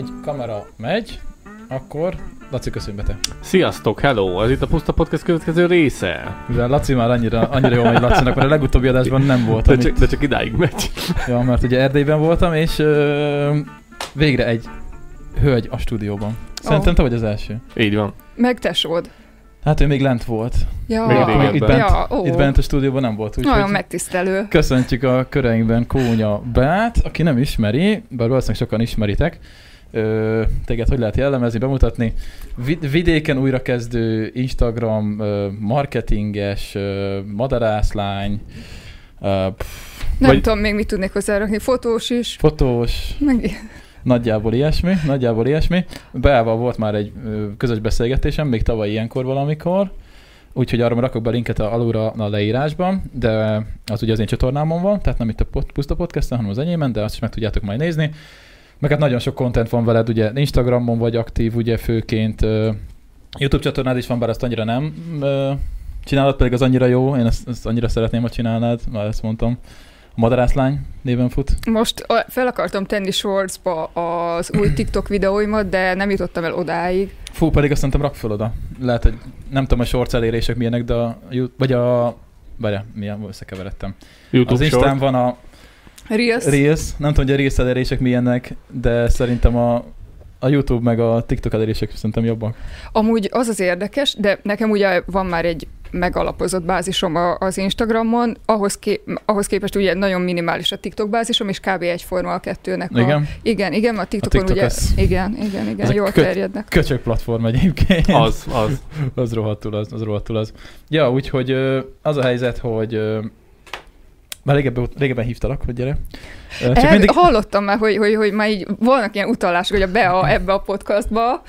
megy, kamera megy, akkor Laci, köszönj be te. Sziasztok, hello! Ez itt a Puszta Podcast következő része. Mivel Laci már annyira, annyira jó megy Lacinak, mert a legutóbbi adásban nem volt. De csak, de csak idáig megy. Ja, mert ugye Erdélyben voltam, és ö, végre egy hölgy a stúdióban. Szerintem Ó. te vagy az első. Így van. Meg tesód. Hát ő még lent volt. Ja, Még régebben. itt, bent, Ja, ó. itt bent a stúdióban nem volt. Nagyon Úgyhogy megtisztelő. köszöntjük a köreinkben Kónya Beát, aki nem ismeri, bár valószínűleg sokan ismeritek. Ö, téged hogy lehet jellemezni, bemutatni? Vid- vidéken újrakezdő Instagram ö, marketinges, ö, madarászlány, ö, pff, Nem Vagy- tudom még mit tudnék hozzárakni. Fotós is. fotós, Meg... Nagyjából ilyesmi, nagyjából ilyesmi. Beával volt már egy közös beszélgetésem, még tavaly ilyenkor valamikor, úgyhogy arra rakok be linket a, alulra a leírásban, de az ugye az én csatornámon van, tehát nem itt a puszta podcasten, hanem az enyémen, de azt is meg tudjátok majd nézni. Meg hát nagyon sok content van veled, ugye Instagramon vagy aktív, ugye főként YouTube csatornád is van, bár azt annyira nem csinálod, pedig az annyira jó, én ezt, ezt annyira szeretném, hogy csinálnád, már ezt mondtam. A Madarászlány néven fut. Most fel akartam tenni shortsba az új TikTok videóimat, de nem jutottam el odáig. Fú, pedig azt szerintem rak fel oda. Lehet, hogy nem tudom, a shorts elérések milyenek, de a, vagy a Várja, milyen, összekeveredtem. YouTube Az Instán van a Reels. Reels, nem tudom, hogy a Reels elérések milyenek, de szerintem a, a YouTube meg a TikTok elérések szerintem jobbak. Amúgy az az érdekes, de nekem ugye van már egy megalapozott bázisom a- az Instagramon, ahhoz, ké- ahhoz képest ugye nagyon minimális a TikTok bázisom, és kb. egyforma a kettőnek. A, Igen? igen, igen, a TikTokon TikTok ugye, az- igen, igen, igen, Ezek jól köt- terjednek. Köcsög platform egyébként. Az, az. az rohadtul az, az rohadtul az. Ja, úgyhogy az a helyzet, hogy már régebben, régebben hívtalak, hogy gyere. Csak El, mindig, Hallottam már, hogy, hogy, hogy már így vannak ilyen utalások, hogy a Bea ebbe a podcastba.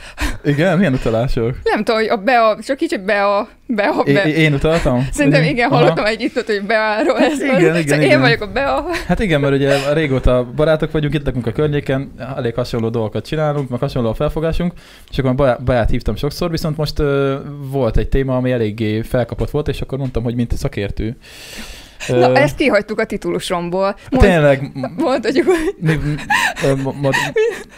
igen, milyen utalások? Nem tudom, hogy a Bea, csak kicsit Bea, Bea, É, Bea. én utaltam? Szerintem igen, Aha. hallottam egy itt, hogy Beáról ez Igen, igen, Szóval igen. Én vagyok a Bea. Hát igen, mert ugye régóta barátok vagyunk, itt lakunk a környéken, elég hasonló dolgokat csinálunk, meg hasonló a felfogásunk, és akkor Baját hívtam sokszor, viszont most ö, volt egy téma, ami eléggé felkapott volt, és akkor mondtam, hogy mint szakértő. Na, Ö, ezt kihagytuk a titulusomból. Mond, Tényleg, mondhatjuk, hogy mi, m- ö, ma- ma-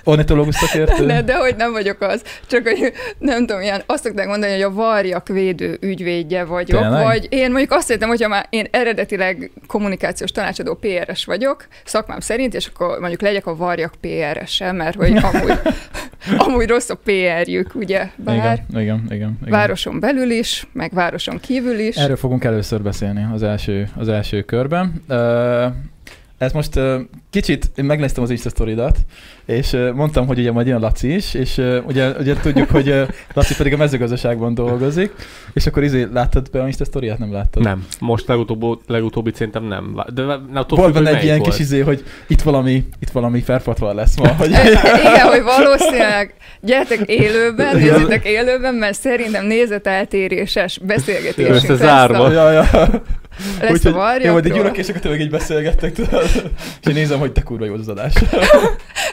ornitológus szakértő? ne, de hogy nem vagyok az. Csak hogy nem tudom, ilyen, azt szokták mondani, hogy a varjak védő ügyvédje vagyok, Tényleg? vagy én mondjuk azt hittem, hogyha már én eredetileg kommunikációs tanácsadó PRS vagyok, szakmám szerint, és akkor mondjuk legyek a varjak PRS-e, mert hogy amúgy, amúgy rossz a PR-jük, ugye, bár Igen, igen, igen, igen. városon belül is, meg városon kívül is. Erről fogunk először beszélni az első, az első körben. Ö, ez most kicsit, én megnéztem az Insta sztoridat, és mondtam, hogy ugye majd jön Laci is, és ugye, ugye tudjuk, hogy Laci pedig a mezőgazdaságban dolgozik, és akkor izé, láttad be a Insta sztoriát? Nem láttad? Nem. Most legutóbb, legutóbbi szerintem nem. De na, attól Volt függ, benne egy ilyen melyik kis izé, hogy itt valami, itt valami ferfatvar lesz ma. Hogy... Igen, hogy valószínűleg gyertek élőben, nézzétek élőben, mert szerintem nézeteltéréses beszélgetésünk lesz a, ja, ja. Lesz a Úgyhogy én majd így varjakról. ülök, és akkor tényleg így beszélgettek, tudod? És én nézem, hogy te kurva jó az adás.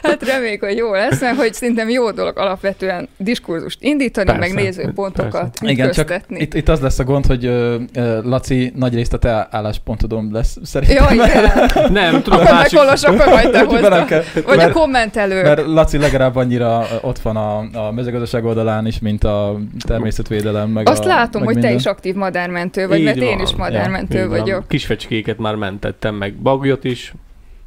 Hát reméljük, hogy jó lesz, mert hogy szerintem jó dolog alapvetően diskurzust indítani, Persze, meg nézőpontokat Igen, csak itt, itt az lesz a gond, hogy ö, Laci nagy részt a te álláspontodon lesz szerintem. Jó, igen. Nem, tudom, Akkor másik... megkolos, akkor majd te hozd. kell, Vagy a mert, kommentelő. mert Laci legalább annyira ott van a, a mezőgazdaság oldalán is, mint a természetvédelem. Meg Azt a, látom, meg hogy te minden. is aktív madármentő vagy, Így mert én van. is madármentő Így van. vagyok. Kisfecskéket már mentettem, meg bagyot is.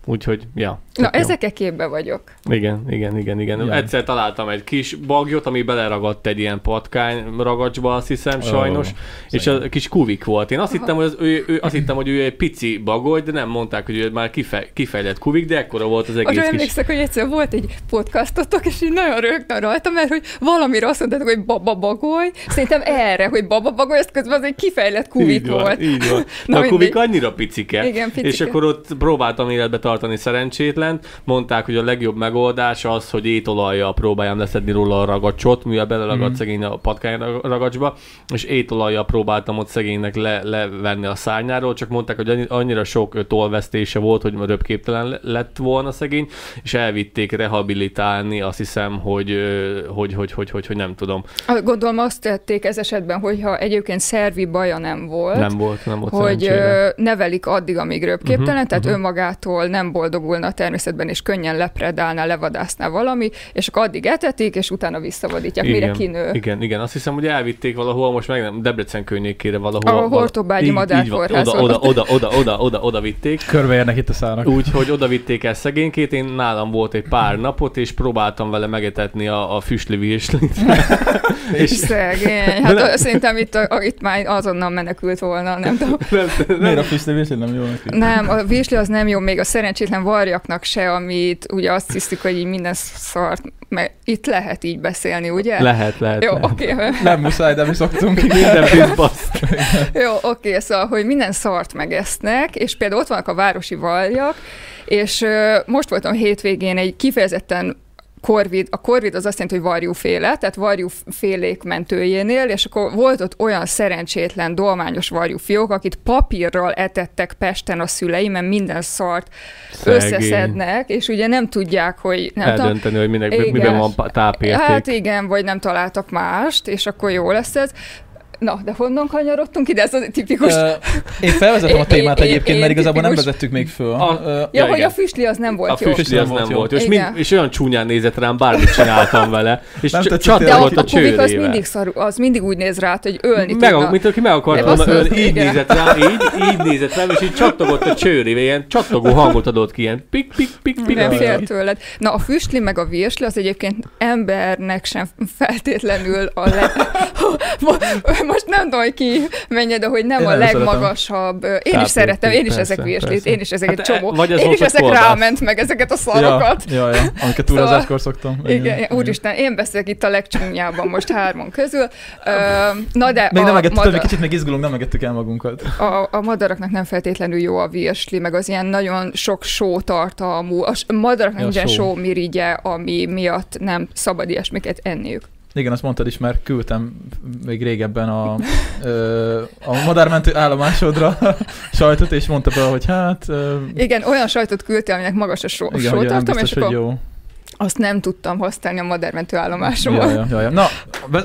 Úgyhogy, ja. Na, jó. ezekkel képbe vagyok. Igen, igen, igen, igen. Igen. Egyszer találtam egy kis bagyot, ami beleragadt egy ilyen patkány ragacsba, azt hiszem, sajnos. Ó, És a kis kuvik volt. Én azt Aha. hittem, hogy, az, ő, ő, azt hittem, hogy ő egy pici bagoly, de nem mondták, hogy ő már kife, kifejlett kuvik, de ekkora volt az egész Arra kis... emlékszek, hogy egyszer volt egy podcastotok, és így nagyon rögtön rajta, mert hogy valamire azt mondtátok, hogy baba bagoly. Szerintem erre, hogy baba bagoly, ezt közben az egy kifejlett kuvik így van, volt. Így van. Na Na, a kuvik annyira picike. Igen, picike. És akkor ott próbáltam életbe tartani szerencsétlent. Mondták, hogy a legjobb megoldás az, hogy étolajjal próbáljam leszedni róla a ragacsot, mivel beleragadt mm. szegény a patkány ragacsba, és étolajjal próbáltam ott szegénynek le, levenni a szárnyáról, csak mondták, hogy annyi- annyira sok ö, tollvesztése volt, hogy röpképtelen le- lett volna szegény, és elvitték rehabilitálni, azt hiszem, hogy, hogy, hogy, hogy, hogy, hogy nem tudom. Gondolom azt tették ez esetben, hogyha egyébként szervi baja nem volt, Nem volt, nem volt hogy szerencsére. nevelik addig, amíg röpképtelen, Mhm, tehát mhm. önmagától nem nem boldogulna a természetben, és könnyen lepredálná, levadászná valami, és akkor addig etetik, és utána visszavadítják, mire kinő. Igen, igen, azt hiszem, hogy elvitték valahol, most meg nem, Debrecen környékére valahol. A Hortobágyi Madárkórház. Oda, oda, oda, oda, oda, oda, oda vitték. Körbeérnek itt a szárak. Úgyhogy oda vitték el szegénykét, én nálam volt egy pár napot, és próbáltam vele megetetni a, a füstli virslit. és szegény. Hát nem. szerintem itt, a, itt már azonnal menekült volna, nem tudom. Nem, nem. Miért a füstli virsli nem jó neki? Nem, a virsli az nem jó, még a szerencsétlen varjaknak se, amit ugye azt hiszük, hogy így minden szart, mert itt lehet így beszélni, ugye? Lehet, lehet. Jó, oké. Okay. Nem muszáj, de mi szoktunk. Minden bizbaszt. jó, oké, okay, szóval, hogy minden szart megesznek, és például ott vannak a városi varjak, és most voltam hétvégén egy kifejezetten korvid, a korvid az azt jelenti, hogy varjúféle, tehát varjúfélék mentőjénél, és akkor volt ott olyan szerencsétlen dolmányos varjúfiók, akit papírral etettek Pesten a szüleim, mert minden szart Szegény. összeszednek, és ugye nem tudják, hogy... Nem Eldönteni, tudom, hogy minek, igen, miben van tápérték. Hát igen, vagy nem találtak mást, és akkor jó lesz ez. Na, de honnan kanyarodtunk ide? Ez az tipikus... Uh, én felvezetem a témát én, egyébként, én, mert igazából tipikus... nem vezettük még föl. A, uh, ja, ja, hogy a füstli az nem volt a jó. A füstli az nem volt jó. És, mind, és olyan csúnyán nézett rám, bármit csináltam vele. És csatlakozott a csőrével. Az mindig, az mindig úgy néz rá, hogy ölni meg, tudna. Mint aki meg akart volna ölni, így nézett rám, így, így nézett rám, és így csattogott a csőrével, ilyen csattogó hangot adott ki, ilyen pik, pik, pik, pik. Nem fél tőled. Na, a füstli meg a virsli az egyébként embernek sem feltétlenül a le... Most nem tudom, hogy ki menje, de hogy nem én a legmagasabb. Szeretem. Én is szeretem, én is persze, ezek virslit, én is ezek hát csomó. Vagy én is ezek ráment meg ezeket a szarokat. Ja, ja, ja. amiket túrázáskor szóval, szoktam. Igen, igen, úristen, én beszélek itt a legcsúnyában most hárman közül. Na de még nem egettük, madar... kicsit még izgulunk, nem egettük el magunkat. A, a madaraknak nem feltétlenül jó a virsli, meg az ilyen nagyon sok só tartalmú. A madaraknak ja, nincsen só mirigye, ami miatt nem szabad ilyesmiket enniük. Igen, azt mondtad is, mert küldtem még régebben a, a madármentő állomásodra sajtot, és mondta be, hogy hát... Igen, olyan sajtot küldtél, aminek magas a só, igen, sótartom, és akkor... Jó. Azt nem tudtam használni a madármentő állomásomon. Ja, ja, ja, ja. Na,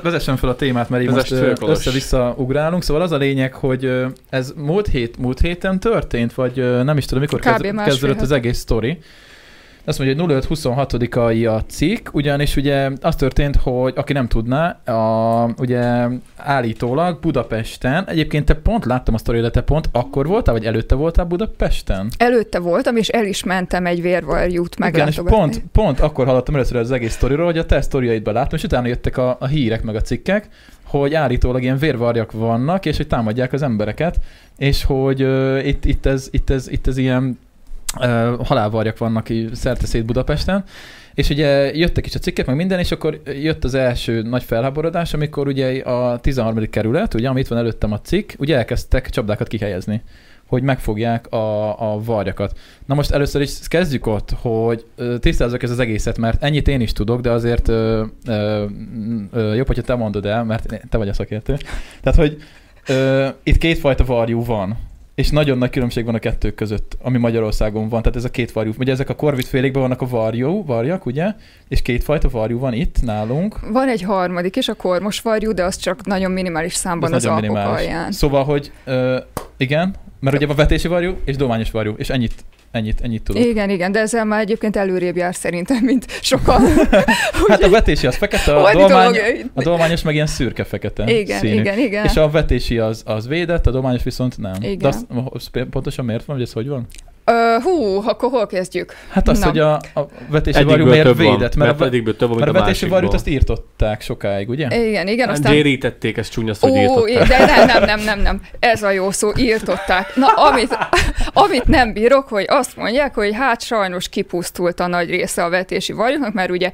vezessen fel a témát, mert így most össze-vissza ugrálunk. Szóval az a lényeg, hogy ez múlt, hét, múlt héten történt, vagy nem is tudom, mikor kezd, kezdődött az egész sztori. Azt mondja, hogy 05-26-ai a cikk, ugyanis ugye az történt, hogy aki nem tudná, a, ugye állítólag Budapesten, egyébként te pont láttam a sztori, de te pont akkor voltál, vagy előtte voltál Budapesten? Előtte voltam, és el is mentem egy vérvarjút meglátogatni. Igen, és pont, pont akkor hallottam először az egész sztoriról, hogy a te sztoriaidban láttam, és utána jöttek a, a hírek meg a cikkek, hogy állítólag ilyen vérvarjak vannak, és hogy támadják az embereket, és hogy uh, itt, itt, ez, itt, ez, itt ez ilyen halálvarjak vannak szerte szét Budapesten, és ugye jöttek is a cikkek, meg minden, és akkor jött az első nagy felháborodás, amikor ugye a 13. kerület, ugye, amit van előttem a cikk, ugye elkezdtek csapdákat kihelyezni hogy megfogják a, a varjakat. Na most először is kezdjük ott, hogy tisztázzak ez az egészet, mert ennyit én is tudok, de azért ö, ö, ö, jobb, hogyha te mondod el, mert te vagy a szakértő. Tehát, hogy ö, itt kétfajta varjú van és nagyon nagy különbség van a kettő között, ami Magyarországon van. Tehát ez a két varjú. Ugye ezek a korvitfélékben vannak a varjú, varjak, ugye? És kétfajta varjú van itt nálunk. Van egy harmadik is, a kormos varjú, de az csak nagyon minimális számban az, az alpok alján. Szóval, hogy uh, igen, mert ugye a vetési varjú és dományos varjú, és ennyit Ennyit, ennyit tudok. Igen, igen, de ezzel már egyébként előrébb jár szerintem, mint sokan. hát a vetési az fekete, a, dolmány, a dolmányos meg ilyen szürke-fekete Igen, színű. igen, igen. És a vetési az, az védett, a dolmányos viszont nem. Igen. De azt, pontosan miért van, hogy ez hogy van? Uh, hú, akkor hol kezdjük? Hát azt, hogy a, a vetési varjú miért védett, mert, mert, a, több, mert a vetési varjút azt írtották sokáig, ugye? Igen, igen. Hát aztán... Dérítették, ezt csúnya szó, hogy írtották. De nem, nem, nem, nem, nem, ez a jó szó, írtották. Na, amit, amit nem bírok, hogy azt mondják, hogy hát sajnos kipusztult a nagy része a vetési varjúknak, mert ugye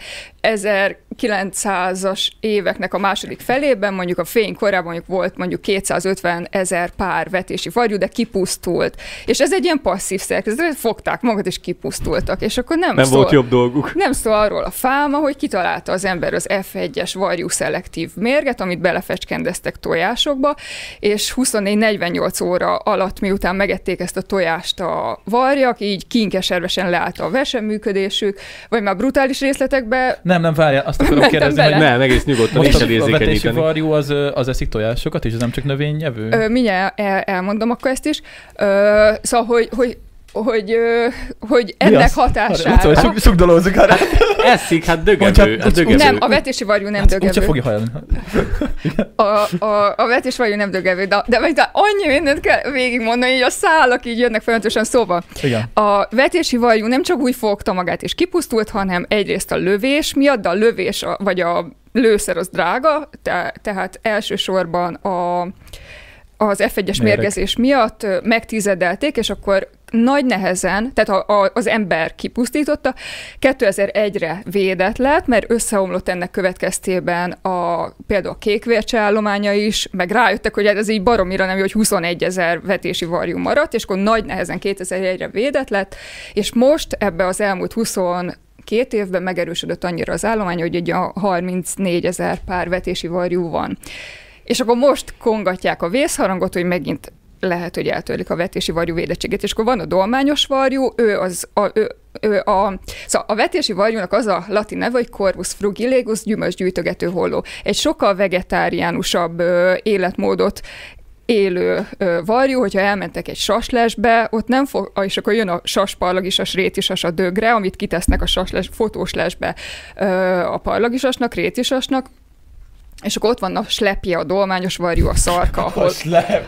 1900-as éveknek a második felében, mondjuk a fény korában mondjuk volt mondjuk 250 ezer pár vetési varjú, de kipusztult. És ez egy ilyen passzív szerkezet, fogták magat és kipusztultak. És akkor nem, nem szól, volt jobb dolguk. Nem szól arról a fáma, hogy kitalálta az ember az F1-es varjú szelektív mérget, amit belefecskendeztek tojásokba, és 24-48 óra alatt, miután megették ezt a tojást a varjak, így kinkeservesen leállt a veseműködésük, vagy már brutális részletekbe nem, nem, várjál, azt akarom Mentem kérdezni, bele. hogy nem, egész nyugodtan Most a, a vetési varjú az, az eszik tojásokat, és ez nem csak növényevő? Ö, mindjárt el, elmondom akkor ezt is. Ö, szóval, hogy, hogy hogy, hogy ennek az? hatására... Utca, sug, sugdolózik arra. Eszik, hát dögevő. Hát dögevő. Nem, a vetési varjú nem Úgyse dögevő. fogja hajlani. A, a, a vetés varjú nem dögevő, de, de, de annyi mindent kell végigmondani, így a szálak így jönnek folyamatosan szóba. Igen. A vetési varjú nem csak úgy fogta magát és kipusztult, hanem egyrészt a lövés miatt, de a lövés a, vagy a lőszer az drága, te, tehát elsősorban a, az F1-es Méreg. mérgezés miatt megtizedelték, és akkor nagy nehezen, tehát a, a, az ember kipusztította, 2001-re védett lett, mert összeomlott ennek következtében a, például a kékvércse állománya is, meg rájöttek, hogy hát ez így baromira nem jó, hogy 21 ezer vetési varjú maradt, és akkor nagy nehezen 2001-re védett lett, és most ebbe az elmúlt 20 két évben megerősödött annyira az állomány, hogy egy a 34 ezer pár vetési varjú van. És akkor most kongatják a vészharangot, hogy megint lehet, hogy eltörlik a vetési varjú védettségét, és akkor van a dolmányos varjú, ő az a, ő, ő a, szóval a vetési varjúnak az a latin neve, hogy Corvus frugilegus, gyümölcsgyűjtögető holló. Egy sokkal vegetáriánusabb ö, életmódot élő ö, varjú, hogyha elmentek egy saslesbe, ott nem fog, és akkor jön a sas, parlagisas, rétisas a dögre, amit kitesznek a sasles, fotóslesbe ö, a parlagisasnak, rétisasnak, és akkor ott van a slepje, a dolmányos varjú, a szarka, ahol,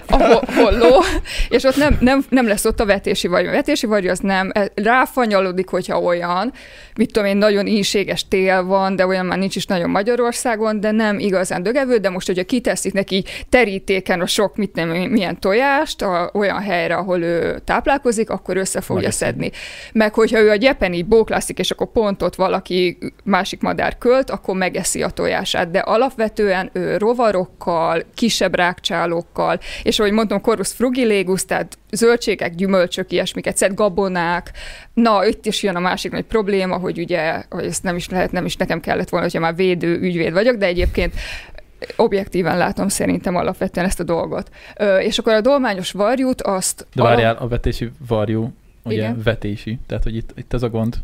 a ho- holló, és ott nem, nem, nem lesz ott a vetési varjú. A vetési varjú az nem, ráfanyalodik, hogyha olyan, mit tudom én, nagyon ínséges tél van, de olyan már nincs is nagyon Magyarországon, de nem igazán dögevő, de most, hogyha kiteszik neki terítéken a sok, mit nem, milyen tojást a, olyan helyre, ahol ő táplálkozik, akkor össze fogja Megeszi. szedni. Meg hogyha ő a gyepen így bóklászik, és akkor pont ott valaki másik madár költ, akkor megeszi a tojását, de alapvetően ő rovarokkal, kisebb rákcsálókkal, és ahogy mondtam, Corvus frugilegus, tehát zöldségek, gyümölcsök, ilyesmiket szed, gabonák. Na, itt is jön a másik nagy probléma, hogy ugye, hogy ezt nem is lehet, nem is nekem kellett volna, hogyha már védő ügyvéd vagyok, de egyébként objektíven látom szerintem alapvetően ezt a dolgot. Ö, és akkor a dolmányos varjút azt... De várjál, a vetési varjú, ugye Igen. vetési, tehát hogy itt, itt ez a gond,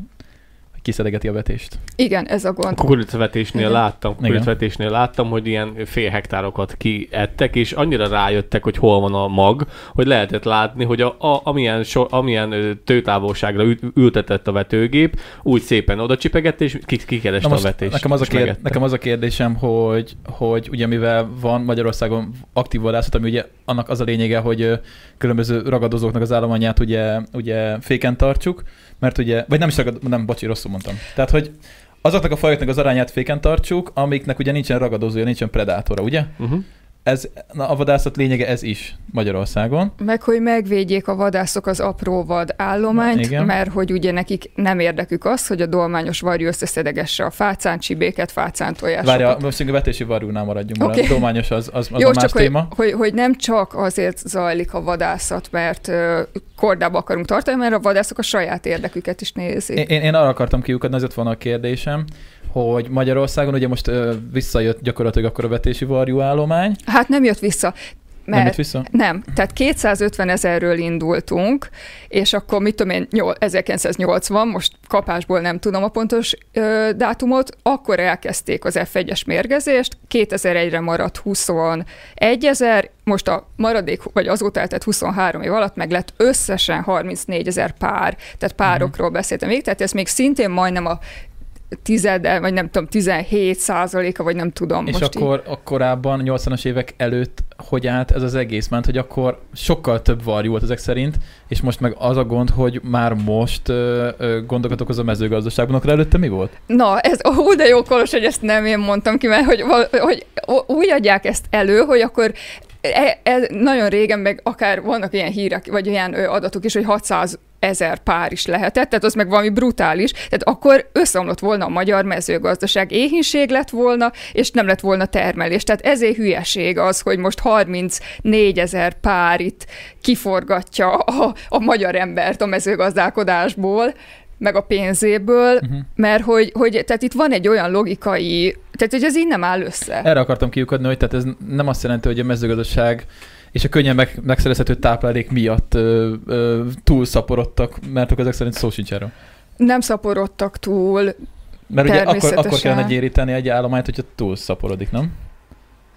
kiszedegeti a vetést. Igen, ez a A gond. kukoricvetésnél Igen. láttam, kukoricvetésnél láttam, hogy ilyen fél hektárokat kiettek, és annyira rájöttek, hogy hol van a mag, hogy lehetett látni, hogy a, a, amilyen, so, amilyen tőtávolságra ül, ültetett a vetőgép, úgy szépen oda csipegett, és ki, kikereste a vetést. nekem az, a és kér, megette. nekem az a kérdésem, hogy, hogy ugye mivel van Magyarországon aktív vadászat, ami ugye annak az a lényege, hogy különböző ragadozóknak az állományát ugye, ugye féken tartsuk, mert ugye, vagy nem is ragad, nem, bocsi, rosszul mondtam. Tehát, hogy azoknak a fajoknak az arányát féken tartsuk, amiknek ugye nincsen ragadozója, nincsen predátora, ugye? Uh-huh. Ez, na, a vadászat lényege ez is Magyarországon. Meg, hogy megvédjék a vadászok az apró vad állományt, Igen. mert hogy ugye nekik nem érdekük az, hogy a dolmányos varjú összeszedegesse a fácán csibéket, fácán tojásokat. Várja, most a vetési varjúnál maradjunk, Oké. a dományos az, az, az Jó, a más csak hogy, téma. hogy, hogy nem csak azért zajlik a vadászat, mert ö, kordába akarunk tartani, mert a vadászok a saját érdeküket is nézik. Én, én, arra akartam kiukadni, ez ott van a kérdésem, hogy Magyarországon ugye most ö, visszajött gyakorlatilag akkor a vetési varjú állomány. Hát nem jött vissza. Nem jött Mert vissza? nem, tehát 250 ezerről indultunk, és akkor mit tudom én, nyol- 1980, most kapásból nem tudom a pontos ö, dátumot, akkor elkezdték az F1-es mérgezést, 2001-re maradt 21 ezer, most a maradék, vagy azóta eltett 23 év alatt meg lett összesen 34 ezer pár, tehát párokról beszéltem még, tehát ez még szintén majdnem a tizede, vagy nem tudom, 17 százaléka, vagy nem tudom. És most így. akkor a korábban, 80-as évek előtt hogy állt ez az egész? Mert hogy akkor sokkal több varjú volt ezek szerint, és most meg az a gond, hogy már most ö, ö, gondokat okoz a mezőgazdaságban, akkor előtte mi volt? Na, ez ó, de jó Kolos, hogy ezt nem én mondtam ki, mert hogy, hogy úgy adják ezt elő, hogy akkor e, e, nagyon régen meg akár vannak ilyen hírek, vagy ilyen ö, adatok is, hogy 600 ezer pár is lehetett, tehát az meg valami brutális, tehát akkor összeomlott volna a magyar mezőgazdaság, éhínség lett volna, és nem lett volna termelés. Tehát ezért hülyeség az, hogy most 34 ezer pár itt kiforgatja a, a magyar embert a mezőgazdálkodásból, meg a pénzéből, Uh-huh. mert hogy, hogy tehát itt van egy olyan logikai, tehát hogy ez így nem áll össze. Erre akartam kiukadni, hogy tehát ez nem azt jelenti, hogy a mezőgazdaság és a könnyen meg, megszerezhető táplálék miatt ö, ö, túlszaporodtak, mert akkor ezek szerint szó sincs erről. Nem szaporodtak túl, Mert ugye akkor, akkor Természetesen. kellene gyéríteni egy állományt, hogyha túlszaporodik, nem?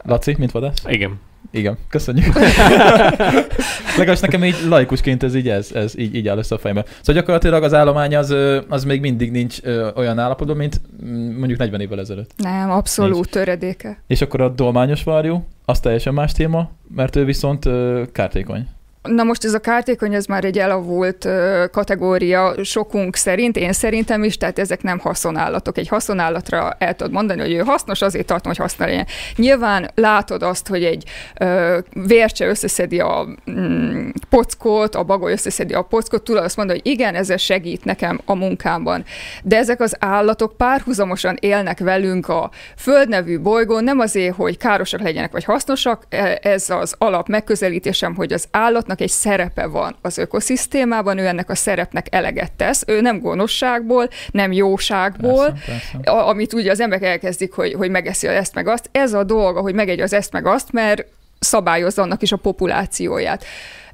Laci, mint vadász? Igen. Igen, köszönjük. Legalábbis nekem így laikusként ez így, ez, ez így, így áll össze a fejembe. Szóval gyakorlatilag az állomány az, az még mindig nincs olyan állapotban, mint mm, mondjuk 40 évvel ezelőtt. Nem, abszolút töredéke. És akkor a dolmányos varjú, az teljesen más téma, mert ő viszont kártékony. Na most ez a kártékony, ez már egy elavult kategória sokunk szerint, én szerintem is, tehát ezek nem haszonállatok. Egy haszonállatra el tudod mondani, hogy ő hasznos, azért tartom, hogy haszna legyen. Nyilván látod azt, hogy egy ö, vércse összeszedi a mm, pockot, a bagoly összeszedi a pockot, tudod azt mondani, hogy igen, ez segít nekem a munkámban. De ezek az állatok párhuzamosan élnek velünk a földnevű bolygón, nem azért, hogy károsak legyenek, vagy hasznosak, e- ez az alap megközelítésem, hogy az állatnak egy szerepe van az ökoszisztémában, ő ennek a szerepnek eleget tesz, ő nem gonoszságból, nem jóságból, Persze, persze. amit ugye az emberek elkezdik, hogy, hogy megeszi ezt meg azt. Ez a dolga, hogy megegye az ezt meg azt, mert szabályozza annak is a populációját.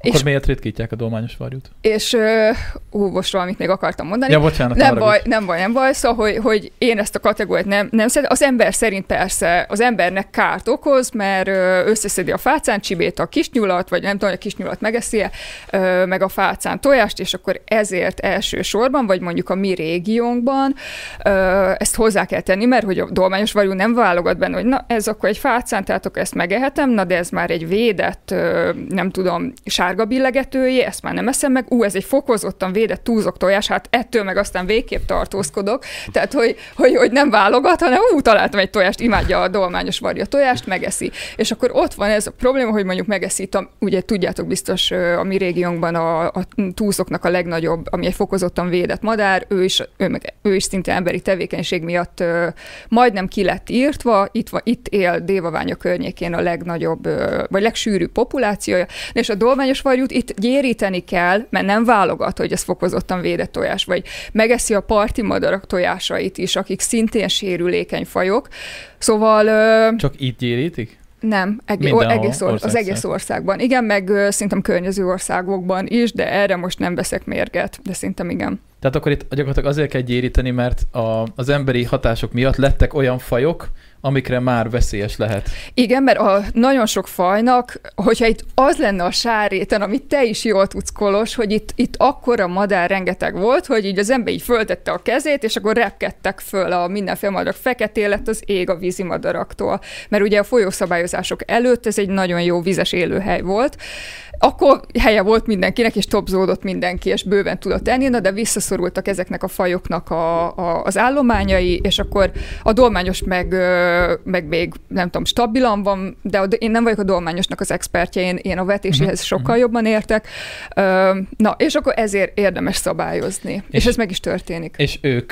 Akkor És, miért ritkítják a dolmányos varjút? és ö, ú, most valamit még akartam mondani. Ja, bocsánat. Nem baj, nem baj, nem baj. Szóval, hogy, hogy én ezt a kategóriát nem, nem szeretem. Az ember szerint persze az embernek kárt okoz, mert összeszedi a fácán csibét a kisnyulat, vagy nem tudom, hogy a kisnyulat megeszi meg a fácán tojást, és akkor ezért elsősorban, vagy mondjuk a mi régiónkban ezt hozzá kell tenni, mert hogy a dolmányos varjú nem válogat benne, hogy na ez akkor egy fácán, tehát akkor ezt megehetem, na de ez már egy védett, nem tudom, sárga billegetője, ezt már nem eszem meg, ú, ez egy fokozottan védett túlzok tojás, hát ettől meg aztán végképp tartózkodok, tehát hogy, hogy, hogy nem válogat, hanem ú, találtam egy tojást, imádja a dolmányos varja tojást, megeszi. És akkor ott van ez a probléma, hogy mondjuk megeszi, a, ugye tudjátok biztos a mi régiónkban a, a túlzoknak a legnagyobb, ami egy fokozottan védett madár, ő is, ő, meg, ő is szinte emberi tevékenység miatt ö, majdnem ki lett írtva, itt, van, itt él Dévaványa környékén a legnagyobb, ö, vagy legsűrűbb populációja, és a dolmányos varjút itt gyéríteni kell, mert nem válogat, hogy ez fokozottan védett tojás, vagy megeszi a parti madarak tojásait is, akik szintén sérülékeny fajok. Szóval ö, Csak itt gyérítik? nem, egész, Mindenhol, egész or, az egész országban. Igen, meg ö, szerintem környező országokban is, de erre most nem veszek mérget, de szerintem igen. Tehát akkor itt gyakorlatilag azért kell gyéríteni, mert a, az emberi hatások miatt lettek olyan fajok, amikre már veszélyes lehet. Igen, mert a nagyon sok fajnak, hogyha itt az lenne a sáréten, amit te is jól tudsz, Kolos, hogy itt, itt akkora madár rengeteg volt, hogy így az ember így föltette a kezét, és akkor repkedtek föl a mindenféle madarak. Feketé lett az ég a vízimadaraktól. Mert ugye a folyószabályozások előtt ez egy nagyon jó vizes élőhely volt. Akkor helye volt mindenkinek, és topzódott mindenki, és bőven tudott enni, de visszaszorultak ezeknek a fajoknak a, a, az állományai, és akkor a dolmányos meg, meg még nem tudom, stabilan van, de a, én nem vagyok a dolmányosnak az expertje, én, én a vetéséhez Mhm, sokkal jobban értek. Na, és akkor ezért érdemes szabályozni. És, És- ez meg is történik. És ők,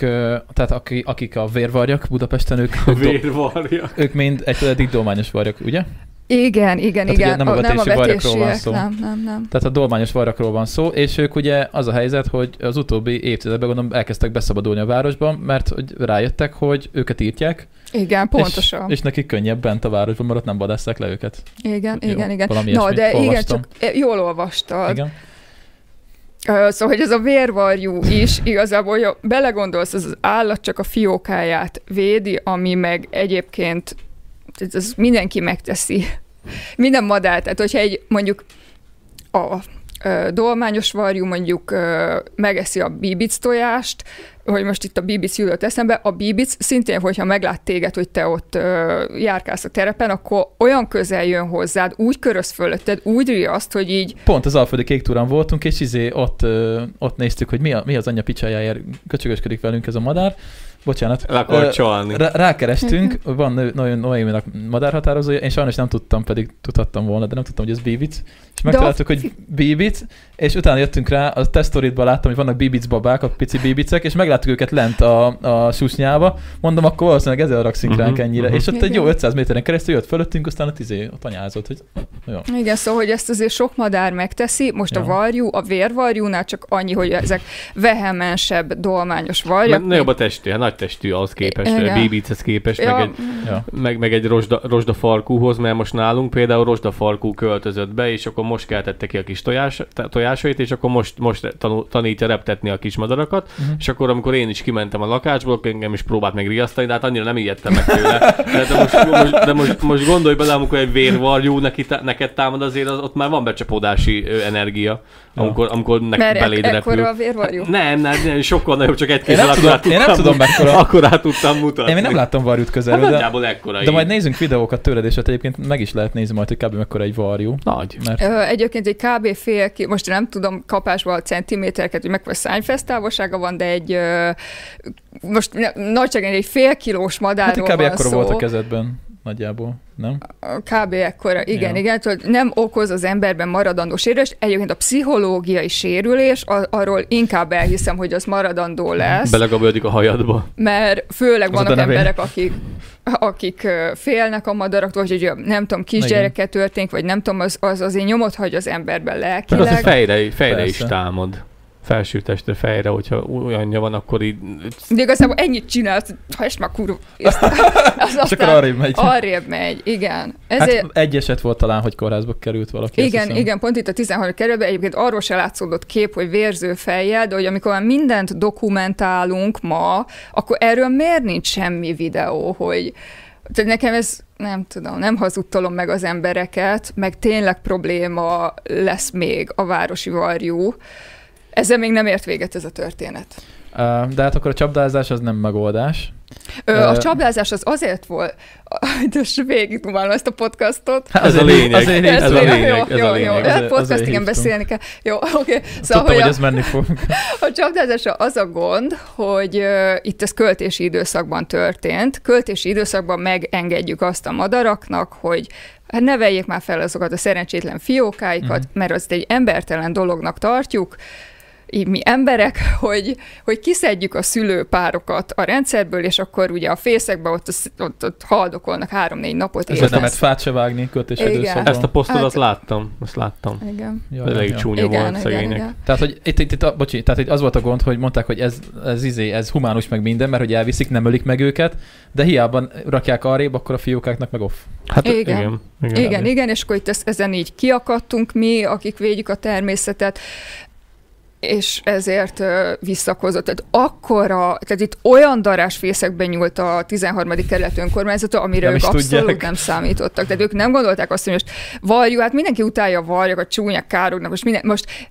tehát aki, akik a vérvarjak Budapesten, ők, ők, do, Vérvarja. ők mind egy eddig dolmányos varjak, ugye? Igen, igen, Tehát igen. nem a nem a vetési varjakról van vetésiek, szó. nem, nem, nem. Tehát a dolmányos varjakról van szó, és ők ugye az a helyzet, hogy az utóbbi évtizedben gondolom elkezdtek beszabadulni a városban, mert hogy rájöttek, hogy őket írtják, Igen, pontosan. és, és nekik könnyebb bent a városban, mert ott nem vadásszák le őket. igen, Jó, igen, igen. valami Na, ilyesmit de igen, olvastam. csak eh, jól olvastad. Igen. Szóval, hogy ez a vérvarjú is igazából, hogyha belegondolsz, az, az állat csak a fiókáját védi, ami meg egyébként ez, ez mindenki megteszi. Minden madár, tehát hogyha egy mondjuk a dolmányos varjú mondjuk megeszi a bíbic tojást, hogy most itt a bíbic jutott eszembe, a bíbic szintén, hogyha meglát téged, hogy te ott ö, járkálsz a terepen, akkor olyan közel jön hozzád, úgy köröz fölötted, úgy riaszt, hogy így Pont az Alföldi Kék túrán voltunk, és izé ott, ö, ott néztük, hogy mi, a, mi az anyja picsájáért köcsögösködik velünk ez a madár. Bocsánat. Csalni. Rá, rákerestünk, van nő- nagyon Noéminak madárhatározója, én sajnos nem tudtam, pedig tudhattam volna, de nem tudtam, hogy ez bíbic. És megtaláltuk, hogy bíbic, és utána jöttünk rá, a tesztoritban láttam, hogy vannak bíbic babák, a pici bíbicek, és megláttuk őket lent a, a susnyába. Mondom, akkor valószínűleg ezzel rakszink ránk Mhm, ennyire. mhm. És ott egy jó Igen. 500 méteren keresztül jött fölöttünk, aztán ott, izé, ott anyázott, hogy jó. Igen, szóval, hogy ezt azért sok madár megteszi. Most Ja. a varjú, a vérvarjúnál csak annyi, hogy ezek vehemensebb, dolmányos varjak. Nagyobb a testi, hát nagy testű ahhoz képest, Igen. Bibichez képest, Ja, meg egy, Ja. meg, meg egy rozsda, rozsda farkúhoz, mert most nálunk például rozsda farkú költözött be, és akkor most keltette ki a kis tojás, tojásait, és akkor most, most tanul, tanítja reptetni a kis madarakat, Mhm. és akkor amikor én is kimentem a lakásból, akkor engem is próbált meg riasztani, de hát annyira nem ijedtem meg tőle. De, de, most, most, de most, most gondolj bele, amikor egy vérvarjú neki, neked támad azért, az, ott már van becsapódási energia, Ja. amikor, amikor Mert beléd repül. a vérvarjú. Nem, nem, nem, sokkal nagyobb, csak egy Én nem tudom, én nem tudtam- tudom mekkora. Akkorát tudtam mutatni. Én még nem láttam varjút Hát közelről, de, nagyjából ekkora de majd nézzünk videókat tőled, és ott egyébként meg is lehet nézni majd, hogy kb. mekkora egy varjú. Nagy. Mert Ö, Egyébként egy kb. fél, ki- most nem tudom kapásból a centimétereket, hogy mekkora szányfesz távolsága van, de egy ö, most nagyságán egy fél kilós hát madárról kb. van ekkora szó. volt a kezedben nagyjából, nem? Kb. ekkora, igen, Ja. igen, tudod, nem okoz az emberben maradandó sérülést. Egyébként a pszichológiai sérülés, arról inkább elhiszem, hogy az maradandó lesz, Belegabődik a hajadba. mert főleg Az vannak emberek, akik akik félnek a madaraktól, hogy nem tudom, kisgyereket történik, vagy nem tudom, az, az azért nyomot hagy az emberben Meg az a lelkileg. fejre, fejre is támad. Felső testre, fejre, hogyha olyanja van, akkor így... De igazából ennyit csinálsz, ha és már kurva, ezt, az És akkor aztán arrébb megy. arrébb megy, igen. Ezért, Hát egy eset volt talán, hogy kórházba került valaki. igen, igen, pont itt a 13. kerülben egyébként arról se látszódott kép, hogy vérző fejjel, de hogy amikor már mindent dokumentálunk ma, akkor erről miért nincs semmi videó, hogy tehát nekem ez, nem tudom, nem hazudtolom meg az embereket, meg tényleg probléma lesz még a városi varjú. Ezzel még nem ért véget ez a történet. De hát akkor a csapdázás az nem megoldás. Ö, a csapdázás az azért volt, de most végig ezt a podcastot. Hát Ez a lényeg. Ez a jó, lényeg, jó, ez a jó, lényeg. Jó, hát podcast, igen, beszélni kell. Jó, oké. Okay. Tudtam, Szóval, hogy hogy ez menni fog. a, a csapdázásra az a gond, hogy uh, itt ez költési időszakban történt. Költési időszakban megengedjük azt a madaraknak, hogy hát neveljék már fel azokat a szerencsétlen fiókáikat, Mhm. mert azt egy embertelen dolognak tartjuk, így mi emberek, hogy, hogy kiszedjük a szülőpárokat a rendszerből, és akkor ugye a fészekben ott, ott, ott haldokolnak három-négy napot. Ezért nem lehet fát se vágni költés Igen. időszakban. Ezt a posztodat Hát- láttam. Azt láttam. Igen. Ja, Elég ja. csúnya Igen, volt igen, szegények. igen. Tehát, hogy itt, itt, itt, a- bocsi, tehát itt az volt a gond, hogy mondták, hogy ez, ez, izé, ez humánus meg minden, mert hogy elviszik, nem ölik meg őket, de hiába rakják arrébb, akkor a fiókáknak meg off. Hát Igen. igen. igen. Igen, igen, és akkor itt ezen így kiakadtunk mi, akik védjük a természetet, és ezért visszakozott. Tehát akkora, tehát itt olyan darásfészekben nyúlt a 13. kerület önkormányzata, amire Nem ők abszolút tudják. nem számítottak. Tehát ők nem gondolták azt, hogy most varjú, hát mindenki utálja a varjakat, csúnyák, kárognak, most, minden, most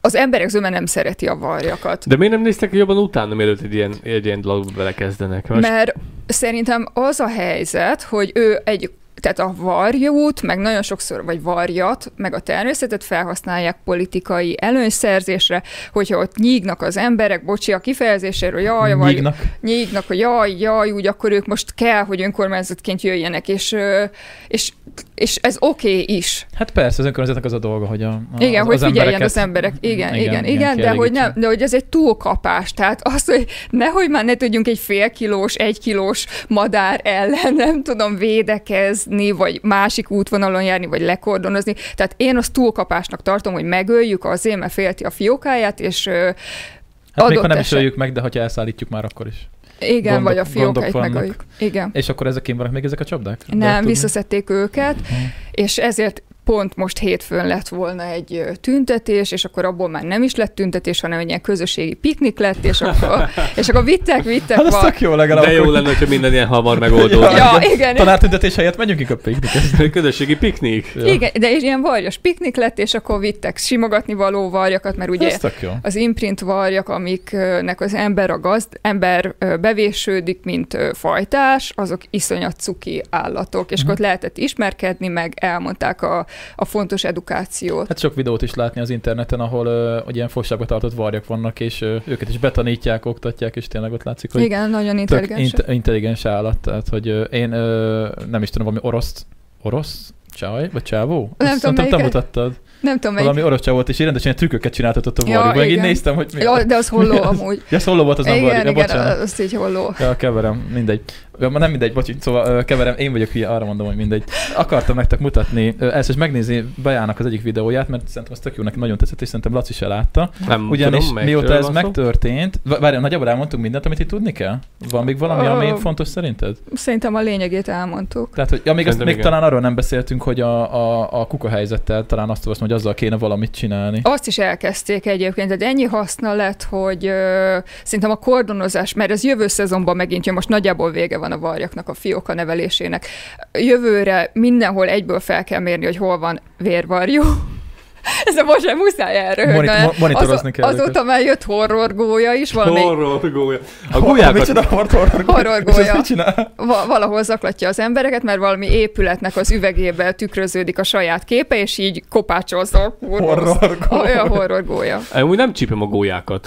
az emberek zöme nem szereti a varjakat. De miért nem néztek jobban utána, mielőtt egy ilyen, egy ilyen dologba belekezdenek? Most Mert szerintem az a helyzet, hogy ő egy tehát a varjút, meg nagyon sokszor, vagy varjat, meg a természetet felhasználják politikai előnyszerzésre, hogyha ott nyígnak az emberek, bocsi a kifejezéséről, jaj, vagy Nyígnak. nyígnak, hogy jaj, jaj, úgy, akkor ők most kell, hogy önkormányzatként jöjjenek, és, és, és ez oké okay is. Hát persze, az önkormányzatnak az a dolga, hogy a, a Igen, az, hogy az figyeljen embereket- az emberek. Igen, igen, igen, igen, igen de, hogy nem, de hogy ez egy túlkapás. Tehát az, hogy nehogy már ne tudjunk egy fél kilós, egy kilós madár ellen, nem tudom, védekezni, vagy másik útvonalon járni, vagy lekordonozni. Tehát én azt túlkapásnak tartom, hogy megöljük azért, mert félti a fiókáját, és Hát még ha nem is eset- öljük meg, de ha elszállítjuk már akkor is. igen, gondok- vagy a fiókáit megöljük. Igen. És akkor ezek vannak még ezek a csapdák? Nem, tudni? visszaszedték őket, Mhm. és ezért pont most hétfőn lett volna egy tüntetés, és akkor abból már nem is lett tüntetés, hanem egy ilyen közösségi piknik lett, és akkor, és akkor vittek, vittek. Hát va- tök jó legalább. De jó akkor- lenne, hogyha minden ilyen hamar megoldódna. Ja, igen. Tanártüntetés helyett menjünk inkább piknikezni. Közösségi piknik. Ja. Igen, de és ilyen varjas piknik lett, és akkor vittek simogatni való varjakat, mert ugye Ez az imprint varjak, amiknek az ember a gazd, ember bevésődik, mint fajtás, azok iszonyat cuki állatok, és akkor ott lehetett ismerkedni, meg elmondták a, a fontos edukációt. Hát sok videót is látni az interneten, ahol uh, hogy ilyen fogságba tartott varjak vannak, és uh, őket is betanítják, oktatják, és tényleg ott látszik, hogy Igen, nagyon intelligens. int- intelligens állat. Tehát, hogy uh, én uh, nem is tudom, valami orosz, orosz Csaj? Vagy csávó? Nem Azt tudom, te mutattad. Nem tudom, melyik. Valami orosz csávó volt, és rendesen trükköket csináltatott a Ja, varjukban. Meg így néztem, hogy mi Ja, de az holló amúgy. Ja, szóló volt, az nem igen, varjú. Ja, igen, bocsánat. azt így holló. Ja, keverem, mindegy. Ja, ma nem mindegy, bocsi, szóval keverem, én vagyok hülye, arra mondom, hogy mindegy. Akartam nektek mutatni, ezt is megnézni Bejának az egyik videóját, mert szerintem az tök jó, neki nagyon tetszett, és szerintem Laci se látta. Nem Ugyanis tudom, mióta ez megtörtént, várjál, nagyjából elmondtunk mindent, amit itt tudni kell? Van még valami, ami fontos szerinted? Szerintem a lényegét elmondtuk. Tehát, hogy ja, még, azt, még igen. talán arról nem beszéltünk, hogy a, a, a kuka helyzettel talán azt olvastam, hogy azzal kéne valamit csinálni. Azt is elkezdték egyébként, tehát ennyi haszna lett, hogy ö, szerintem a kordonozás, mert ez jövő szezonban megint jön, most nagyjából vége van a varjaknak, a fióka nevelésének. Jövőre mindenhol egyből fel kell mérni, hogy hol van vérvarjú. Ez a most sem muszáj erről. Monit- mo- monitorozni kell Azóta őket. már jött horror gólya is, valami Horror gólya. A gólyákat Micsoda horror, Horror És azt gólya. mit csinál? va- valahol zaklatja az embereket, mert valami épületnek az üvegébe tükröződik a saját képe, és így kopácsolza a kurva Horror rossz- gólya. Olyan horror gólya. Amúgy nem csípem a gólyákat.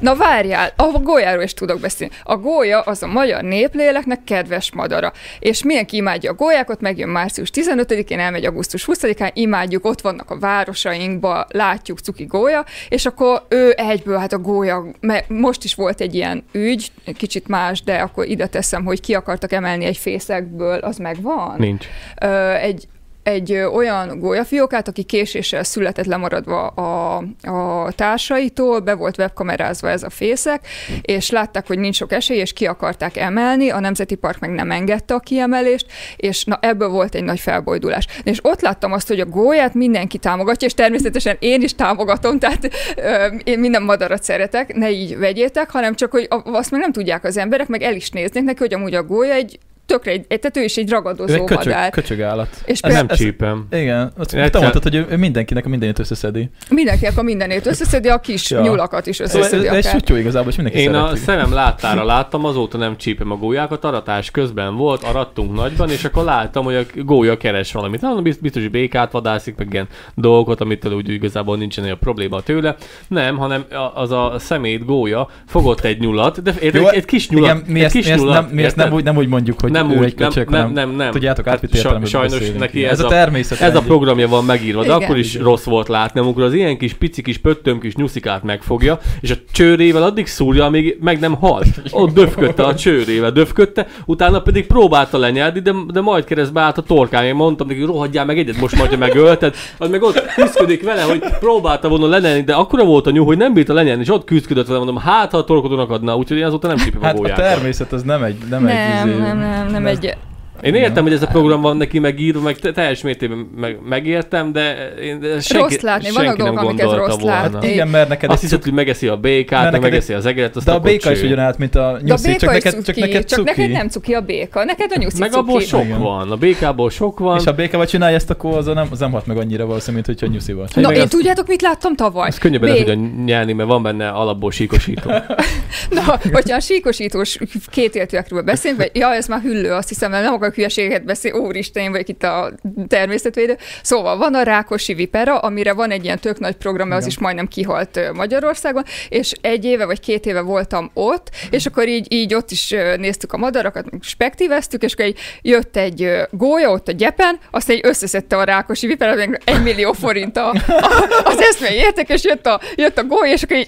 Na várjál, a gólyáról is tudok beszélni. A gólya az a magyar népléleknek kedves madara. És mindenki imádja a gólyákat, megjön március 15-én, elmegy augusztus 20-án, imádjuk, ott vannak a városainkban, látjuk cuki gólya, és akkor ő egyből, hát a gólya, mert most is volt egy ilyen ügy, kicsit más, de akkor ide teszem, hogy ki akartak emelni egy fészekből, az megvan? Nincs. Ö, egy egy olyan gólyafiókát, aki késéssel született lemaradva a, a társaitól, be volt webkamerázva ez a fészek, és látták, hogy nincs sok esély, és ki akarták emelni, a Nemzeti Park meg nem engedte a kiemelést, és na ebből volt egy nagy felbojdulás. És ott láttam azt, hogy a gólyát mindenki támogatja, és természetesen én is támogatom, tehát ö, én minden madarat szeretek, ne így vegyétek, hanem csak, hogy azt meg nem tudják az emberek, meg el is néznék neki, hogy amúgy a gólya egy tökre egy, egy- tehát ő is egy Ő ragadozó egy köcsög, madár. köcsög állat. És Ez nem ez- csípem. Igen, azt Egyszer- te mondtad, hogy ő ő mindenkinek a mindenit összeszedi. Mindenki a mindenét összeszedi, a kis Ja. nyulakat is Szóval ez, összeszedi ez egy akár. sutyó igazából, és mindenki Én a szereti. szemem láttára láttam, azóta nem csípem a gólyákat, aratás közben volt, arattunk nagyban, és akkor láttam, hogy a gólya keres valamit. Nem, biztos, hogy békát vadászik, meg ilyen dolgokat, amitől úgy igazából nincsen olyan probléma tőle. Nem, hanem a- az a szemét gólya fogott egy nyulat, de érted, Jó, egy, egy kis nyulat. Igen, mi egy ezt, kis mi ezt, nyulat, nem, mi ezt nem, úgy, nem úgy mondjuk, hogy nem ő úgy, egy köcsög, nem, hanem nem, nem. tudjátok, Hát átvitt értelemben Sajnos beszélünk. neki ez, ez a a, természet. ez a programja van megírva, de Igen. akkor is Igen. rossz volt látni, amikor az ilyen kis pici kis pöttöm kis nyuszikát megfogja, és a csőrével addig szúrja, amíg meg nem hal. Ott döfködte a csőrével, döfködte, utána pedig próbálta lenyelni, de, de majd keresztbe állt a torkán. Én mondtam neki, rohadjál meg egyet, most majd megölted. Az meg ott küzdködik vele, hogy próbálta volna lenyelni, de akkora volt a nyúl, hogy nem bírta lenyelni, és ott küzdködött vele, mondom, hát ha a torkodónak adna, úgyhogy én azóta nem csípem a Hát a gólyákat. természet az nem egy, nem, egy Nem, izé- nem, nem, nem egy... Én értem, hogy ez a program van neki megírva, meg te- teljes mértékben meg, megértem, de én de senki, Rossz látni, senki nem dolgok, amiket gondolta rossz volna. látni. Igen, mert neked Azt hiszed, hogy megeszi a békát, Mert meg neked megeszi az egeret, azt de a béka is ugyanállt, mint a a nyuszi, béka csak is neked, cuki, csak neked csak neked nem cuki a béka, neked a nyuszi Meg abból sok Igen. van, a békából sok van. És ha békával csinálja ezt, akkor az nem, az nem hat meg annyira valószínű, mint hogyha nyuszival. Na, meg én tudjátok, mit láttam tavaly? Ez könnyebben le tudja nyelni, mert van benne alapból síkosító. Na, hogyha a síkosítós kétéltőekről beszélünk, vagy ja, ez már hüllő, azt hiszem, mert nem akarok hülyeséget beszélni, úristen, én vagyok itt a természetvédő. Szóval van a Rákosi Vipera, amire van egy ilyen tök nagy program, az Igen. is majdnem kihalt Magyarországon, és egy éve vagy két éve voltam ott, és akkor így, így ott is néztük a madarakat, spektíveztük, és akkor így jött egy gólya ott a gyepen, azt egy összeszedte a Rákosi Vipera, meg egy millió forint a, a, az eszmei érték, és jött a, jött a gólya, és akkor így,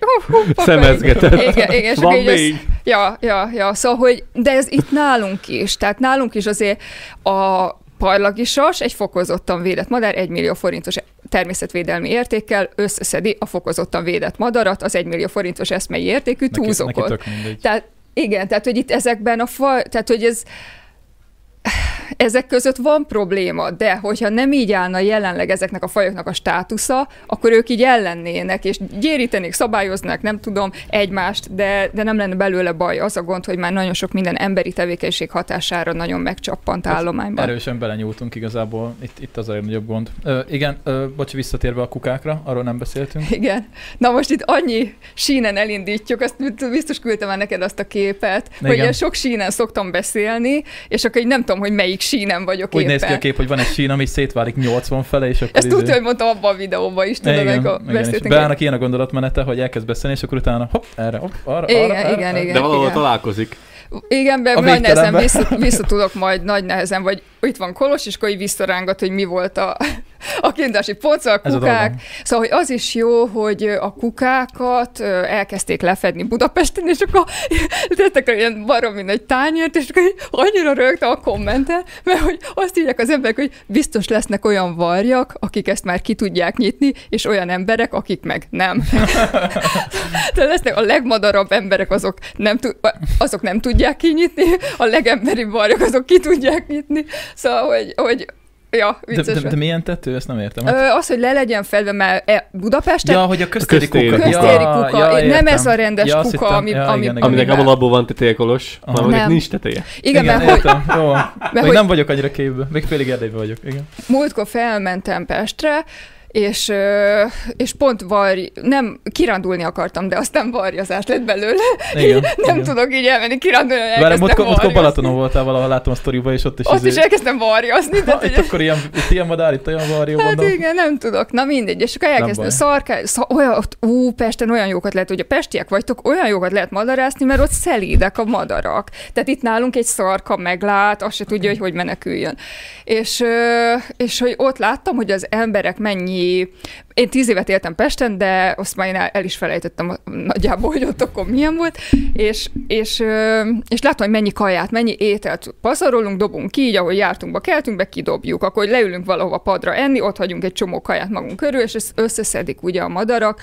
Szemezgetett. Igen, igen, és Van így még? Ja, ja, ja, szóval, hogy, de ez itt nálunk is, tehát nálunk is azért a parlagisas, egy fokozottan védett madár, egy millió forintos természetvédelmi értékkel összeszedi a fokozottan védett madarat, az egy millió forintos eszmei értékű Neki, neki túlzokot. tök mindegy. Tehát igen, tehát hogy itt ezekben a faj, tehát hogy ez ezek között van probléma, de hogyha nem így állna jelenleg ezeknek a fajoknak a státusza, akkor ők így ellennének, és gyérítenék, szabályoznák, nem tudom, egymást, de, de nem lenne belőle baj. Az a gond, hogy már nagyon sok minden emberi tevékenység hatására nagyon megcsappant állományban. Erősen belenyúltunk igazából, itt, itt az a legnagyobb gond. Ö, igen, ö, bocs, visszatérve a kukákra, arról nem beszéltünk. Igen. Na most itt annyi sínen elindítjuk, azt biztos küldtem már neked azt a képet, Igen. hogy ilyen sok sínen szoktam beszélni, és akkor így nem tudom, hogy melyik sínen vagyok Úgy éppen. néz ki a kép, hogy van egy sín, ami szétválik 80 fele, és akkor Ezt izé- tudja, hogy mondtam abban a videóban is, tudod, amikor igen, és beszéltünk. beállnak ilyen a gondolatmenete, hogy elkezd beszélni, és akkor utána hopp, erre, hopp, arra, Igen, arra, erre, igen, erre. igen. De valahol találkozik. Igen, be nagy nehezen vissza, vissza tudok majd nagy nehezen, vagy itt van Kolos, és akkor így visszarángat, hogy mi volt a, a kiindulási pont, szóval a a kukák. dolgom. Szóval, hogy az is jó, hogy a kukákat elkezdték lefedni Budapesten, és akkor tettek ilyen baromi nagy tányért, és akkor annyira rögtem a kommenten, mert hogy azt írják az emberek, hogy biztos lesznek olyan varjak, akik ezt már ki tudják nyitni, és olyan emberek, akik meg nem. De lesznek a legmadarabb emberek, azok nem, azok nem tudják kinyitni, a legemberibb varjak, azok ki tudják nyitni. Szóval, hogy, hogy ja, De, vicces. de, de milyen tető? Ezt nem értem. Ö, az, hogy le legyen fedve, mert e, Budapesten Ja, hogy a köztéri, köztéri. kuka. Köztéri ja, kuka, ja, nem ez a rendes ja, kuka, hittem- ami- ja, ami- igen. Aminek Amiben- abból van hanem Nem. nincs teteje. Igen, igen, mert hogy, értem. Jó. Még hogy- nem vagyok annyira képbe. Még félig Erdélyben vagyok. Igen. múltkor felmentem Pestre, és, és pont varj, nem kirándulni akartam, de aztán varjazás lett belőle. Igen, nem igen. tudok így elmenni kirándulni, hogy Várj, elkezdtem múltkor, múltkor. Balatonon voltál valahol, láttam a sztoriba, és ott is Ott is izé- elkezdtem varjazni, de Ha, itt akkor ilyen, itt ilyen madár, itt olyan varjó, Hát mondom. igen, nem tudok. Na mindegy, és akkor elkezdtem baj. szarkál, szar, olyan, ott, ú, Pesten olyan jókat lehet, hogy a pestiek vagytok, olyan jókat lehet madarászni, mert ott szelídek a madarak. Tehát itt nálunk egy szarka meglát, azt se tudja, hogy hogy meneküljön. És, és hogy ott láttam, hogy az emberek mennyi, én tíz évet éltem Pesten, de azt már én el, el is felejtettem nagyjából, hogy ott akkor milyen volt, és, és, és láttam, hogy mennyi kaját, mennyi ételt pazarolunk, dobunk ki, így ahogy jártunk be, keltünk be, kidobjuk, akkor leülünk valahova padra enni, ott hagyunk egy csomó kaját magunk körül, és ezt összeszedik ugye a madarak.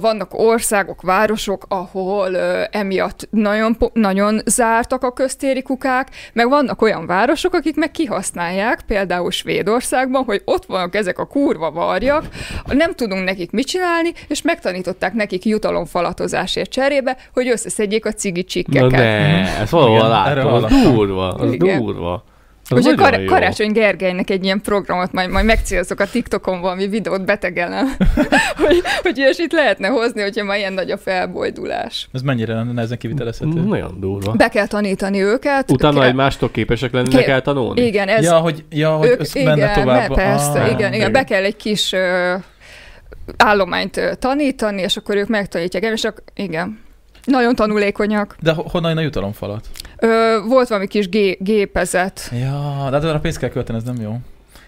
Vannak országok, városok, ahol emiatt nagyon, nagyon zártak a köztéri kukák, meg vannak olyan városok, akik meg kihasználják, például Svédországban, hogy ott vannak ezek a kurva varjak, nem tudunk nekik mit csinálni, és megtanították nekik jutalomfalatozásért cserébe, hogy összeszedjék a cigi Na csikkeket. ne, ezt valahol erről az durva, az Igen. durva. Úgyhogy kar-. Karácsony Gergelynek egy ilyen programot majd, majd megcélzok a TikTokon valami videót betegelem, hogy, hogy ilyesmit lehetne hozni, hogyha már ilyen nagy a felbojdulás. Ez mennyire nehezen kivitelezhető? Nagyon durva. Be kell tanítani őket. Utána kell, egymástól képesek lennének Ké- eltanulni? Igen, ez, Ja, hogy, ja, hogy ők, ez igen, menne tovább. ne, persze, Ah, igen, igen, be kell egy kis állományt tanítani, és akkor ők megtanítják, és akkor, igen. Nagyon tanulékonyak. De ho- honnan a jutalomfalat? Ö, volt valami kis gé- gépezet. Ja, de hát arra pénzt kell költeni, ez nem jó.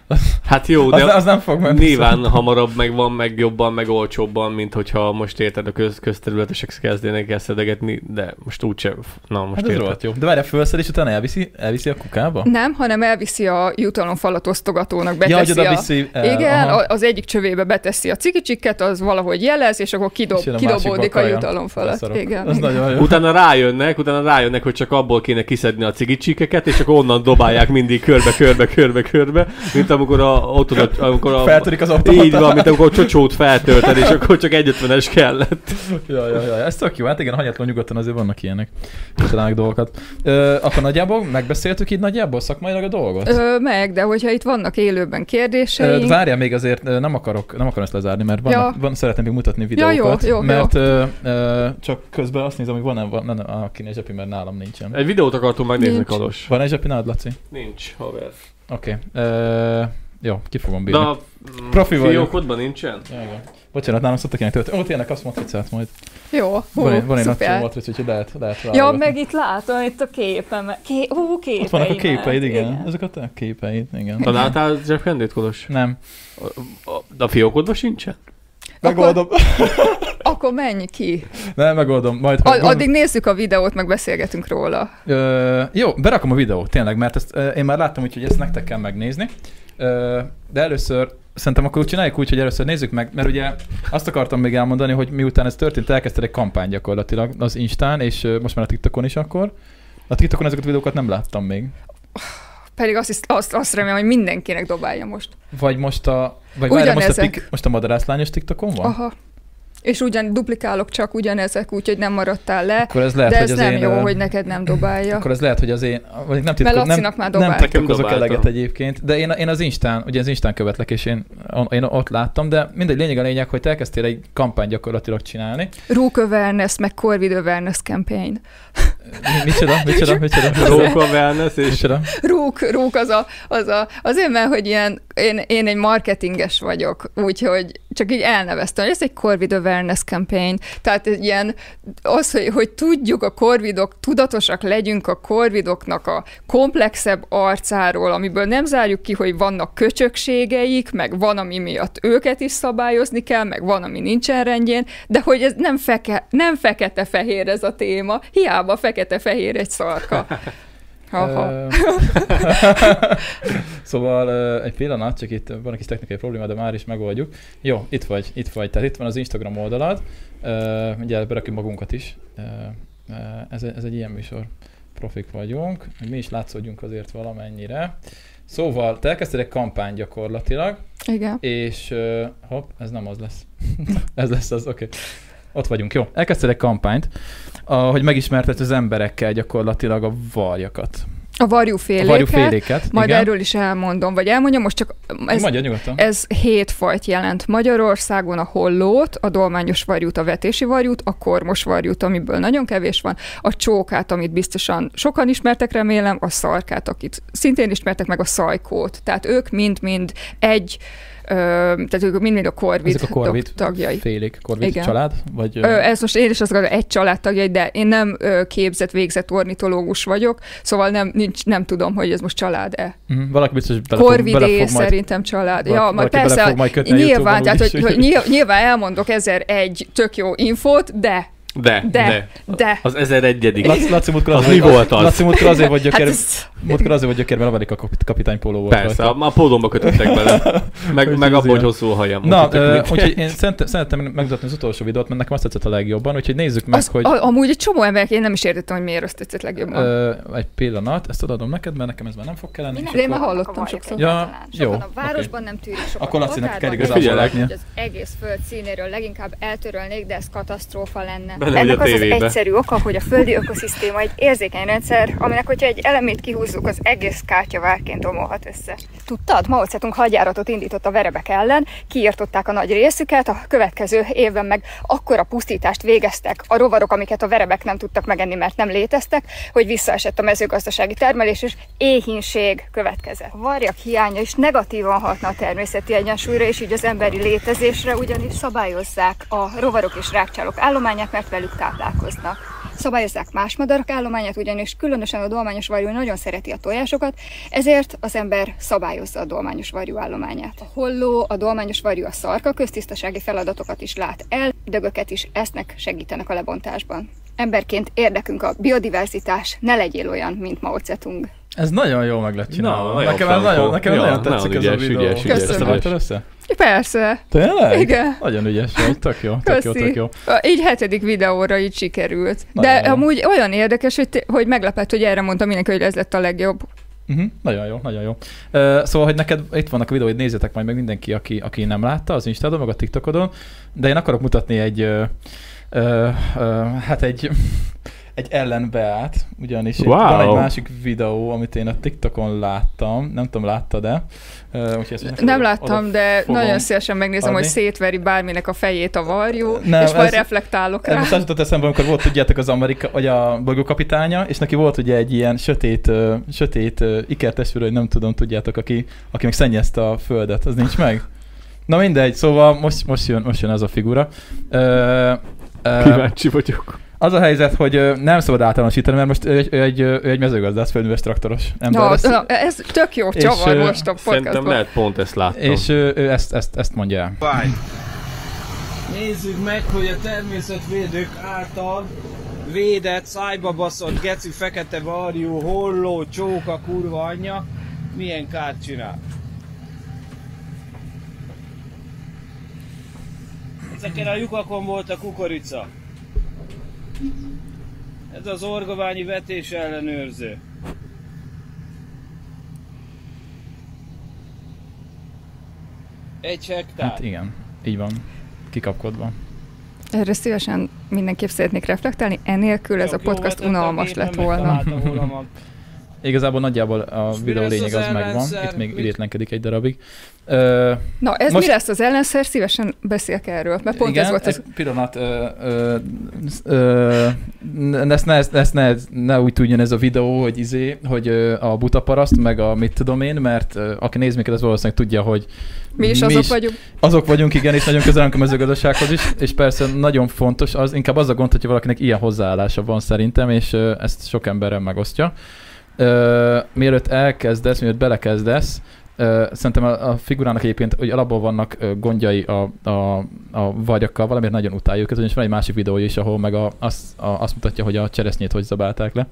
Hát jó, Az, de az nem fog menni. nyilván hamarabb megvan, meg jobban, meg olcsóbban, mint hogyha most érted a köz, közterületesek kezdenek el szedegetni, de most úgyse, na most Hát érted. jó. De várjál, fölszed, és utána elviszi, elviszi a kukába? Nem, hanem elviszi a jutalomfalat osztogatónak, Ja, beteszi oda a... viszi el. Igen, aha. a- az egyik csövébe beteszi a cigicsikket, az valahogy jelez, és akkor kidob, És a kidobódik a kaja. jutalomfalat. Igen. Az nagyon jó. Utána rájönnek, utána rájönnek, hogy csak abból kéne kiszedni a cigicsikeket, és akkor onnan dobálják mindig körbe, körbe, körbe, körbe, mint amikor a, tudod, amikor a... Feltörik az automata. Így van, mint amikor a csocsót feltölted, és akkor csak 150-es kellett. Ja, ja, ja, ez tök jó. Hát igen, hanyatlan nyugodtan azért vannak ilyenek. Kitalálnak dolgokat. Ö, akkor nagyjából megbeszéltük így nagyjából szakmailag a dolgot? Ö, meg, de hogyha itt vannak élőben Ö, kérdéseink, Várjál még azért, nem akarok, nem akarom ezt lezárni, mert van, Ja. van szeretném még mutatni Ja, jó, videókat. jó, jó. mert Ö, ö, csak közben azt nézem, hogy van-e, van, nem, akinél zsepi, mert nálam nincsen. Egy videót akartunk megnézni, Nincs. Kalos. Van egy zsepi nálad, Laci? Nincs, haver. Oké. Okay. Jó, ki fogom bírni. De a Profi vagyok. fiókodban nincsen? Ja, igen. Bocsánat, nálam szoktak ilyenek történni. Ó, tényleg azt matricát majd. jó, hú, van, egy- van egy nagy matric, úgyhogy lehet, lehet Ja, válogatni. meg itt látom, itt a képem. Ké, hú, képeimet. Ott vannak a képeid, igen. Ezek a te képeid, igen. Találtál Jeff Kendét, Kolos? Nem. A, a, de a fiókodban sincsen? Megoldom. Akkor menj ki. Nem, megoldom. Majd, ha gond- addig nézzük a videót, meg beszélgetünk róla. Ö, jó, berakom a videót, tényleg, mert ezt ö, én már láttam, úgyhogy ezt nektek kell megnézni. Ö, de először szerintem akkor csináljuk úgy, hogy először nézzük meg, mert ugye azt akartam még elmondani, hogy miután ez történt, elkezdted egy kampány gyakorlatilag az Instán, és most már a TikTokon is akkor. A TikTokon ezeket a videókat nem láttam még. Pedig azt, hisz- azt, azt remélem, hogy mindenkinek dobálja most. Vagy most a, vagy várjál, most a, most a madarászlányos TikTokon van? Aha. És ugyan duplikálok csak ugyanezek, úgyhogy nem maradtál le. Akkor ez lehet, de hogy ez az nem én, jó, ö, hogy neked nem dobálja. Akkor ez lehet, hogy az én, vagy nem Mert titkos, nem, már nem dobált. titkolkozok Nekem eleget egyébként, de én, én az Instán, ugye az Instán követlek, és én, én ott láttam, de mindegy, lényeg a lényeg, hogy te elkezdtél egy kampány gyakorlatilag csinálni. Rook awareness, meg Corvid awareness campaign. Mi- Micsoda, micsoda, micsoda? Róka wellness, és Micsoda? Rúk, rúk az a, az a, azért, mert hogy ilyen, én, én egy marketinges vagyok, úgyhogy csak így elneveztem, hogy ez egy Corvid Awareness campaign, tehát egy ilyen, az, hogy, hogy tudjuk a korvidok, tudatosak legyünk a korvidoknak a komplexebb arcáról, amiből nem zárjuk ki, hogy vannak köcsökségeik, meg van, ami miatt őket is szabályozni kell, meg van, ami nincsen rendjén, de hogy ez nem, feke, nem fekete-fehér ez a téma, hiába fekete-fehér egy szarka. Ha-ha. Ö, szóval egy pillanat, csak itt van egy kis technikai probléma, de már is megoldjuk. Jó, itt vagy, itt vagy. Tehát itt van az Instagram oldalad. Ugye berakjuk magunkat is. Ez, egy- ez egy ilyen műsor. Profik vagyunk, hogy mi is látszódjunk azért valamennyire. Szóval te elkezdted egy kampány gyakorlatilag, Igen. és hopp, ez nem az lesz. ez lesz az, oké. Okay. Ott vagyunk, jó. Elkezdted egy kampányt, a, hogy megismerted az emberekkel gyakorlatilag a varjakat. A varjú A féléket, varjúféléket. majd igen. erről is elmondom, vagy elmondjam, most csak ez, Magyar nyugodtan. ez hét fajt jelent Magyarországon, a hollót, a dolmányos varjút, a vetési varjút, a kormos varjút, amiből nagyon kevés van, a csókát, amit biztosan sokan ismertek, remélem, a szarkát, akit szintén ismertek, meg a szajkót. Tehát ők mind-mind egy, tehát ők mind-mind a korvid, Ezek a korvid tagjai. félék, korvid Igen. család? Vagy, Ö, ez most én is azt gondolom, egy családtagjai, de én nem képzett, végzett ornitológus vagyok, szóval nem, nincs, nem tudom, hogy ez most család-e. Mhm, valaki biztos bele fog, Korvidé bele fog majd, szerintem család. valaki- ja, majd persze, fog majd nyilván, tehát, hogy, hogy nyilv- nyilván elmondok ezer egy tök jó infót, de, de, de, de. de. Az 1001 Laci, Laci múltkor Az azért, mi volt az? Laci múltkor azért Hát gyökér, ez, múltkor azért volt gyökér, mert Amerika kap- kapitány póló volt Persze, rajta. a, a pódomba kötöttek bele. Meg, meg az abban, hogy hosszú hajam. Na, Úgyhogy ö, én szeretem, szeretem megmutatni az utolsó videót, mert nekem azt tetszett a legjobban, úgyhogy nézzük meg, az, hogy a, amúgy egy csomó emberek, én nem is értettem, hogy miért azt tetszett legjobban. ö, egy pillanat, ezt odaadom neked, mert nekem ez már nem fog kelleni. De én már hallottam sokszor. Ja, jó, a városban nem tűrik sokat. Akkor Lacinak kell igazából az egész föld színéről leginkább eltörölnék, de ez katasztrófa lenne. Benne vagy Ennek az az egyszerű oka, hogy a földi ökoszisztéma egy érzékeny rendszer, aminek, hogyha egy elemét kihúzzuk, az egész kártyavárként omolhat össze. Tudtad? Mao Zedong hadjáratot indított a verebek ellen, kiirtották a nagy részüket, a következő évben meg akkora pusztítást végeztek a rovarok, amiket a verebek nem tudtak megenni, mert nem léteztek, hogy visszaesett a mezőgazdasági termelés, és éhínség következett. A varjak hiánya is negatívan hatna a természeti egyensúlyra, és így az emberi létezésre, ugyanis szabályozzák a rovarok és rákcsálók állományát, mert velük táplálkoznak. Szabályozzák más madarak állományát, ugyanis különösen a dolmányos varjú nagyon szereti a tojásokat, ezért az ember szabályozza a dolmányos varjú állományát. A holló, a dolmányos varjú, a szarka köztisztasági feladatokat is lát el, dögöket is esznek, segítenek a lebontásban. Emberként érdekünk a biodiverzitás, ne legyél olyan, mint Mao Zedong. Ez nagyon jól meg lett Na, csinálva. nagyon nekem nagyon, nekem Ja, nagyon tetszik nagyon ez a ügyes, videó. ügyes, ügyes, Ezt ügyes. vágtad össze? Persze, Tényleg? Igen. Nagyon ügyes vagy, tök jó, tök jó, köszi. tök jó. Így hetedik videóra így sikerült. Nagyon De jó. amúgy olyan érdekes, hogy, te- hogy meglepett, hogy erre mondta mindenki, hogy ez lett a legjobb. Uh-huh, nagyon jó, nagyon jó. Uh, szóval, hogy neked itt vannak a videóid, nézzétek majd meg mindenki, aki, aki nem látta az Instagramon, meg a TikTokon, de én akarok mutatni egy, uh, uh, uh, hát egy, egy ellenbeát, ugyanis Wow. van egy másik videó, amit én a TikTokon láttam, nem tudom, láttad-e? Uh, Nem láttam, oda de nagyon szívesen megnézem, adni. hogy szétveri bárminek a fejét a varjú, Nem, és majd ez- reflektálok rá. most az jutott eszembe, amikor volt, tudjátok, az Amerika, vagy a bolygókapitánya, és neki volt ugye egy ilyen sötét, uh, sötét uh, ikertestvér, hogy nem tudom, tudjátok, aki, aki meg szennyezte a földet, az nincs meg? Na mindegy, szóval most, most, jön, most jön ez a figura. Uh, uh, Kíváncsi vagyok. Az a helyzet, hogy nem szabad általánosítani, mert most ő egy, ő egy, ő egy mezőgazdász, földműves traktoros ember. Na, lesz, na, ez tök jó És, csavar ö, most a Szerintem podcastban. lehet pont ezt láttam. és ő, ő ezt, ezt, ezt mondja el. Nézzük meg, hogy a természetvédők által védett, szájba baszott, geci, fekete varjú, holló, csóka, kurva anyja milyen kárt csinál. Ezeken a lyukakon volt a kukorica. Ez az orgoványi vetés ellenőrző. Egy hektár. Hát igen, így van, kikapkodva. Erre szívesen mindenképp szeretnék reflektálni, enélkül ez a Csak podcast unalmas lett volna. igazából nagyjából a És mi videó lényeg az az megvan. Itt még idétlenkedik egy darabig. Ö, Na, ez Most- mi lesz az ellenszer? Szívesen beszélek erről, mert pont igen, ez volt az... egy pillanat, ö, ö, ö, ezt, ne, ezt, ezt ne, ne úgy tudjon ez a videó, hogy izé, hogy a butaparaszt, meg a mit tudom én, mert aki néz minket, az valószínűleg tudja, hogy Mi is azok vagyunk. azok vagyunk, igen, és nagyon közel a mezőgazdasághoz is, és persze nagyon fontos, az inkább az a gond, hogyha valakinek ilyen hozzáállása van szerintem, és ezt sok emberen megosztja. Ö, mielőtt elkezdesz, mielőtt belekezdesz, ö, szerintem a, a figurának egyébként, hogy alapból vannak ö, gondjai a, a, a vagyakkal, valamiért nagyon utáljuk őket, ugyanis van egy másik videója is, ahol meg a, azt, a, azt mutatja, hogy a cseresznyét hogy zabálták le.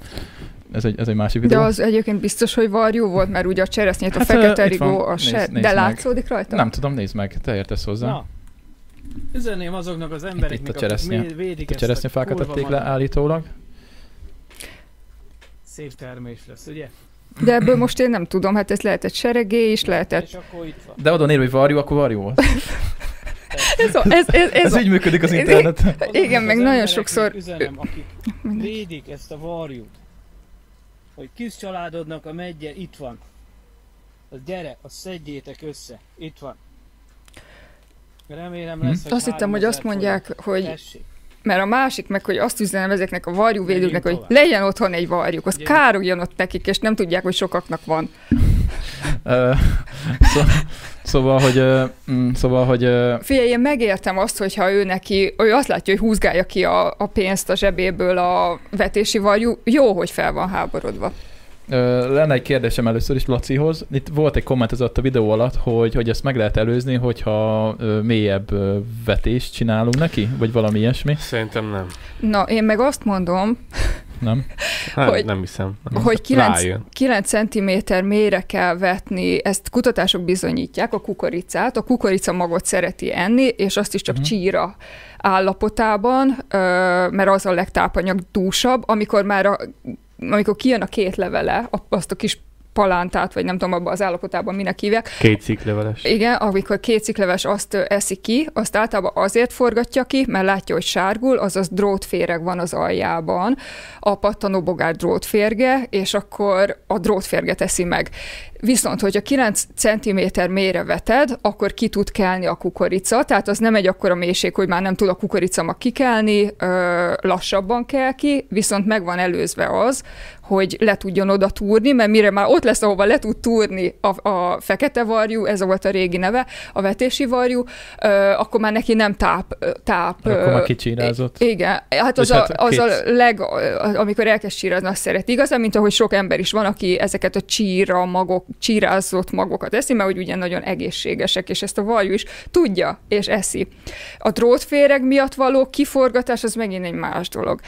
Ez egy, ez egy másik De videó. az egyébként biztos, hogy varjú volt, mert ugye a cseresznyét, a Hát, fekete ö, itt van. rigó, a Nézd- se... nézd De meg. látszódik rajta? Nem tudom, nézd meg, te értesz hozzá. Na, üzeném azoknak az embereknek, itt a cseresznye. akik védik A ezt a cseresznyefákat kurva tették le állítólag. Szép termés lesz, ugye? De ebből most én nem tudom, hát ez lehetett seregé is, lehetett... És akkor itt van. De oda nér, hogy varjú, akkor varjú volt. Ez, a, ez, ez, ez, Ez a, így működik az internet. Igen, az meg nagyon sokszor- Üzenem, akik védik ezt a varjút, hogy kis családodnak a megye itt van. Az gyere, azt szedjétek össze. Itt van. Remélem lesz, hogy Azt hittem, hogy 3000 azt mondják, forint. hogy Tessék. Mert a másik meg, hogy azt üzenem ezeknek a varjúvédőknek, hogy tovább. legyen otthon egy varjuk, az károgjon ott nekik, és nem tudják, hogy sokaknak van. Szó, szóval, hogy, mm, szóval, hogy Figyelj, én megértem azt, hogyha ő neki, ő azt látja, hogy húzgálja ki a, a pénzt a zsebéből a vetési varjú, jó, hogy fel van háborodva. Lenne egy kérdésem először is Lacihoz. Itt volt egy komment az ott a videó alatt, hogy, hogy ezt meg lehet előzni, hogyha mélyebb vetést csinálunk neki, vagy valami ilyesmi, Szerintem nem. Na, én meg azt mondom, nem? Hát, Hogy- nem hiszem. Nem. hogy 9, Rájön. 9 cm mélyre kell vetni, ezt kutatások bizonyítják, a kukoricát. A kukorica magot szereti enni, és azt is csak Mhm. csíra állapotában, mert az a legtápanyag dúsabb, amikor már a, amikor kijön a két levele, azt a kis palántát, vagy nem tudom, abban az állapotában minek hívják, Két cikleveles. igen, amikor két cikleves azt eszi ki, azt általában azért forgatja ki, mert látja, hogy sárgul, azaz drótféreg van az aljában, a pattanóbogár drótférge, és akkor a drótférget eszi meg. Viszont, hogyha 9 cm mélyre veted, akkor ki tud kelni a kukorica, tehát az nem egy akkora mélység, hogy már nem tud a kukorica mag kikelni, lassabban kell ki, viszont meg van előzve az, hogy le tudjon oda túrni, mert mire már ott lesz, ahova le tud túrni a, a fekete varjú, ez volt a régi neve, a vetési varjú, ö, akkor már neki nem táp, táp. Akkor ö, már kicsirázott. igen, hát az, És a, hát az a leg, amikor elkezd csírázni, azt szeret igazán, mint ahogy sok ember is van, aki ezeket a csíra magok, csírázott magokat eszi, mert hogy ugye nagyon egészségesek, és ezt a varjú is tudja, és eszi. A drótféreg miatt való kiforgatás, az megint egy más dolog.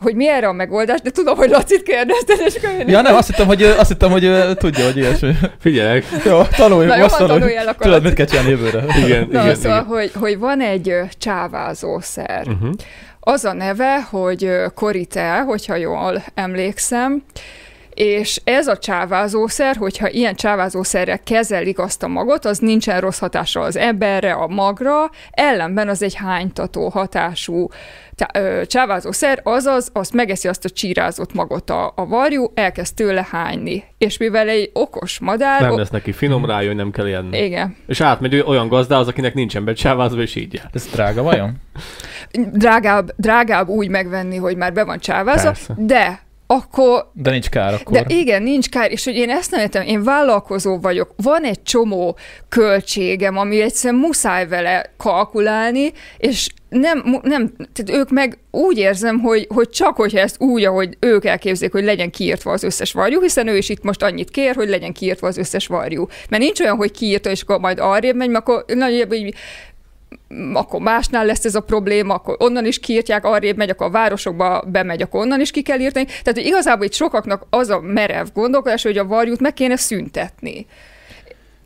Hogy mi erre a megoldás, de tudom, hogy Lacit kérdezted, és akkor én- Ja nem, azt hittem, hogy, azt hittem, hogy tudja, hogy ilyesmi. Figyelek. Jó, tanulj, Na jó, azt tanulj. tanulj el akkor. Tudod, mit kell csinálni jövőre. Igen, Na, igen, szóval, igen. hogy, hogy van egy csávázószer. Uh-huh. Az a neve, hogy ö, Coritel, hogyha jól emlékszem, és ez a csávázószer, hogyha ilyen csávázószerrel kezelik azt a magot, az nincsen rossz hatással az emberre, a magra, ellenben az egy hánytató hatású csávázószer, azaz azt megeszi azt a csírázott magot a, a varjú, elkezd tőle hányni. És mivel egy okos madár... Nem lesz neki finom, rájön, nem kell enni. igen. És átmegy olyan gazdához, akinek nincsen becsávázva, és így jár. Ez drága vajon? Drágább, drágább úgy megvenni, hogy már be van csávázva, Persze. de akkor De nincs kár akkor. De igen, nincs kár, és hogy én ezt nem értem, én vállalkozó vagyok, van egy csomó költségem, ami egyszerűen muszáj vele kalkulálni, és nem, nem tehát ők meg úgy érzem, hogy, hogy csak hogyha ezt úgy, ahogy ők elképzelik, hogy legyen kiírtva az összes varjú, hiszen ő is itt most annyit kér, hogy legyen kiírtva az összes varjú. Mert nincs olyan, hogy kiírta, és akkor majd arrébb megy, mert akkor nagyjából így akkor másnál lesz ez a probléma, akkor onnan is kiírtják, arrébb megy, akkor a városokba bemegy, akkor onnan is ki kell írtani. Tehát hogy igazából itt sokaknak az a merev gondolkodás, hogy a varjút meg kéne szüntetni.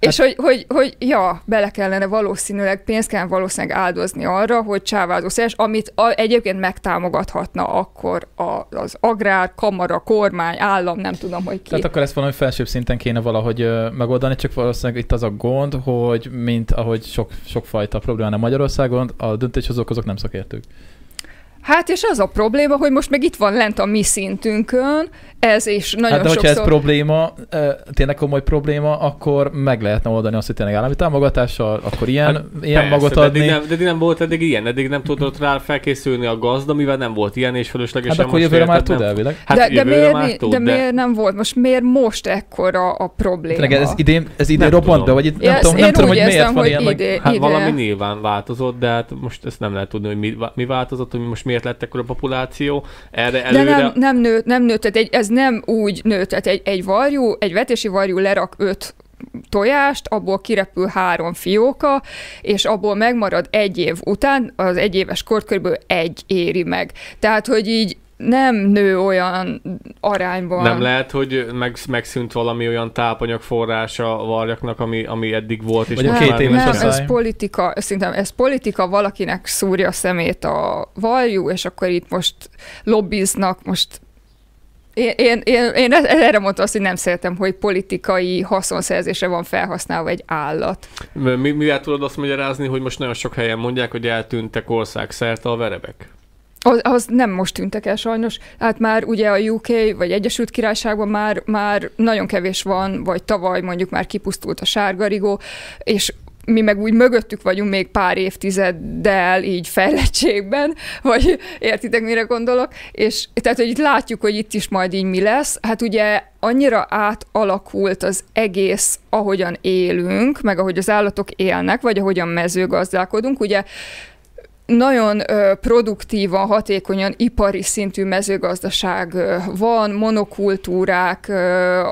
És hogy, hogy, hogy, ja, bele kellene valószínűleg, pénzt kellene valószínűleg áldozni arra, hogy csávázószeres, amit a, egyébként megtámogathatna akkor a, az agrár, kamara, kormány, állam, nem tudom, hogy ki. Tehát akkor ezt valami felsőbb szinten kéne valahogy megoldani, csak valószínűleg itt az a gond, hogy mint ahogy sok, sokfajta probléma van Magyarországon, a döntéshozók azok nem szakértők. Hát és az a probléma, hogy most meg itt van lent a mi szintünkön, ez is nagyon Hát de hogyha sokszor... ez probléma, tényleg komoly probléma, akkor meg lehetne oldani azt, hogy tényleg állami támogatással, akkor ilyen, hát ilyen Persze, magot de eddig, adni. nem, de eddig nem volt eddig ilyen, eddig nem tudott rá felkészülni a gazda, mivel nem volt ilyen, és fölöslegesen Hát akkor most jövőre már tud nem- elvileg. Hát de, de, miért, már tud, de miért nem volt? Most miért most ekkora a probléma? Tényleg ez idén, ez idén Nem robbant be, tudom. vagy itt nem tudom, nem tudom, hogy miért van hogy ilyen, Hát valami nyilván változott, de hát most ezt nem lehet tudni, hogy mi, mi változott, hogy most miért lett ekkora populáció. Erre De előre... nem, nem, nőtt, nem nőtt, tehát egy, ez nem úgy nőtt, tehát egy, egy varjú, egy vetési varjú lerak öt tojást, abból kirepül három fióka, és abból megmarad egy év után, az egy éves kort körülbelül egy éri meg. Tehát, hogy így nem nő olyan arányban. Nem lehet, hogy meg, megszűnt valami olyan tápanyagforrása a varjaknak, ami, ami eddig volt, és Vagy most két nem, asszály. ez politika, szerintem ez politika, valakinek szúrja a szemét a varjú, és akkor itt most lobbiznak, most én, én, én, én erre mondtam azt, hogy nem szeretem, hogy politikai haszonszerzésre van felhasználva egy állat. Mi, mivel tudod azt magyarázni, hogy most nagyon sok helyen mondják, hogy eltűntek országszerte a verebek? Az, az nem most tűntek el sajnos. Hát már ugye a UK vagy Egyesült Királyságban már, már nagyon kevés van, vagy tavaly mondjuk már kipusztult a sárgarigó, és mi meg úgy mögöttük vagyunk még pár évtizeddel így fejlettségben, vagy értitek, mire gondolok, és tehát, hogy itt látjuk, hogy itt is majd így mi lesz. Hát ugye annyira átalakult az egész, ahogyan élünk, meg ahogy az állatok élnek, vagy ahogyan mezőgazdálkodunk, ugye nagyon produktívan, hatékonyan ipari szintű mezőgazdaság van, monokultúrák,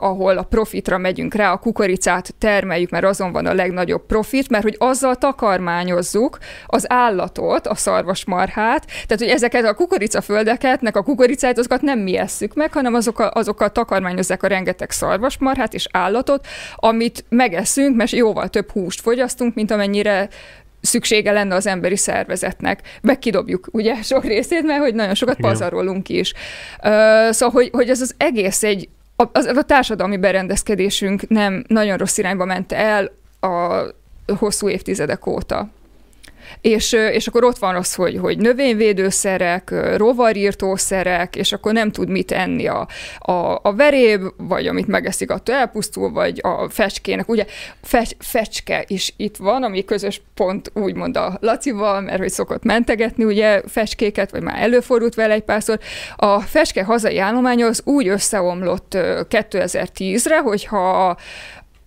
ahol a profitra megyünk rá, a kukoricát termeljük, mert azon van a legnagyobb profit, mert hogy azzal takarmányozzuk az állatot, a szarvasmarhát, tehát hogy ezeket a kukoricaföldeket, nek a kukoricát, azokat nem mi esszük meg, hanem azokkal, azokkal takarmányozzák a rengeteg szarvasmarhát és állatot, amit megeszünk, mert jóval több húst fogyasztunk, mint amennyire szüksége lenne az emberi szervezetnek. Megkidobjuk, ugye, sok részét, mert hogy nagyon sokat Igen. pazarolunk is. Szóval, hogy, hogy ez az egész egy, az, a társadalmi berendezkedésünk nem nagyon rossz irányba ment el a hosszú évtizedek óta. És, és akkor ott van az, hogy, hogy növényvédőszerek, rovarírtószerek, és akkor nem tud mit enni a, a, a veréb, vagy amit megeszik, attól elpusztul, vagy a fecskének. Ugye fecs, fecske is itt van, ami közös pont úgymond a Lacival, mert hogy szokott mentegetni ugye fecskéket, vagy már előfordult vele egy párszor. A fecske hazai állománya az úgy összeomlott ö, 2010-re, hogyha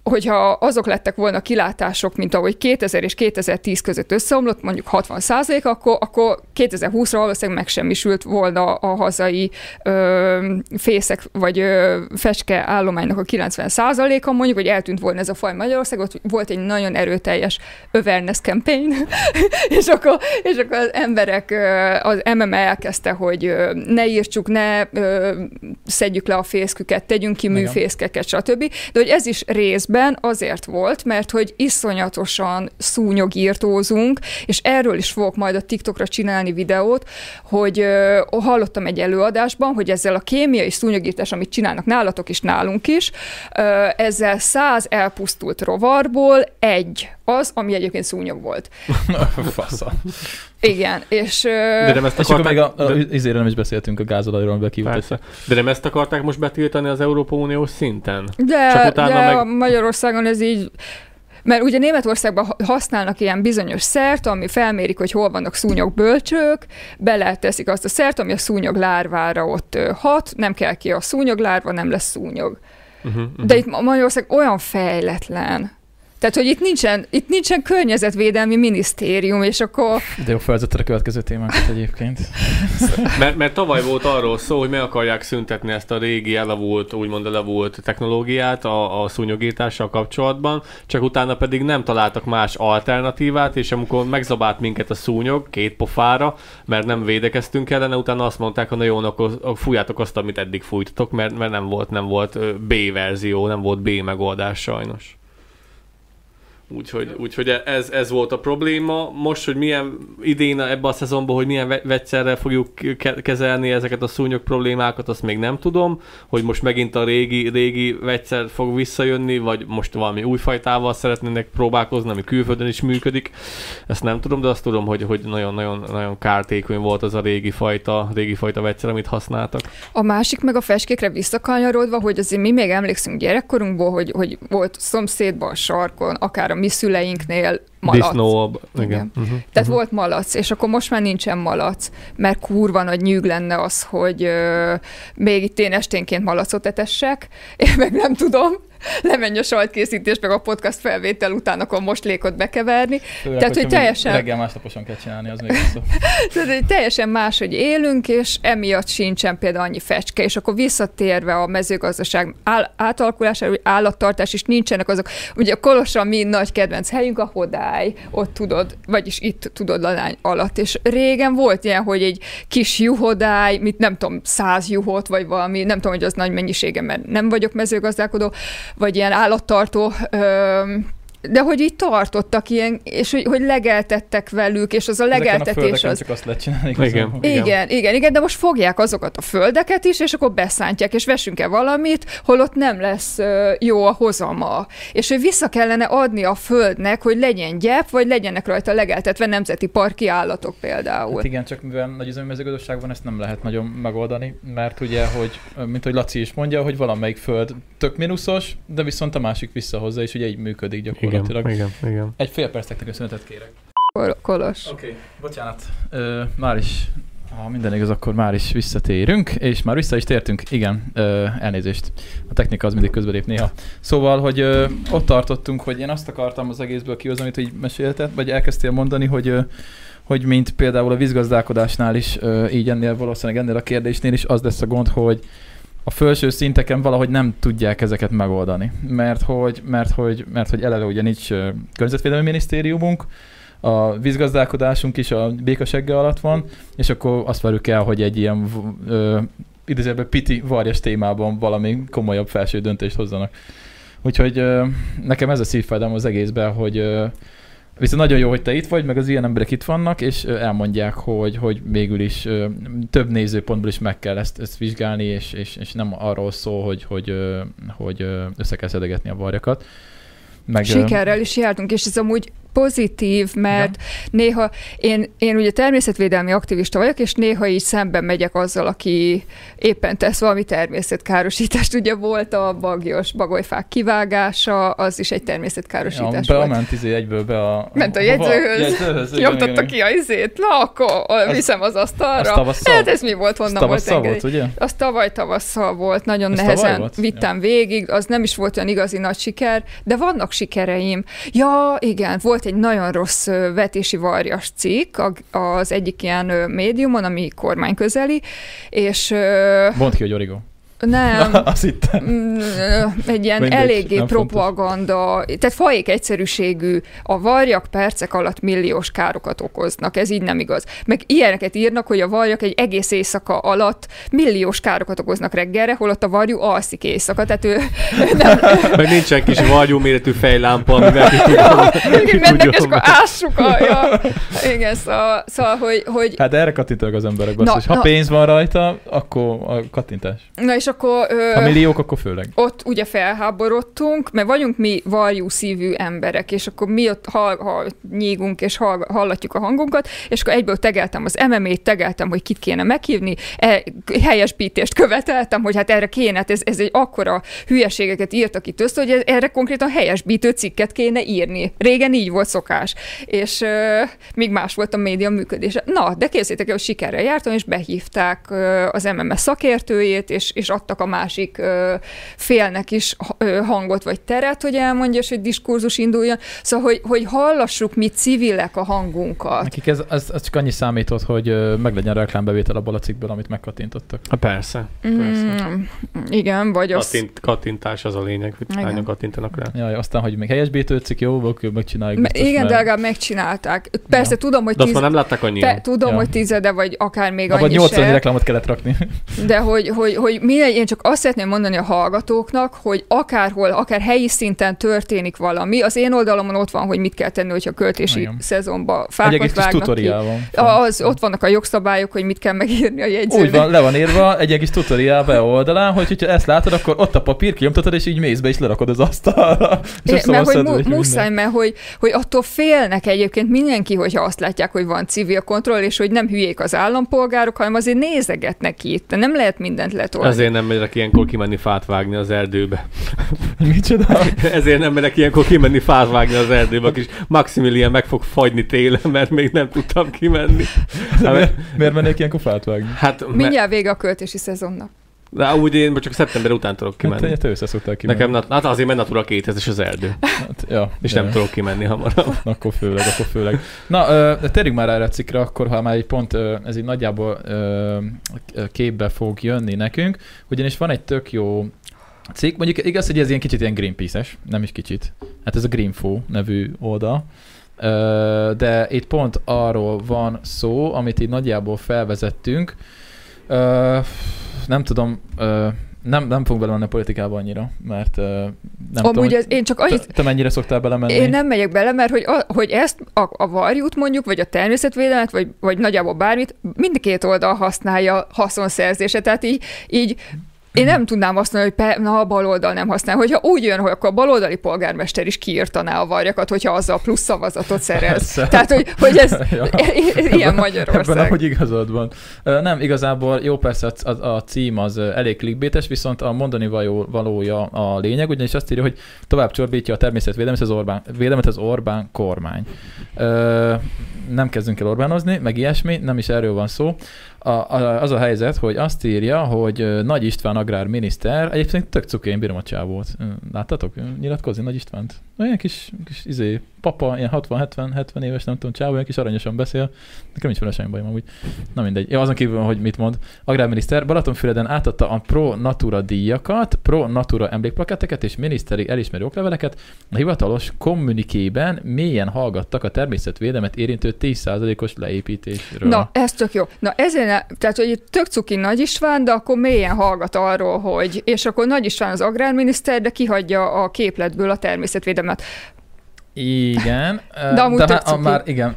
hogyha azok lettek volna kilátások, mint ahogy 2000 és 2010 között összeomlott, mondjuk 60 százalék, akkor, akkor 2020-ra valószínűleg megsemmisült volna a hazai ö, fészek vagy ö, fecske állománynak a 90 százaléka, mondjuk, hogy eltűnt volna ez a faj Magyarországon, ott volt egy nagyon erőteljes awareness campaign, és, akkor, és akkor az emberek, az MMA elkezdte, hogy ne írtsuk, ne ö, szedjük le a fészküket, tegyünk ki műfészkeket, stb. De hogy ez is részben azért volt, mert hogy iszonyatosan szúnyogírtózunk, és erről is fogok majd a TikTokra csinálni videót, hogy ö, hallottam egy előadásban, hogy ezzel a kémiai szúnyogírtás, amit csinálnak nálatok is, nálunk is, ö, ezzel száz elpusztult rovarból egy az, ami egyébként szúnyog volt. Fasza. Igen, és... De nem ezt És akkor akarták... még a, a, de, izére nem is beszéltünk a gázolajról, amivel kiutatják. persze. De nem ezt akarták most betiltani az Európa Uniós szinten? De, Csak utána de meg- a Magyarországon ez így mert ugye Németországban ha- használnak ilyen bizonyos szert, ami felmérik, hogy hol vannak szúnyog bölcsők, beleteszik azt a szert, ami a szúnyog lárvára ott hat, nem kell ki a szúnyog lárva, nem lesz szúnyog. Uh-huh, uh-huh. De itt Ma- Magyarország olyan fejletlen. Tehát, hogy itt nincsen, itt nincsen környezetvédelmi minisztérium, és akkor De jó felvezetted a következő témánkat egyébként. Mert, mert tavaly volt arról szó, hogy meg akarják szüntetni ezt a régi elavult, úgymond elavult technológiát a, a szúnyogítással kapcsolatban, csak utána pedig nem találtak más alternatívát, és amikor megzabált minket a szúnyog két pofára, mert nem védekeztünk ellene, utána azt mondták, hogy na jó, akkor fújjátok azt, amit eddig fújtatok, mert, mert nem volt, nem volt B verzió, nem volt B megoldás sajnos. Úgyhogy, úgyhogy ez, ez volt a probléma. Most, hogy milyen idén ebben a szezonban, hogy milyen ve- vegyszerrel fogjuk ke- kezelni ezeket a szúnyog problémákat, azt még nem tudom. Hogy most megint a régi, régi vegyszer fog visszajönni, vagy most valami új fajtával szeretnének próbálkozni, ami külföldön is működik. Ezt nem tudom, de azt tudom, hogy, hogy nagyon-nagyon nagyon kártékony volt az a régi fajta, régi fajta vegyszer, amit használtak. A másik meg a feskékre visszakanyarodva, hogy azért mi még emlékszünk gyerekkorunkból, hogy, hogy volt szomszédban sarkon, akár a mi szüleinknél malac. Disznó, igen. Igen. Uh-huh. Tehát uh-huh. volt malac, és akkor most már nincsen malac, mert kurva nagy nyűg lenne az, hogy ö, még itt én esténként malacot etessek, én meg nem tudom, lemenj a sajtkészítés, meg a podcast felvétel után, akkor most lékot bekeverni. Főleg, Tehát, hogy teljesen- Reggel másnaposan kell csinálni, az még. Tehát hogy teljesen más, hogy élünk, és emiatt sincsen például annyi fecske, és akkor visszatérve a mezőgazdaság áll, átalakulására, hogy állattartás, és nincsenek azok, ugye a Kolosra mi nagy kedvenc helyünk a hodály, ott tudod, vagyis itt tudod ladány alatt, és régen volt ilyen, hogy egy kis juhodály, mit nem tudom, száz juhot, vagy valami, nem tudom, hogy az nagy mennyisége, mert nem vagyok mezőgazdálkodó, vagy ilyen állattartó, öm, de hogy így tartottak ilyen, és hogy, hogy legeltettek velük, és az a a legeltetés földeken az... csak azt lehet csinálni. Igen. Igen. Igen, igen, igen, de most fogják azokat a földeket is, és akkor beszántják, és vessünk el valamit, holott nem lesz jó a hozama. És hogy vissza kellene adni a földnek, hogy legyen gyep, vagy legyenek rajta legeltetve nemzeti parki állatok például. Hát igen, csak mivel nagy üzemi mezőgazdaság van, ezt nem lehet nagyon megoldani, mert ugye, hogy, mint hogy Laci is mondja, hogy valamelyik föld tök mínuszos, de viszont a másik visszahozza, és ugye így működik gyakorlatilag. Igen, igen, igen. Egy fél percnek a szünetet kérek. Kol- Kolos. Oké, okay, bocsánat. Ö, már is, ha minden igaz, akkor már is visszatérünk, és már vissza is tértünk, igen, ö, elnézést. A technika az mindig közbelép néha. Szóval, hogy ö, ott tartottunk, hogy én azt akartam az egészből kihozni, amit így mesélted, vagy elkezdtél mondani, hogy ö, hogy mint például a vízgazdálkodásnál is, ö, így ennél valószínűleg ennél a kérdésnél is az lesz a gond, hogy a felső szinteken valahogy nem tudják ezeket megoldani, mert hogy, mert hogy, mert hogy eleve ugye nincs környezetvédelmi minisztériumunk, a vízgazdálkodásunk is a békasegge alatt van, és akkor azt várjuk el, hogy egy ilyen ö, idézőben piti varjas témában valami komolyabb felső döntést hozzanak. Úgyhogy ö, nekem ez a szívfájdalom az egészben, hogy ö, viszont nagyon jó, hogy te itt vagy, meg az ilyen emberek itt vannak, és elmondják, hogy, hogy végül is több nézőpontból is meg kell ezt, ezt vizsgálni, és, és, és nem arról szól, hogy, hogy, hogy össze kell szedegetni a varjakat. Meg, Sikerrel is jártunk, és ez amúgy pozitív, mert néha én, én ugye természetvédelmi aktivista vagyok, és néha így szemben megyek azzal, aki éppen tesz valami természetkárosítást. Ugye volt a bagyos bagolyfák kivágása, az is egy természetkárosítás Ja, volt. bement izé egyből be a... Ment a jegyzőhöz, jegyzőhöz ki a izét, na akkor Az- viszem az Az asztalra. tavasszal? Hát ez mi volt, Az honnan volt engedély? volt, ugye? Az tavaly tavasszal volt, nagyon Ez nehezen volt? vittem végig, az nem is volt olyan igazi nagy siker, de vannak sikereim. Ja, igen, volt egy nagyon rossz vetési varjas cikk az egyik ilyen médiumon, ami kormányközeli, és Mondd ki, hogy Origo. Nem, Azt hittem. Mm, egy ilyen Mindegy, eléggé nem fontos. propaganda, tehát fajék egyszerűségű, a varjak percek alatt milliós károkat okoznak, ez így nem igaz. Meg ilyeneket írnak, hogy a varjak egy egész éjszaka alatt milliós károkat okoznak reggelre, holott a varjú alszik éjszaka, tehát ő nem, Meg nincsen kis varjú méretű fejlámpa, amivel ki ők tudja. mennek, és akkor ássuk a, ja. Igen, szóval, szóval hogy, hogy Hát erre kattintanak az emberek, Na, basszus. Ha na. pénz van rajta, akkor a kattintás. na és akkor... Ö, Ha milliók, akkor főleg. ott ugye felháborodtunk, mert vagyunk mi varjú szívű emberek, és akkor mi ott hall, hall, nyígunk, és hall, hallatjuk a hangunkat, és akkor egyből tegeltem az MMA-t, tegeltem, hogy kit kéne meghívni, e, helyesbítést követeltem, hogy hát erre kéne, hát ez, ez egy akkora hülyeségeket írtak itt össze, hogy erre konkrétan helyesbítő cikket kéne írni. Régen így volt szokás, és ö, még más volt a média működése. Na, de képzétek el, hogy sikerrel jártam, és behívták ö, az MMS szakértőjét, és, és adtak a másik ö, félnek is ö, hangot vagy teret, hogy elmondja, és hogy diskurzus induljon. Szóval, hogy, hogy hallassuk mi civilek a hangunkat. Nekik ez, ez, ez csak annyi számított, hogy meglegyen reklámbevétel abból a cikkből, amit megkattintottak. Ha persze. persze. Mm, igen, vagy az... Kattint, kattintás az a lényeg, hogy hányan kattintanak rá. Jaj, aztán, hogy még helyesbítő cikk, jó, akkor megcsináljuk. Me- biztos, igen, mert- de legalább megcsinálták. Persze, Ja. tudom, hogy De azt tíz... már nem látták annyian. Te, tudom, Ja. hogy tizede, vagy akár még Abban annyi 80 se, reklámot kellett rakni. de hogy, hogy, hogy miért mindegy, én csak azt szeretném mondani a hallgatóknak, hogy akárhol, akár helyi szinten történik valami, az én oldalamon ott van, hogy mit kell tenni, hogyha költési Igen. szezonban Egy fákat kis vágnak ki. tutoriál van. Az, ott vannak a jogszabályok, hogy mit kell megírni a jegyzőben. Úgy van, le van írva egy egész tutoriál be oldalán, hogy hogyha ezt látod, akkor ott a papír, kinyomtatod, és így mész be, és lerakod az asztalra. És É, mert hogy mu- muszáj, mert hogy, hogy attól félnek egyébként mindenki, hogyha azt látják, hogy van civil kontroll, és hogy nem hülyék az állampolgárok, hanem azért nézegetnek itt. Nem lehet mindent letolni. Ezért nem megyek ilyenkor kimenni fát vágni az erdőbe. Micsoda? Ezért nem megyek ilyenkor kimenni fát vágni az erdőbe. A kis Maximilian meg fog fagyni télen, mert még nem tudtam kimenni. miért, miért mennék ilyenkor fát vágni? Hát, me- Mindjárt vége a költési szezonnak. De úgy én csak szeptember után tudok Hát kimenni. te össze szoktál kimenni. Nekem, hát azért, mert Natura 2000-es az erdő. Hát, ja, És ja. nem tudok kimenni hamarabb. Akkor főleg, akkor főleg. Na, térjünk már erre a cikkre, akkor ha már egy pont, ez így nagyjából képbe fog jönni nekünk, ugyanis van egy tök jó cikk, mondjuk igaz, hogy ez ilyen kicsit ilyen Greenpeace-es, nem is kicsit. Hát ez a Greenfo nevű oldal. De itt pont arról van szó, amit így nagyjából felvezettünk. Nem tudom, ö, nem, nem fogunk belemenni a politikába annyira, mert ö, nem Amúgy tudom, ez, én csak te, annyit, te mennyire szoktál belemenni? én nem megyek bele, mert hogy, a, hogy ezt a, a varjút mondjuk, vagy a természetvédelmet, vagy, vagy nagyjából bármit, mindkét oldal használja haszonszerzése. Tehát így, így én nem tudnám azt mondani, hogy pe, na, a bal oldal nem használ. Hogyha úgy jön, hogy akkor a baloldali polgármester is kiírtaná a varjakat, hogyha azzal plusz szavazatot szerez. Tehát, hogy, hogy ez Ja. ilyen Ebben Magyarország. ahogy igazad van. Nem, igazából jó persze a, a, a cím az elég clickbaites, viszont a mondani való, valója a lényeg, ugyanis azt írja, hogy tovább csorbítja a természetvédelmet az Orbán, védelmet az Orbán kormány. Ö, nem kezdünk el Orbánozni, meg ilyesmi, nem is erről van szó. A, a, az a helyzet, hogy azt írja, hogy Nagy István agrárminiszter, egyébként tök cuki, én bírom a csávót. Láttatok? Nyilatkozni Nagy Istvánt? Olyan kis, kis izé, papa, ilyen 60-70-70 éves, nem tudom, csávó, olyan kis aranyosan beszél. Nekem nincs vele semmi bajom amúgy. Na mindegy. Ja, azon kívül, hogy mit mond. Agrárminiszter Balatonfüreden átadta a Pro Natura díjakat, Pro Natura emlékplaketeket és miniszteri elismerő okleveleket. A hivatalos kommunikében mélyen hallgattak a természetvédelmet érintő 10%-os leépítésről. Na, ez tök jó. Na, ezért, tehát, hogy itt tök cuki Nagy István, de akkor mélyen hallgat arról, hogy, és akkor Nagy István az agrárminiszter, de kihagyja a képletből a természetvédelmet. Igen. De amúgy de hát, a, már igen.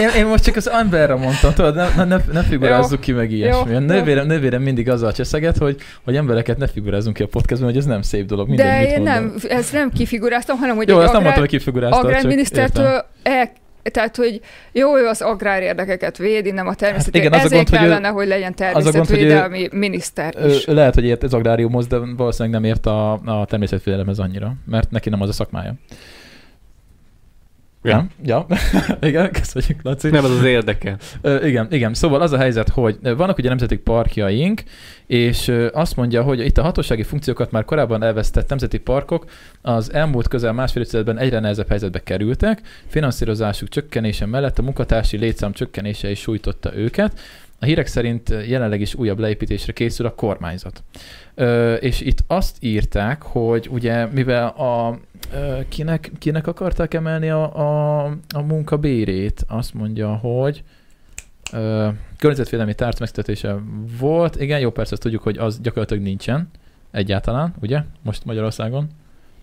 Én, én, most csak az emberre mondtam, tudod, ne, ne, ne, figurázzuk ki meg ilyesmi. Jó, A jó. nővérem, nővérem mindig azzal cseszeget, hogy, hogy embereket ne figurázzunk ki a podcastban, hogy ez nem szép dolog. Mindegy, de én mondom. nem, ezt nem kifiguráztam, hanem hogy Jó, egy azt nem mondtam, agrár, hogy agrárminisztertől el, tehát, hogy jó, ő az agrár érdekeket védi, nem a természet. igen, az a Ezért gond, hogy ő- kellene, hogy legyen a gond, ő- természetvédelmi miniszter is. lehet, hogy ért az agráriumhoz, de valószínűleg nem ért a, a természetvédelemhez annyira, mert neki nem az a szakmája. Ja. Nem? Ja. igen, köszönjük, Laci. Nem, az az érdeke. Ö, igen, igen. Szóval az a helyzet, hogy vannak ugye nemzeti parkjaink, és azt mondja, hogy itt a hatósági funkciókat már korábban elvesztett nemzeti parkok az elmúlt közel másfél évtizedben egyre nehezebb helyzetbe kerültek. Finanszírozásuk csökkenése mellett a munkatársi létszám csökkenése is sújtotta őket. A hírek szerint jelenleg is újabb leépítésre készül a kormányzat. Ö, és itt azt írták, hogy ugye mivel a ö, kinek, kinek akarták emelni a, a, a munkabérét, azt mondja, hogy ö, környezetvédelmi tárc megszületése volt. Igen, jó, persze azt tudjuk, hogy az gyakorlatilag nincsen egyáltalán, ugye? Most Magyarországon.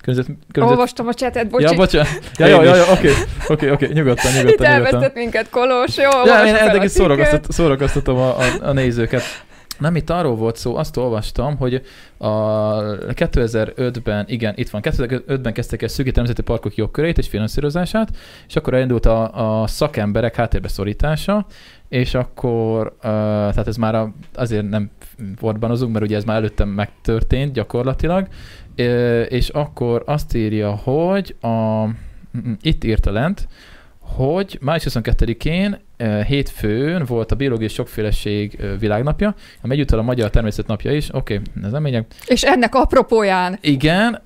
Környezet, környezet... Olvastam a csetet, bocsi. Ja, bocsánat. Ja, jó, jó, jó, oké, oké, oké, nyugodtan, Itt nyugodtan, nyugodtan. elvesztett minket Kolós, jó, Ja, én eddig szórakoztat, szórakoztatom a, a, a nézőket. Nem, itt arról volt szó, azt olvastam, hogy a 2005-ben, igen, itt van, 2005-ben kezdtek el szűkíteni nemzeti parkok jogkörét és finanszírozását, és akkor elindult a, a szakemberek háttérbe szorítása, és akkor, tehát ez már azért nem forbanozunk, mert ugye ez már előttem megtörtént gyakorlatilag, és akkor azt írja, hogy a, mm, itt írta lent, hogy május 22-én eh, hétfőn volt a biológiai sokféleség világnapja, ami egyúttal a Magyar Természet napja is. Oké, okay, ez nem lényeg. És ennek apropóján Igen,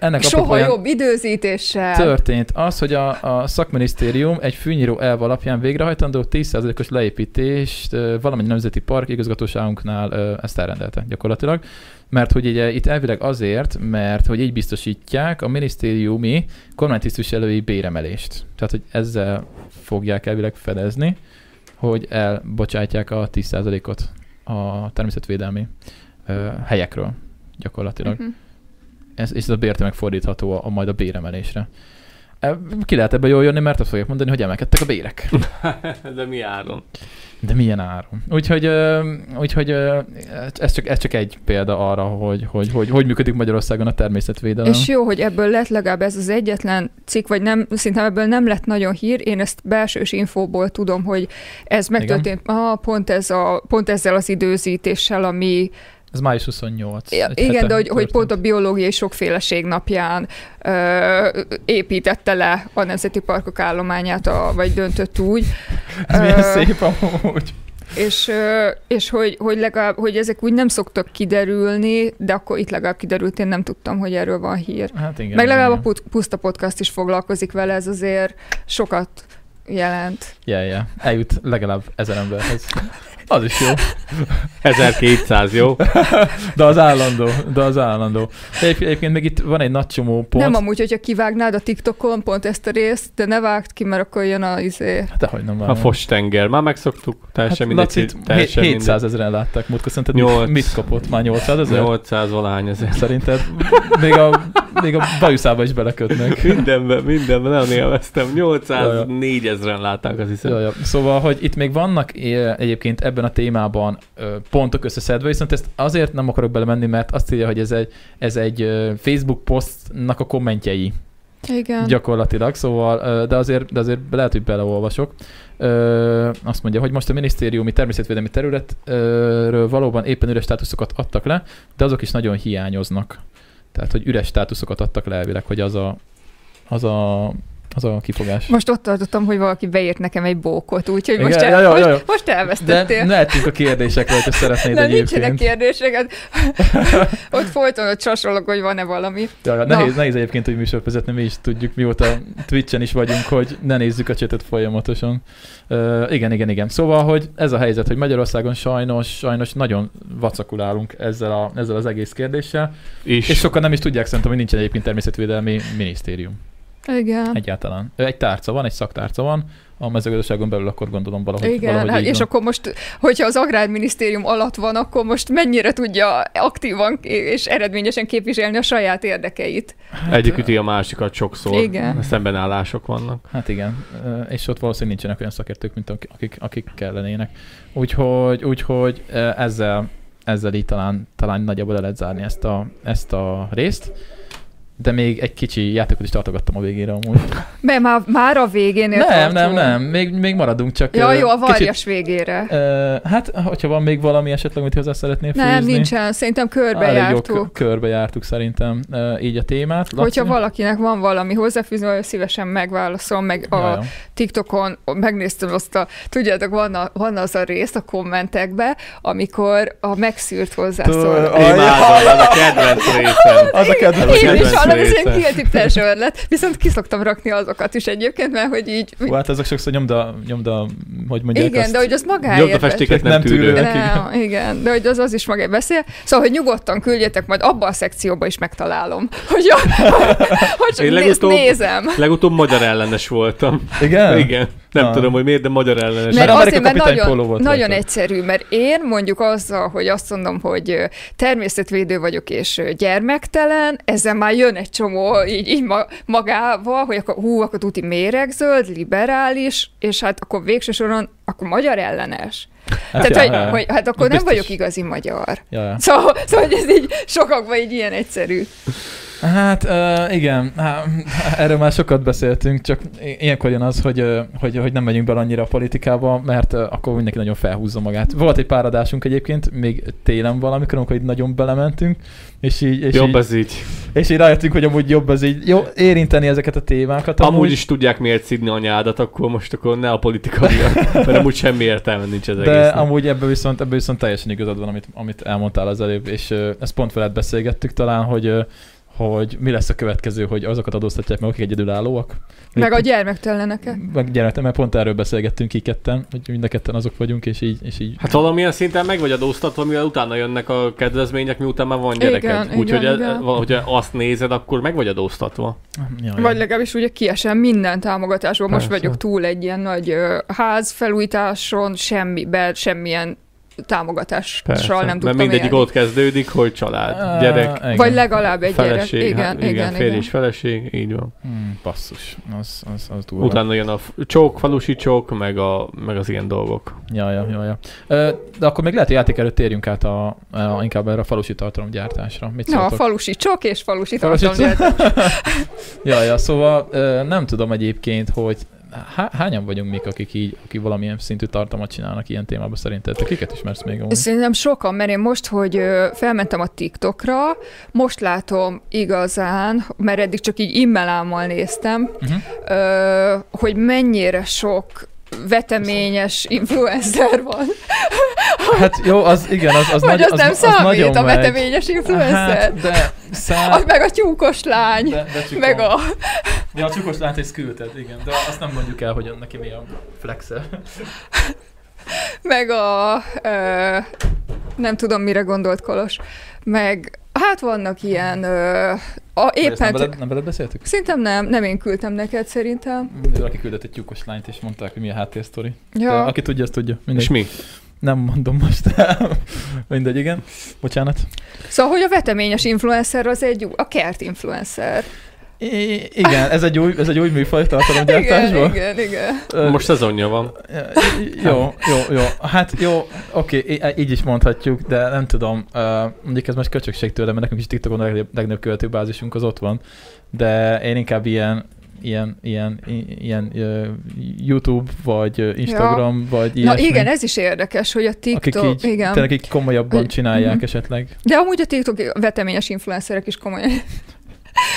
ennek soha apropóján jobb időzítéssel. történt az, hogy a, a szakminisztérium egy fűnyíró elv alapján végrehajtandó 10%-os leépítést valamennyi nemzeti park igazgatóságunknál ezt elrendelte gyakorlatilag. Mert hogy ugye itt elvileg azért, mert hogy így biztosítják a minisztériumi kormánytisztviselői béremelést. Tehát, hogy ezzel fogják elvileg fedezni, hogy elbocsátják a 10%-ot a természetvédelmi ö, helyekről gyakorlatilag. Mhm. Ez, és ez a bért megfordítható a, a majd a béremelésre. E, Ki lehet ebbe jól jönni, mert azt fogják mondani, hogy emelkedtek a bérek. De mi áron? De milyen áron? Úgyhogy, úgyhogy ez, csak, ez csak egy példa arra, hogy hogy, hogy, hogy működik Magyarországon a természetvédelem. És jó, hogy ebből lett legalább ez az egyetlen cikk, vagy nem, szinte ebből nem lett nagyon hír. Én ezt belsős infóból tudom, hogy ez megtörtént ah, pont, ez a, pont ezzel az időzítéssel, ami Ez május 28. Ja, igen, de hogy, hogy pont a biológiai sokféleség napján ö, építette le a Nemzeti Parkok állományát, a, vagy döntött úgy. Ez milyen Ö, szép amúgy. És, és hogy, hogy, legalább, hogy ezek úgy nem szoktak kiderülni, de akkor itt legalább kiderült, én nem tudtam, hogy erről van hír. Hát igen. Meg legalább a igen. Put- Puszta Podcast is foglalkozik vele, ez azért sokat jelent. Yeah, yeah. Eljut legalább ezer emberhez. Az is jó. 1200, jó? De az állandó, de az állandó. De egyéb- egyébként még itt van egy nagy csomó pont. Nem amúgy, hogyha kivágnád a TikTokon pont ezt a részt, de ne vágd ki, mert akkor jön a izé. Dehogy nem A vágom. fostenger. Már megszoktuk. Teljesen hát, mindegy. Lacit teljesen 700 ezeren látták múltkor, szerinted Nyolc. mit, mit kapott? Már 800 mindegy. ezer? 800 valány ezer. Szerinted még a, még a bajuszába is belekötnek. Mindenben, mindenben nagyon élveztem. Ja, 804 ezeren látták, azt hiszem. Ja, ja. Szóval, hogy itt még vannak egyébként ebben a témában pontok összeszedve, viszont ezt azért nem akarok belemenni, mert azt írja, hogy ez egy, ez egy Facebook posztnak a kommentjei Igen. gyakorlatilag, szóval, de azért, de azért lehet, hogy beleolvasok. Azt mondja, hogy most a minisztériumi természetvédelmi területről valóban éppen üres státuszokat adtak le, de azok is nagyon hiányoznak. Tehát, hogy üres státuszokat adtak le elvileg, hogy az a, az a, az a kifogás. Most ott tartottam, hogy valaki beírt nekem egy bókot, úgyhogy Igen, most, ja, el, ja, ja, ja. most, most De elvesztettél. mehetünk a kérdésekre, hogyha szeretnéd Nem, nincsenek egyébként. kérdéseket. ott folyton ott csasolok, hogy van-e valami. Ja, ja, nehéz, nehéz egyébként, hogy műsor vezetni, mi is tudjuk, mióta Twitchen is vagyunk, hogy ne nézzük a csetet folyamatosan. Uh, igen, igen, igen. Szóval, hogy ez a helyzet, hogy Magyarországon sajnos, sajnos nagyon vacakulálunk ezzel, a, ezzel az egész kérdéssel, És, és sokan nem is tudják szerintem, hogy nincsen egyébként természetvédelmi minisztérium. Igen. Egyáltalán. Egy tárca van, egy szaktárca van, a mezőgazdaságon belül akkor gondolom valahogy, Igen, valahogy hát és van. akkor most, hogyha az Agrárminisztérium alatt van, akkor most mennyire tudja aktívan és eredményesen képviselni a saját érdekeit. egyik üti a másikat sokszor. Igen. Szembenállások vannak. Hát igen, és ott valószínűleg nincsenek olyan szakértők, mint akik, akik, kellenének. Úgyhogy, úgyhogy ezzel, ezzel így talán, talán nagyjából le lehet zárni ezt a, ezt a részt. De még egy kicsi játékot is tartogattam a végére amúgy. Mert már, már a végénél nem, tartunk. nem, nem, még, még maradunk, csak Ja, jó, a kicsit, varjas végére. ö, hát, hogyha van még valami esetleg, amit hozzá szeretnél fűzni. Nem, nincsen, szerintem Elég jó, körbejártuk. kö- körbejártuk szerintem ö, így a témát. Laci? Hogyha valakinek van valami hozzáfűzni, olyan szívesen megválaszolom, meg a Ja, ja. TikTokon megnéztem azt a, tudjátok, van, a, van az a rész a kommentekbe, amikor a megszűrt hozzászól. Imádom, ez a kedvenc részem. Az a kedvenc. Ez hallom, ez ilyen guilty pleasure lett, viszont ki szoktam rakni azokat is egyébként, mert hogy így, Hú, Hát azok sokszor nyomda, nyomda hogy mondják igen, azt, de hogy az magáért. Jobb a festéket Nem nem tűrő. Nem, igen, de hogy az, az is magáért beszél. Szóval, hogy nyugodtan küldjetek, majd abban a szekcióban is megtalálom. Hogy, a, hogy csak Én néz, legutóbb- nézem. Legutóbb magyar ellenes voltam. Igen? Igen. Nem tudom, hogy miért, de magyar ellenes. Mert Amerika azért, mert nagyon, volt nagyon rajta. egyszerű, mert én mondjuk azzal, hogy azt mondom, hogy természetvédő vagyok és gyermektelen, ezzel már jön egy csomó így, így ma- magával, hogy akkor hú, akkor tuti méregzöld, liberális, és hát akkor végső soron akkor magyar ellenes. Hát Tehát, ja, hogy, ja. hogy hát akkor nem biztos. vagyok igazi magyar. Ja, ja. Szóval, szóval ez így sokakban így ilyen egyszerű. Hát uh, igen, Há, erről már sokat beszéltünk, csak ilyenkor jön az, hogy, hogy, hogy nem megyünk bele annyira a politikába, mert akkor mindenki nagyon felhúzza magát. Volt egy pár adásunk egyébként, még télen valamikor, amikor így nagyon belementünk, és így, és Jobb így, ez így. és így rájöttünk, hogy amúgy jobb az így jó érinteni ezeket a témákat. Amúgy is tudják miért szidni anyádat, akkor most akkor ne a politika miatt, mert amúgy semmi értelme nincs ez De egésznek. amúgy ebben viszont, ebben viszont teljesen igazad van, amit, amit elmondtál az előbb, és ezt pont veled beszélgettük talán, hogy hogy mi lesz a következő, hogy azokat adóztatják meg, akik egyedülállóak. Meg a gyermekteleneket. meg gyerek, mert pont erről beszélgettünk így ketten, hogy mind a ketten azok vagyunk, és így, és így Hát valamilyen szinten meg vagy adóztatva, mivel utána jönnek a kedvezmények, miután már van gyereked. Úgyhogy e- igen. hogyha azt nézed, akkor meg vagy adóztatva. Ja, Vagy legalábbis ugye kiesem minden támogatásból. Most Persze. vagyok túl egy ilyen nagy ö, ház felújításon, semmiben, semmilyen támogatással Persze, nem mert tudtam mindegyik élni. ott kezdődik, hogy család, gyerek, igen. Vagy legalább egy feleség, gyerek. Igen, hát, igen, igen. férj igen. és feleség, így van. Hmm, basszus, az, az, az durva. Utána jön a csók, falusi csók, meg, a, meg az ilyen dolgok. Ja, ja, ja, ja. De akkor még lehet, hogy játék előtt térjünk át a, a, inkább erre a falusi tartalomgyártásra. Mit Na, a falusi csok és falusi Falusi tartalomgyártás. ja, ja, szóval nem tudom egyébként, hogy há- hányan vagyunk mik, akik így, akik valamilyen szintű tartalmat csinálnak ilyen témában szerinted? Te kiket ismersz még amúgy? Szerintem sokan, mert én most, hogy felmentem a TikTokra, most látom igazán, mert eddig csak így immelámmal néztem, Uh-huh. hogy mennyire sok veteményes influencer van. Hát jó, az igen, az, az, Vagy nagy, az, az, nem az, számít nagyon a veteményes influencer? Hát, de szá... Az meg a tyúkos lány, de, de meg a... Ja, a csukos lát ezt küldted, igen. De azt nem mondjuk el, hogy neki mi a flexe. meg a... Ö, nem tudom, mire gondolt Kolos. Meg, hát vannak ilyen... Ö, a, Éppen... Nem veled, nem veled beszéltük? Szerintem nem, nem én küldtem neked szerintem. Valaki küldött egy tyúkos lányt, és mondták, hogy mi a háttérsztori. Ja. Ja. Aki tudja, azt tudja. Mindegy. És mi? Nem mondom most el. Mindegy, igen. Bocsánat. Szóval, hogy a veteményes influencer az egy, a kert influencer. I- igen, ez egy új, ez egy új műfaj Igen, tartalomgyártásban. igen, igen. Ö, Most szezonja van. Jó, jó, jó. Hát jó, oké, í- így is mondhatjuk, de nem tudom. Uh, mondjuk ez most köcsökség tőlem, mert nekünk is TikTokon a legnagyobb, legnagyobb követőbázisunk az ott van. De én inkább ilyen ilyen, ilyen, ilyen uh, YouTube, vagy Instagram, ja. vagy Na ilyesmi. igen, ez is érdekes, hogy a akik TikTok, így, igen. tényleg így komolyabban Hogy- csinálják Mhm. esetleg. De amúgy a TikTok veteményes influencerek is komolyan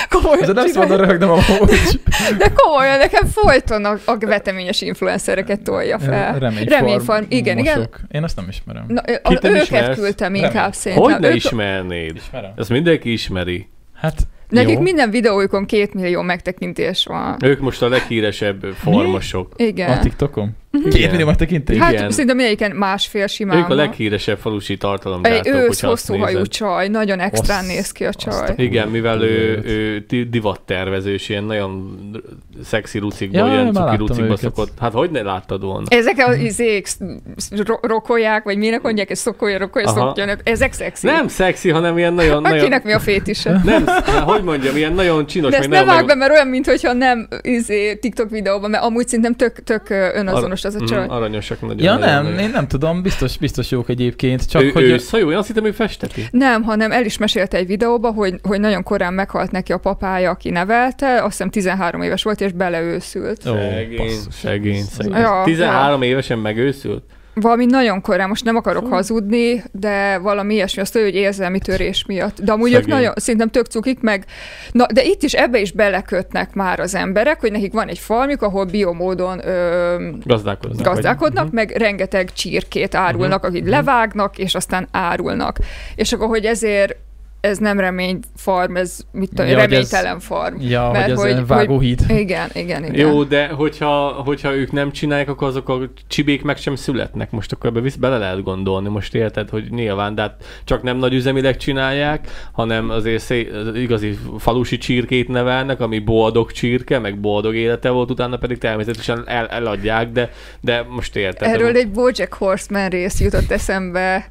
komolyan De nem szabad röhögnem amúgy. De komolyan, nekem folyton a, a veteményes influencereket tolja fel. Reményfarm. Reményfarm, igen, igen. Én azt nem ismerem. Na, Kit őket ismersz? küldtem Remény. inkább szerintem. Hogy ne Ők- ismernéd? Ismerem. Ezt mindenki ismeri. Hát Nekik jó. minden videójukon két millió megtekintés van. Ők most a leghíresebb formosok. A Igen. TikTokon? Igen. Két millió megtekintés? Hát igen. szerintem mindegyiken másfél simán. Ők a leghíresebb falusi Egy tartalomgyártók, ősz azt hosszú hajú csaj, nagyon extrán Azt- néz ki a azt csaj. a- Igen, mivel ő, Kurva ő di- divattervezős, ilyen nagyon szexi lucikban, Ja, ilyen cuki szokott. Hát hogy ne láttad volna? Ezek az izék, sz- ro- rokolják, vagy minek mondják, ez szokolja, rokolja, szokjanak. Ezek szexi. Nem szexi, hanem ilyen nagyon... nagyon Akinek mi a fétise? nem, hát hogy mondjam, ilyen nagyon csinos, De ezt ne nagyon vág meg... be, mert olyan, mintha nem izé, TikTok videóban, mert amúgy szerintem tök, tök ö, önazonos az a csaj. Mm, aranyosak nagyon. Ja nagyon, nem, nagyon. én nem tudom, biztos, biztos jók egyébként, csak ő, hogy... ő szajó, én azt hittem, ő festeti. Nem, hanem el is mesélte egy videóba, hogy, hogy nagyon korán meghalt neki a papája, aki nevelte, azt hiszem 13 éves volt, és beleőszült. Ó, Szegény, basszus. szegény, szegény. Ja, 13 évesen megőszült? Valami nagyon korán, most nem akarok hazudni, de valami ilyesmi, azt tudja, hogy érzelmi törés miatt. De amúgy ők Szegény. nagyon, szerintem tök cukik, meg, na, de itt is ebbe is belekötnek már az emberek, hogy nekik van egy farmjuk, ahol biomódon ö, Gazdálkodnak. gazdálkodnak, Mhm. meg rengeteg csirkét árulnak, akik levágnak, és aztán árulnak. És akkor, hogy ezért ez nem reményfarm, ez mit tudom, Ja, hogy ez- reménytelen farm. Ja, Mert hogy ez hogy- hogy, vágóhíd. Igen, igen, igen. Jó, de hogyha, hogyha ők nem csinálják, akkor azok a csibék meg sem születnek. Most akkor ebbe visz, bele lehet gondolni. Most érted, hogy nyilván, de hát csak nem nagy üzemileg csinálják, hanem azért szé- az igazi falusi csirkét nevelnek, ami boldog csirke, meg boldog élete volt, utána pedig természetesen el, eladják, de, de most érted. Erről egy Bojack Horseman rész jutott eszembe,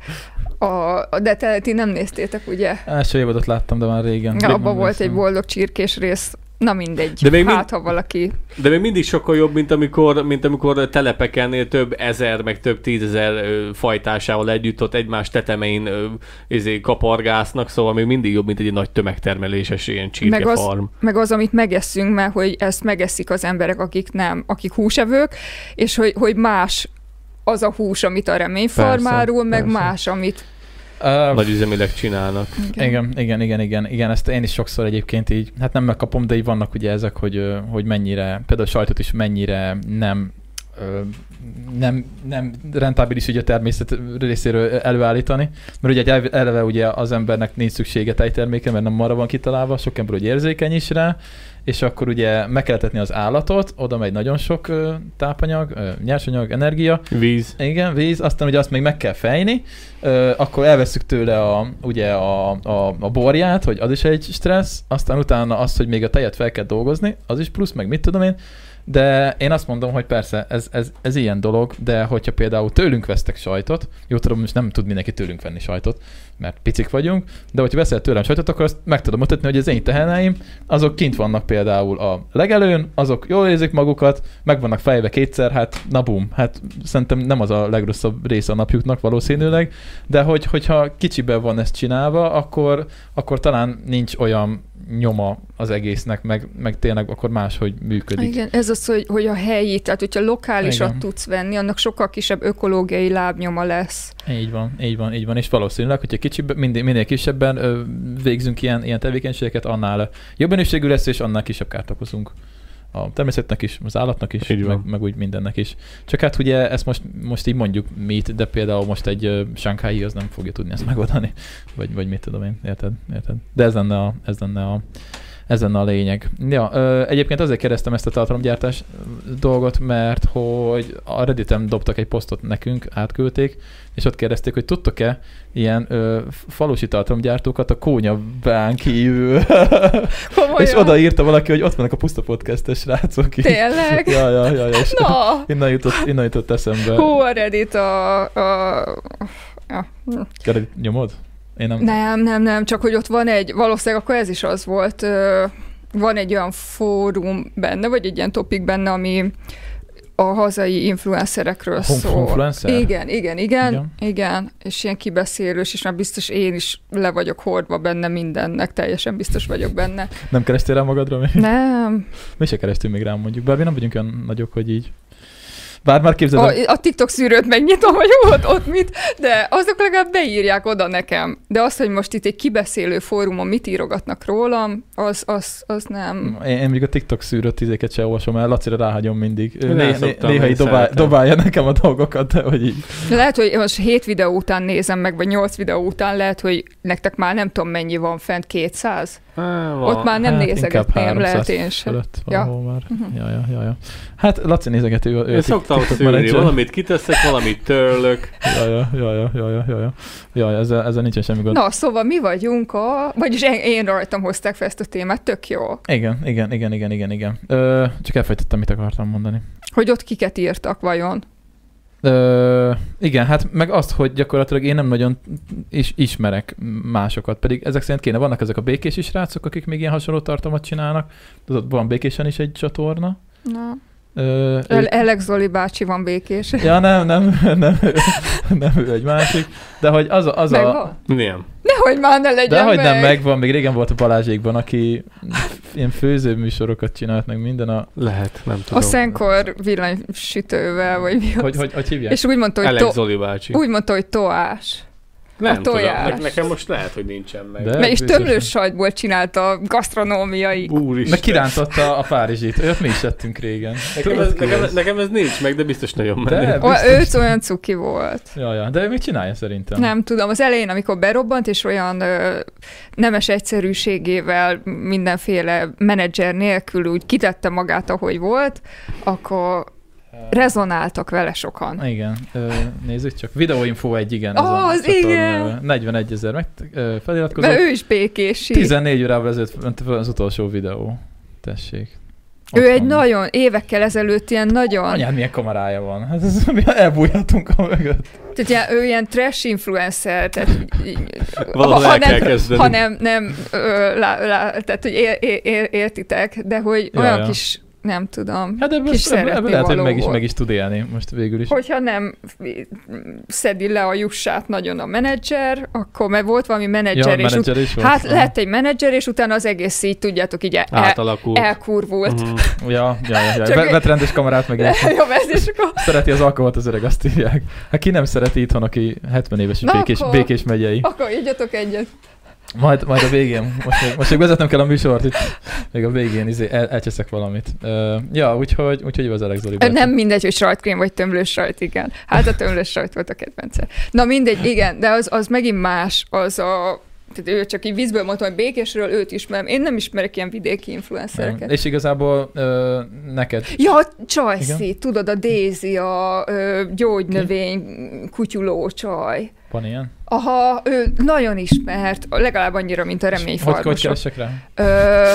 a, de te, ti nem néztétek, ugye? Első évadot láttam, de már régen. Ja, abban volt Emlékszem. egy boldog csirkés rész. Na mindegy. De még mind- hát, ha valaki... De még mindig sokkal jobb, mint amikor, mint amikor telepeken több ezer, meg több tízezer fajtásával együtt ott egymás tetemein izé, kapargásznak, szóval még mindig jobb, mint egy nagy tömegtermeléses ilyen Meg az, csirkefarm. meg az, amit megeszünk, mert hogy ezt megeszik az emberek, akik nem, akik húsevők, és hogy, hogy más az a hús, amit a reményfarmáról, meg persze. más, amit... Uh, Nagy üzemileg csinálnak. Igen, igen, igen, igen, igen, ezt én is sokszor egyébként így, hát nem megkapom, de így vannak ugye ezek, hogy, hogy mennyire, például a sajtot is mennyire nem nem, nem rentábilis ugye a természet részéről előállítani, mert ugye egy eleve ugye az embernek nincs szüksége tejterméke, mert nem arra van kitalálva, sok ember ugye érzékeny is rá, és akkor ugye meg kell etetni az állatot, oda megy nagyon sok ö, tápanyag, ö, nyersanyag, energia, Víz. igen, víz, aztán ugye azt még meg kell fejni, ö, akkor elveszük tőle a, ugye a, a, a borját, hogy az is egy stressz, aztán utána azt, hogy még a tejet fel kell dolgozni, az is plusz, meg mit tudom én, De én azt mondom, hogy persze, ez, ez, ez ilyen dolog, de hogyha például tőlünk vesztek sajtot, jó tudom, most nem tud mindenki tőlünk venni sajtot, mert picik vagyunk, de hogyha veszel tőlem sajtot, akkor azt meg tudom mutatni, hogy az én teheneim, azok kint vannak például a legelőn, azok jól érzik magukat, meg vannak fejbe kétszer, hát na bum, hát szerintem nem az a legrosszabb része a napjuknak valószínűleg, de hogy, hogyha kicsiben van ezt csinálva, akkor, akkor talán nincs olyan nyoma az egésznek, meg, meg tényleg akkor máshogy működik. Igen, ez az, hogy, hogy a helyi, tehát hogyha lokálisat Igen. tudsz venni, annak sokkal kisebb ökológiai lábnyoma lesz. Így van, így van, így van, és valószínűleg, hogyha kicsibb, minél, minél kisebben végzünk ilyen, ilyen tevékenységeket, annál jobb minőségű lesz, és annál kisebb kárt okozunk a természetnek is, az állatnak is, meg, meg, úgy mindennek is. Csak hát ugye ezt most, most így mondjuk mit, de például most egy uh, Shanghai az nem fogja tudni ezt megoldani, vagy, vagy mit tudom én, érted? érted? De ez lenne a, ez lenne a, ez lenne a lényeg. Ja, ö, egyébként azért kérdeztem ezt a tartalomgyártás dolgot, mert hogy a Redditen dobtak egy posztot nekünk, átküldték, és ott kérdezték, hogy tudtok-e ilyen ö, falusi tartalomgyártókat a kónyabán kívül. És odaírta valaki, hogy ott vannak a puszta podcastes srácok is. Tényleg? Ja, ja, ja, ja. És Na, innen, jutott, innen jutott eszembe. hú, a Reddit a... a ja. Kered, nyomod? Én nem. Nem, nem, nem, csak hogy ott van egy, valószínűleg akkor ez is az volt, van egy olyan fórum benne, vagy egy ilyen topik benne, ami a hazai influencerekről szól. homefluencer? Igen, igen, igen, Igen. igen, igen, és ilyen kibeszélős, és már biztos én is le vagyok hordva benne mindennek, teljesen biztos vagyok benne. Nem kerestél rá magadra még? Nem, Mi se kerestünk még rám mondjuk, bár mi nem vagyunk olyan nagyok, hogy így. Bár már képzeld, el- a, a TikTok szűrőt megnyitom, hogy ott, ott mit, de azok legalább beírják oda nekem. De azt, hogy most itt egy kibeszélő fórumon mit írogatnak rólam, az, az, az nem. Én, én még a TikTok szűrött tizéket se olvasom el, Lacira ráhagyom mindig. Né, né, néha így dobál, dobálja nekem a dolgokat, de hogy így. Lehet, hogy most 7 videó után nézem meg, vagy 8 videó után lehet, hogy nektek már nem tudom mennyi van fent, 200? Van. Ott már nem Hát nézegetném, lehet 300 én sem. Fölött Ja. már. Mhm. Ja, ja, ja, ja. Hát Laci nézegeti, ő, ő Én szoktam szűrni, menedzser. valamit kiteszek, valamit törlök. Ja, ja, ja, ja, ja, ja, ja, ja. ja ezzel, ezzel nincsen semmi gond. Na, szóval mi vagyunk a... Vagyis én, én rajtam hozták fel ezt a témát, tök jó. Igen, igen, igen, igen, igen, igen. Ö, csak elfejtettem, mit akartam mondani. Hogy ott kiket írtak vajon? Ö, igen, hát meg azt, hogy gyakorlatilag én nem nagyon is, ismerek másokat, pedig ezek szerint kéne, vannak ezek a békés is srácok, akik még ilyen hasonló tartalmat csinálnak, ott van békésen is egy csatorna. Na. Ö, ő- Alex Zoli bácsi van békés. ja, nem, nem, nem, ő- nem, ő egy másik, de hogy az a, az a Megvan? Nem. Nehogy már ne legyen de hogy meg. nem megvan, még régen volt a Balázsékban, aki ilyen főző műsorokat csinált, meg minden a, Lehet, nem tudom. A szenkor villanysütővel, vagy mi az? hogy, hogy, hogy hívják? És úgy mondta, hogy, to- Zoli bácsi. úgy mondta, hogy toás. Nem a tudom, tojás. ne- nekem most lehet, hogy nincsen meg. De- és biztos. tömlős sajtból csinálta gasztronómiai. Úristen. Meg kirántotta a Párizsit, olyat mi is tettünk régen. Nekem ez, nekem, nekem ez nincs meg, de biztos nagyon De- menő. O, biztos. ő olyan cuki volt. Ja, ja, de ő még csinálja szerintem. Nem tudom, az elején, amikor berobbant, és olyan ö, nemes egyszerűségével mindenféle menedzser nélkül úgy kitette magát, ahogy volt, akkor rezonáltak vele sokan. Igen, nézzük csak. Videóinfo egy, igen. ez Ó, a az igen. neve. 41 ezer meg feliratkozott. De ő is békési. 14 órával ezelőtt ment fel az utolsó videó. Tessék. Ott Ő egy van. nagyon, évekkel ezelőtt ilyen nagyon, Anyád, milyen kamerája van. Hát ez, mi elbújhatunk a mögött. tehát ilyen, ő ilyen trash influencer, tehát Valahol ha nem, kezdeni. ha nem, nem ö, lá, lá, tehát hogy ér, ér, ér, értitek, de hogy Ja, olyan ja. kis, nem tudom, Hát ebből, Kis ebből, lehet, hogy meg is, volt. meg is tud élni most végül is. hogyha nem szedi le a jussát nagyon a menedzser, akkor mert volt valami menedzser, ja, és ut- menedzser is volt. hát Aha. lett egy menedzser, és utána az egész így, tudjátok, így el, Átalakul. elkurvult. Mhm. Ja, ja, ja. ja. Csak Vett rendes kamerát meg. Jobb ez, és akkor Szereti az alkoholt az öreg, azt írják. Hát ki nem szereti itthon, aki 70 éves és Na békés, akkor- békés megyei. akkor ígyatok egyet. Majd, majd a végén. Most még, most még vezetnem kell a műsort itt. Még a végén izé, el, elcseszek valamit. Uh, ja, úgyhogy, úgyhogy az Alex Zoli. Nem mindegy, hogy sajtkrém vagy tömlős sajt, igen. Hát a tömlős sajt volt a kedvence. Na mindegy, igen, de az, az megint más, az a tehát ő csak így vízből mondtam, hogy békésről őt ismerem. Én nem ismerek ilyen vidéki influencereket. És igazából uh, neked Ja, Csajci, Igen? tudod, a Daisy, a ö, gyógynövény kutyuló csaj. van ilyen? Aha, ő nagyon ismert, legalább annyira, mint a Hogy, hogy keresek rá? Ö,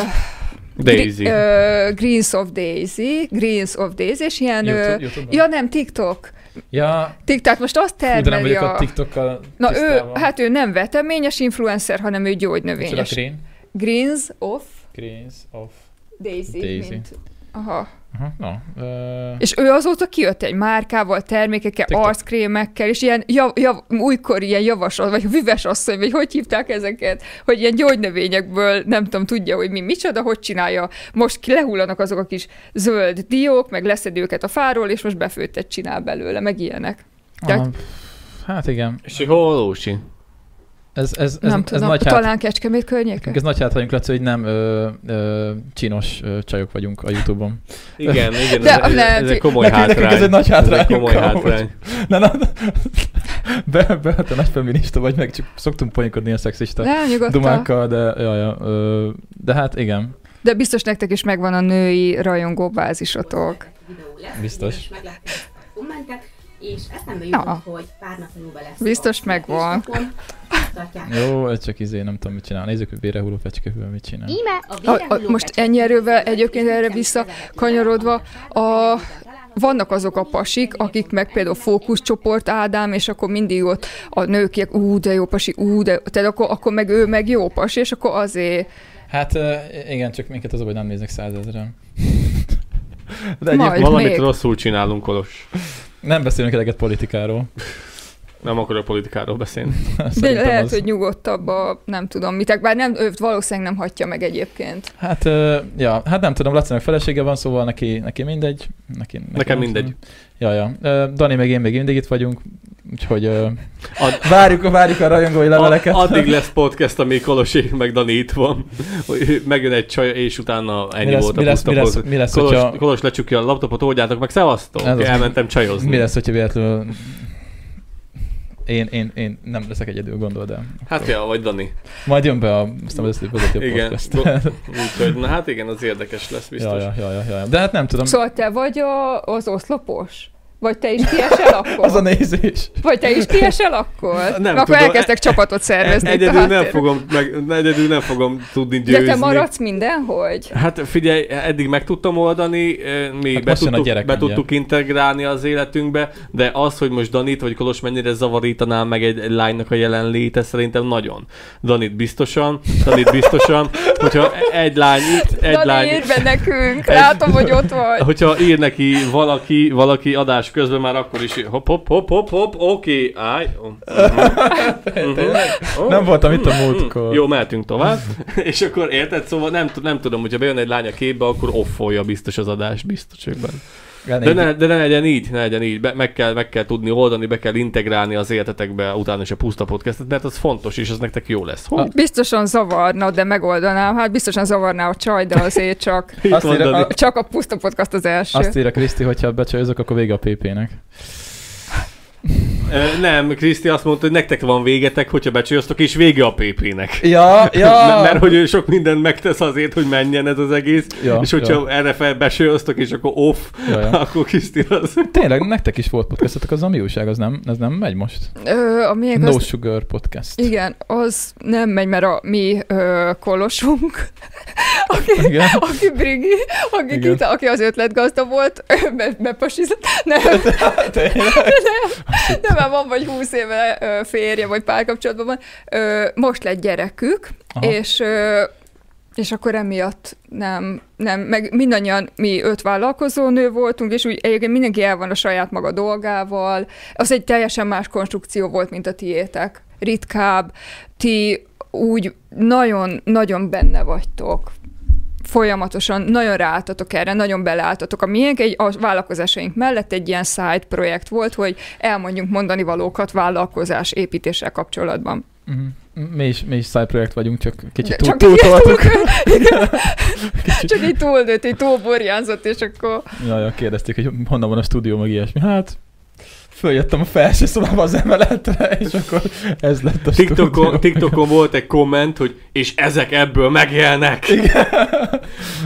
Daisy. Gri- ö, Greens of Daisy, Greens of Daisy, és ilyen... ö, YouTube, YouTube-on? ja, nem, TikTok. ja TikTok most azt fú, de nem termeli vagyok a a... TikTokkal Na ő, hát ő nem veteményes influencer, hanem ő gyógynövényes. Green? Greens of Greens of... Daisy. Daisy. Mint. Aha. Aha, na. Uh, És ő azóta kijött egy márkával, termékekkel, TikTok. arckrémekkel, és ilyen jav, jav, újkor ilyen javasol, vagy vives asszony, vagy hogy hívták ezeket, hogy ilyen gyógynövényekből nem tudom, tudja, hogy mi micsoda, hogy csinálja. Most ki lehullanak azok a kis zöld diók, meg leszed őket a fáról, és most befőttet csinál belőle, meg ilyenek. Tehát- aha, hát igen. És hogy hol Lósi? Ez, ez, ez, nem ez, tudom, nagy hát, talán Kecskemét környéken? ez nagy hátrányunk Laci, hogy nem ö, ö, csinos ö, csajok vagyunk a Youtube-on. Igen, igen, De ez, ez, lehet, ez egy komoly Nekünk- nekünk hátrány. ez egy nagy hátrány, Ez egy komoly hátrány. Na, na. Be, be, te nagy feminista vagy, meg csak szoktunk poénkodni a szexista Nem, dumákkal, de, ja, ja, ö, de hát igen. De biztos nektek is megvan a női rajongó bázisotok. lesz, Biztos. kommentet, és eszembe jutott, hogy pár napon múlva lesz Biztos megvan. Tartják. Jó, ez csak izé, nem tudom mit csinál. Nézzük, hogy vérehuló fecskehűvel mit csinál. Íme a A- a- most ennyi erővel egyébként erre vissza kanyarodva, a- vannak azok a pasik, akik meg például fókuszcsoport Ádám, és akkor mindig ott a nők ilyen, ú, de jó pasi, ú, de, tehát akkor, akkor meg ő meg jó pasi, és akkor azért Hát igen, csak minket az baj, nem néznek százezeren. De Majd. egyébként Valamit még. rosszul csinálunk, Kolos. nem beszélünk eleget politikáról. Nem akarok politikáról beszélni. De lehet, az- hogy nyugodtabb a, nem tudom mitek, bár nem, őt valószínűleg nem hagyja meg egyébként. Hát, ö, ja, hát nem tudom, Lacinak felesége van, szóval neki, neki mindegy. Neki, neki Nekem nem mindegy. Ja, ja. Ö, Dani meg én még mindig itt vagyunk, úgyhogy ö, Ad, várjuk, várjuk a rajongói leveleket. a, addig lesz podcast, amíg Kolosék meg Dani itt van. Hogy Megjön egy csaj, és utána ennyi mi lesz, volt mi a lesz, puszta mi lesz, mi lesz, Kolos, hogyha, Kolos lecsukja a laptopot, oldjátok meg, szevasztok! Elmentem csajozni. mi lesz, hogyha véletlenül én, én, én nem leszek egyedül, gondol, de Hát ja, vagy Dani. majd jön be a, aztán az vezető Igen. podcast. Úgyhogy, na hát igen, az érdekes lesz biztos. ja, ja, ja, ja, ja, De hát nem tudom, Szóval te vagy a, az oszlopos? Vagy te is kiesel akkor? az a nézés. Vagy te is kiesel akkor? Nem akkor tudom. elkezdtek csapatot szervezni. itt a Egyedül nem, fogom, meg, egyedül nem fogom tudni De győzni. te maradsz mindenhogy? Hát figyelj, eddig meg tudtam oldani, eh, mi Hát be, tudtuk, gyerek be mindjárt. tudtuk integrálni az életünkbe, de az, hogy most Danit vagy Kolos mennyire zavarítaná meg egy, egy lánynak a jelenléte, szerintem nagyon. Danit biztosan, Danit biztosan, hogyha egy lány itt, egy Dani, lány... írd be nekünk, látom, hogy ott vagy. Hogyha ír neki valaki, valaki adás közben már akkor is hopp, hopp, hopp, hopp, hopp, oké, állj. Oh. Nem voltam itt a múltkor. Jó, mehetünk tovább. És akkor érted? Szóval nem, nem tudom, hogyha bejön egy lány a képbe, akkor offolja biztos az adást, biztos benne. De ne, de ne legyen így, ne legyen így. Be, meg, kell, meg kell tudni oldani, be kell integrálni az életetekbe utána is a puszta podcastet, mert az fontos, és az nektek jó lesz. Hogy? Biztosan zavarna, de megoldanám. Hát biztosan zavarná a csaj, de azért csak, Azt Dani. a- csak a puszta podcast az első. Azt írja Kriszti, hogyha becsajozok, akkor vége a PP-nek. Nem, Kriszti azt mondta, hogy nektek van végetek, hogyha becsajoztok, és vége a PP-nek. Ja, ja. Mert hogy ő sok mindent megtesz azért, hogy menjen ez az egész, Ja, és hogyha ja. erre fel besajoztok, és akkor off, Ja, ja. akkor Kriszti az... Tényleg, nektek is volt podcastotok, az a mi újság, az nem, ez nem megy most? Ö, a miénk No az, Sugar Podcast. igen, az nem megy, mert a mi ö, kolosunk, aki, Igen. aki Brigi, aki, Igen. kita, aki az ötletgazda volt, be, bepasizott. Nem, Tényleg? nem, már van vagy húsz éve férje, vagy párkapcsolatban van. Most lett gyerekük, Aha. és és akkor emiatt nem, nem, meg mindannyian mi öt vállalkozó nő voltunk, és úgy egyébként mindenki el van a saját maga dolgával. Az egy teljesen más konstrukció volt, mint a tiétek. Ritkább, ti úgy nagyon-nagyon benne vagytok folyamatosan nagyon ráálltatok erre, nagyon beleálltatok. A miénk egy, a vállalkozásaink mellett egy ilyen side projekt volt, hogy elmondjunk mondani valókat vállalkozás építéssel kapcsolatban. Mhm. Mi is, mi is side projekt vagyunk, csak kicsit túl, csak túl igen, toltuk. igen. Csak így túlnőtt, így túlborjánzott, és akkor Ja, ja, kérdezték, hogy honnan van a stúdió, meg ilyesmi. Hát, följöttem a felső szobába az emeletre, és akkor ez lett a TikTokon, stúdió. TikTokon volt egy komment, hogy és ezek ebből megélnek.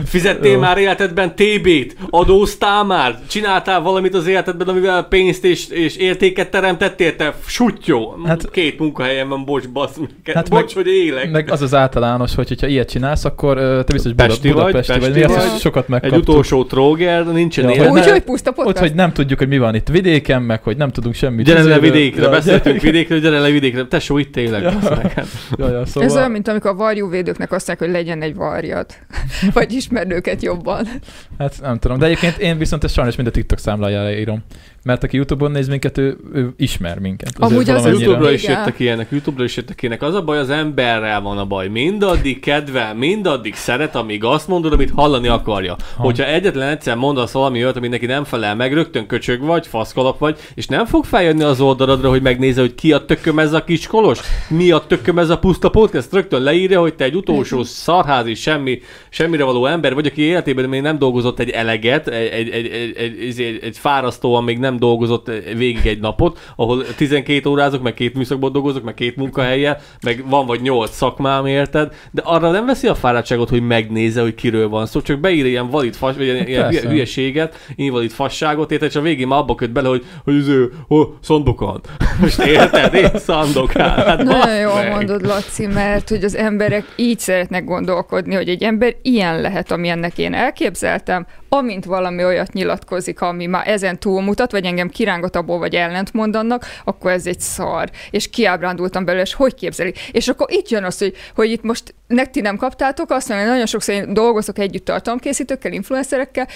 Fizettél Jó. már életedben TB-t? Adóztál már? Csináltál valamit az életedben, amivel pénzt és, és értéket teremtettél? Te sutyó. Hát, Két munkahelyen van, bocs, bassz. Hát bocs, meg- hogy élek. Meg az az általános, hogy hogyha ilyet csinálsz, akkor te biztos Pesti Buda, vagy, Budapesti vagy, Pesti azt vagy. sokat Egy megkaptuk. utolsó tróger, nincsen Ja, ja, hogy élet. Úgy, ne- hogy puszta Ott, podcast. hogy nem tudjuk, hogy mi van itt vidéken, meg hogy nem tudunk semmit. Gyere le vidékre, Ja, beszéltünk vidékre, gyere le vidékre. Tesó, itt élek. Ja. Ja, ja, Ez szóval, olyan, mint amikor a varjúvédőknek azt mondják, hogy legyen egy varjad. Vagy ismerd őket jobban. Hát nem tudom, de egyébként én viszont ezt sajnos mind a TikTok számlájára írom. Mert aki Youtube-on néz minket, ő, ő ismer minket. Amúgy az. Youtube-ra is jöttek ilyenek, Youtube-ra is jöttek ilyenek. Az a baj, az emberrel van a baj. Mindaddig kedvel, mindaddig szeret, amíg azt mondod, amit hallani akarja. Ha. Hogyha egyetlen egyszer mondasz valami olyat, ami neki nem felel meg, rögtön köcsög vagy, faszkalap vagy, és nem fog feljönni az oldaladra, hogy megnézze, hogy ki a tököm ez a kis kolos, mi a tököm ez a puszta podcast, rögtön leírja, hogy te egy utolsó szarházi, semmi, semmire való ember vagy, aki életében még nem dolgozott egy eleget, egy, egy, egy, egy, egy, egy, egy fárasztóan még nem dolgozott végig egy napot, ahol 12 órázok, meg két műszakban dolgozok, meg két munkahelyel, meg van vagy 8 szakmám, érted? De arra nem veszi a fáradtságot, hogy megnézze, hogy kiről van szó, csak beír ilyen valid fas, vagy ilyen, ilyen Persze. hülye- hülyeséget, invalid fasságot, érted? És a végén már abba köt bele, hogy, hogy ez ő, oh, Szandokán. Most érted? Én Szandokán. Hát Nagyon jól meg. mondod, Laci, mert hogy az emberek így szeretnek gondolkodni, hogy egy ember ilyen lehet, amilyennek én elképzeltem, amint valami olyat nyilatkozik, ami már ezen túlmutat, vagy engem kirángat abból, vagy ellent mondanak, akkor ez egy szar. És kiábrándultam belőle, és hogy képzeli. És akkor itt jön az, hogy, hogy itt most nek ti nem kaptátok azt, mert nagyon sokszor én dolgozok együtt tartalomkészítőkkel, influencerekkel,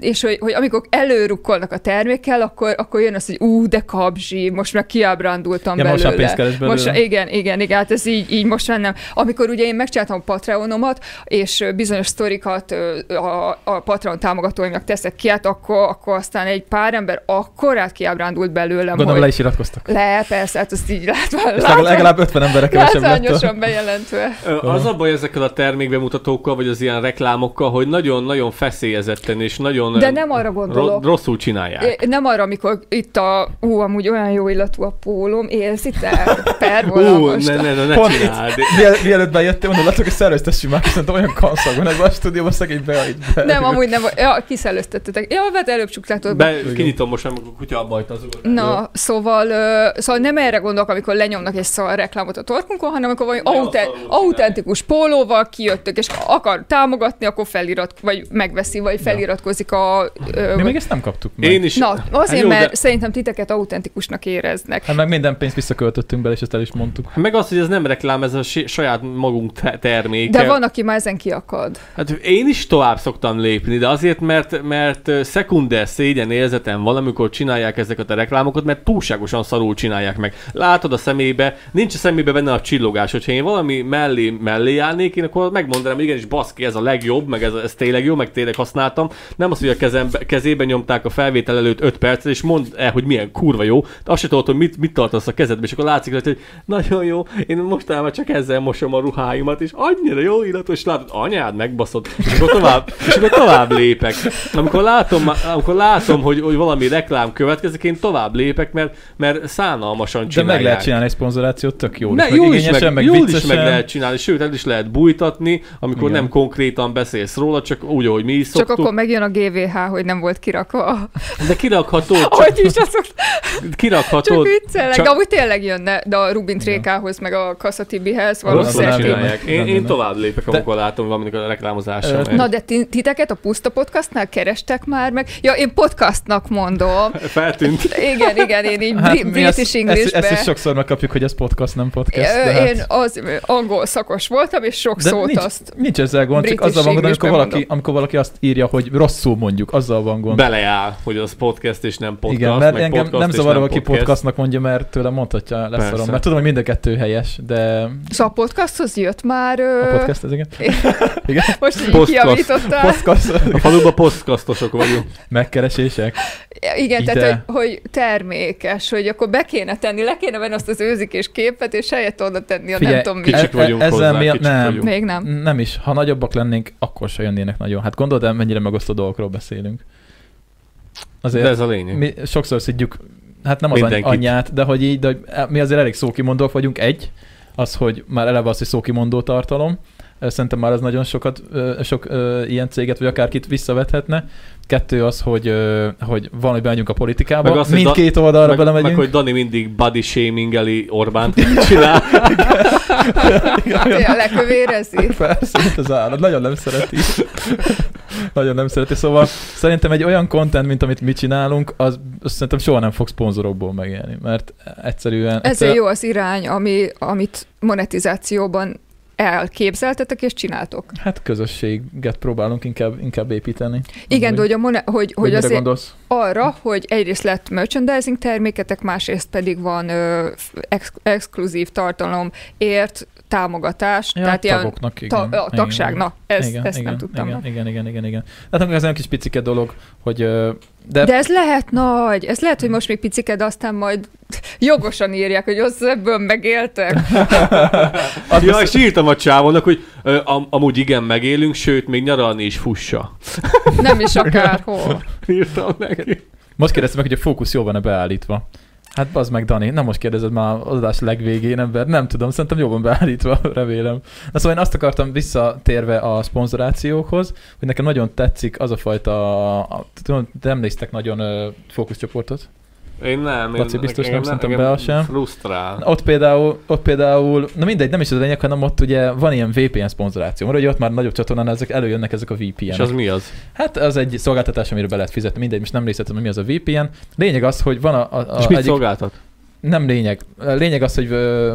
és hogy, hogy amikor előrukkolnak a termékkel, akkor, akkor jön az, hogy ú, de kapzsi, most meg kiábrándultam Ja, most belőle. már keres belőle. Most, igen, igen, igen, hát ez így, így most már nem. Amikor ugye én megcsináltam a Patreonomat, és bizonyos sztorikat a, a Patreon támogatóimnak teszek ki, hát akkor, akkor aztán egy pár ember akkor át kiábrándult belőlem, Gondolom hogy le is iratkoztak. le, persze, hát azt így látva, És legalább- legalább 50 emberre kevesebb lett. bejelentve. Az a baj ezekkel a termékbemutatókkal, vagy az ilyen reklámokkal, hogy nagyon-nagyon feszélyezetten és nagyon De nem arra gondolok. ro- rosszul csinálják. É, Nem arra, amikor itt a, ú, amúgy olyan jó illatú a pólóm, érzitek? Per Ú, volna most. ne, ne, ne, ne Pont itt. csináld. Miel- Mielőtt bejöttél, mondom, látok, hogy szerveztessünk már, hiszen olyan kanszag van ebben a stúdióban, szegény be, be. Nem, amúgy nem. Ja, kiszellőztettetek. Ja, hát előbb csuklátod. Be, kinyitom most, amikor a kutya abba hagyta az. Na, szóval, ö, szóval nem erre gondolok, amikor lenyomnak egy szar reklámot a torkunkon, hanem amikor valami Ne a aute- szarul autentikus pólóval kijöttök, és akar támogatni, akkor felirat, vagy megveszi, vagy feliratkozik a... Ö, Mi még ezt nem kaptuk meg. Én is. Na, azért, Hát jó, mert de- szerintem titeket autentikusnak éreznek. Hát meg minden pénzt visszaköltöttünk bele, és ezt el is mondtuk. Meg az, hogy ez nem reklám, ez a saját magunk te- terméke. De van, aki már ezen kiakad. Hát én is tovább szoktam lépni, de azért, mert, mert ö, szekunder szégyen érzetem van, amikor csinálják ezeket a reklámokat, mert túlságosan szarul csinálják meg. Látod a szemébe, nincs a szemébe benne a csillogás, hogyha én valami mellé, mellé állnék, én akkor megmondanám, hogy igenis baszki, ez a legjobb, meg ez, ez tényleg jó, meg tényleg használtam. Nem az, hogy a kezembe, kezébe nyomták a felvétel előtt 5 percet, és mondd el, hogy milyen kurva jó. De azt se tudod, hogy mit, mit tartasz a kezedbe, és akkor látszik hogy nagyon jó, én mostanában csak ezzel mosom a ruháimat, és annyira jó illatos, látod, anyád megbaszod, és akkor tovább, és akkor tovább lépek. Amikor látom, amikor látom hogy, hogy valami reklám következik, én tovább lépek, mert, mert szánalmasan De csinálják. meg lehet csinálni egy szponzorációt, tök jó. Ne, jól, is igényesen, meg, jól is meg lehet csinálni, sőt, el is lehet bújtatni, amikor Igen. nem konkrétan beszélsz róla, csak úgy, ahogy mi is Csak szoktuk. akkor megjön a GVH, hogy nem volt kirakva. De kirakhatod, csak, Hogy is azok, csak kirakhatod. viccelek. csak- De amúgy tényleg jönne, de a Rubin Trékához, meg a Kassa Tibihez Rosszul Valószínűleg. Én, én tovább lépek, De- amikor látom valaminek a megy. Na, de ti- titeket a Puszta Podcastnál kerestek már meg? Ja, én podcastnak mondom. Feltűnt. Igen, igen, én így Hát bri- British ezt, ezt, Englishbe. ezt, is sokszor megkapjuk, hogy ez podcast, nem podcast. Ö, hát- Én az angol szakos voltam, és sok de szót nincs, azt... nincs ezzel gond, csak azzal van gond, amikor valaki, mondom. amikor valaki azt írja, hogy rosszul mondjuk, azzal van gond. Beleáll, hogy az podcast és nem podcast. Igen, mert meg engem podcast nem zavar, aki podcast. podcastnak mondja, mert tőle mondhatja, leszarom. Mert tudom, hogy mind a kettő helyes, de Szóval a podcasthoz jött már... Ö... a podcast ez igen. igen. Most így Podcast. kiavítottál. Podcast, A faluban podcastosok vagyunk. megkeresések. Igen, Ide. tehát, hogy, hogy termékes, hogy akkor be kéne tenni, le kéne venni azt az őzikés képet, és helyett oda tenni a nem tudom mi. kicsik vagyunk ezzel hozzá, miatt kicsik nem, vagyunk. Még nem. nem is. Ha nagyobbak lennénk, akkor se jönnének nagyon. Hát gondolod el, mennyire megosztó dolgokról beszélünk. Azért De ez a lényeg. mi sokszor szidjuk hát nem az Mindenkit. anyját, de hogy így, de hogy mi azért elég szókimondók vagyunk. Egy, az, hogy már eleve az, hogy szókimondó tartalom. Szerintem már ez nagyon sokat, sok ilyen céget, vagy akárkit visszavethetne. Kettő az, hogy, hogy van, hogy bemegyünk a politikába. Meg az, Mindkét oldalra meg, belemegyünk. meg, hogy Dani mindig body shamingeli Orbánt csinál. Hát olyan lekövérezi. Persze, mint az állat. Nagyon nem szereti. Nagyon nem szereti. Szóval szerintem egy olyan content, mint amit mi csinálunk, az, az szerintem soha nem fog szponzorokból megélni, mert egyszerűen... Ezért egyszerűen jó az irány, ami, amit monetizációban elképzeltetek és csináltok. Hát közösséget próbálunk inkább, inkább építeni. Igen, de hogy, a mone- hogy, hogy azért gondolsz? arra, hogy egyrészt lett merchandising terméketek, másrészt pedig van ö, ex- exkluzív tartalomért támogatás, Ja, tehát ilyen tagoknak, ta- igen. a Igen, tagság, igen. na, ez, igen, ezt igen, nem tudtam. Igen, igen, igen, igen, igen. Hát ez olyan kis picike dolog, hogy... De, De ez lehet nagy, ez lehet, hogy most még picike, de aztán majd jogosan írják, hogy az ebből megéltek. ja, és írtam a csávónak, hogy ö, am- amúgy igen, megélünk, sőt, még nyaralni is fussa. Nem is akárhol. Írtam neki. Most kérdeztem meg, hogy a fókusz jól van-e beállítva. Hát az meg, Dani, nem most kérdezed már az adás legvégén, ember, nem tudom, szerintem jól van beállítva, remélem. Na szóval én azt akartam visszatérve a szponzorációkhoz, hogy nekem nagyon tetszik az a fajta, tudom, nem néztek nagyon fókuszcsoportot. Én nem. Én, Laci biztos nem, szerintem Bea sem. Frusztrál. Ott például, ott például, na mindegy, nem is az a lényeg, hanem ott ugye van ilyen VPN szponzoráció, mert ugye ott már nagyobb csatornán ezek előjönnek ezek a VPN-ek. És az mi az? Hát az egy szolgáltatás, amire be lehet fizetni, mindegy, most nem részletem, hogy mi az a VPN. Lényeg az, hogy van a, a, a És mit egyik, szolgáltat? Nem lényeg. A Lényeg az, hogy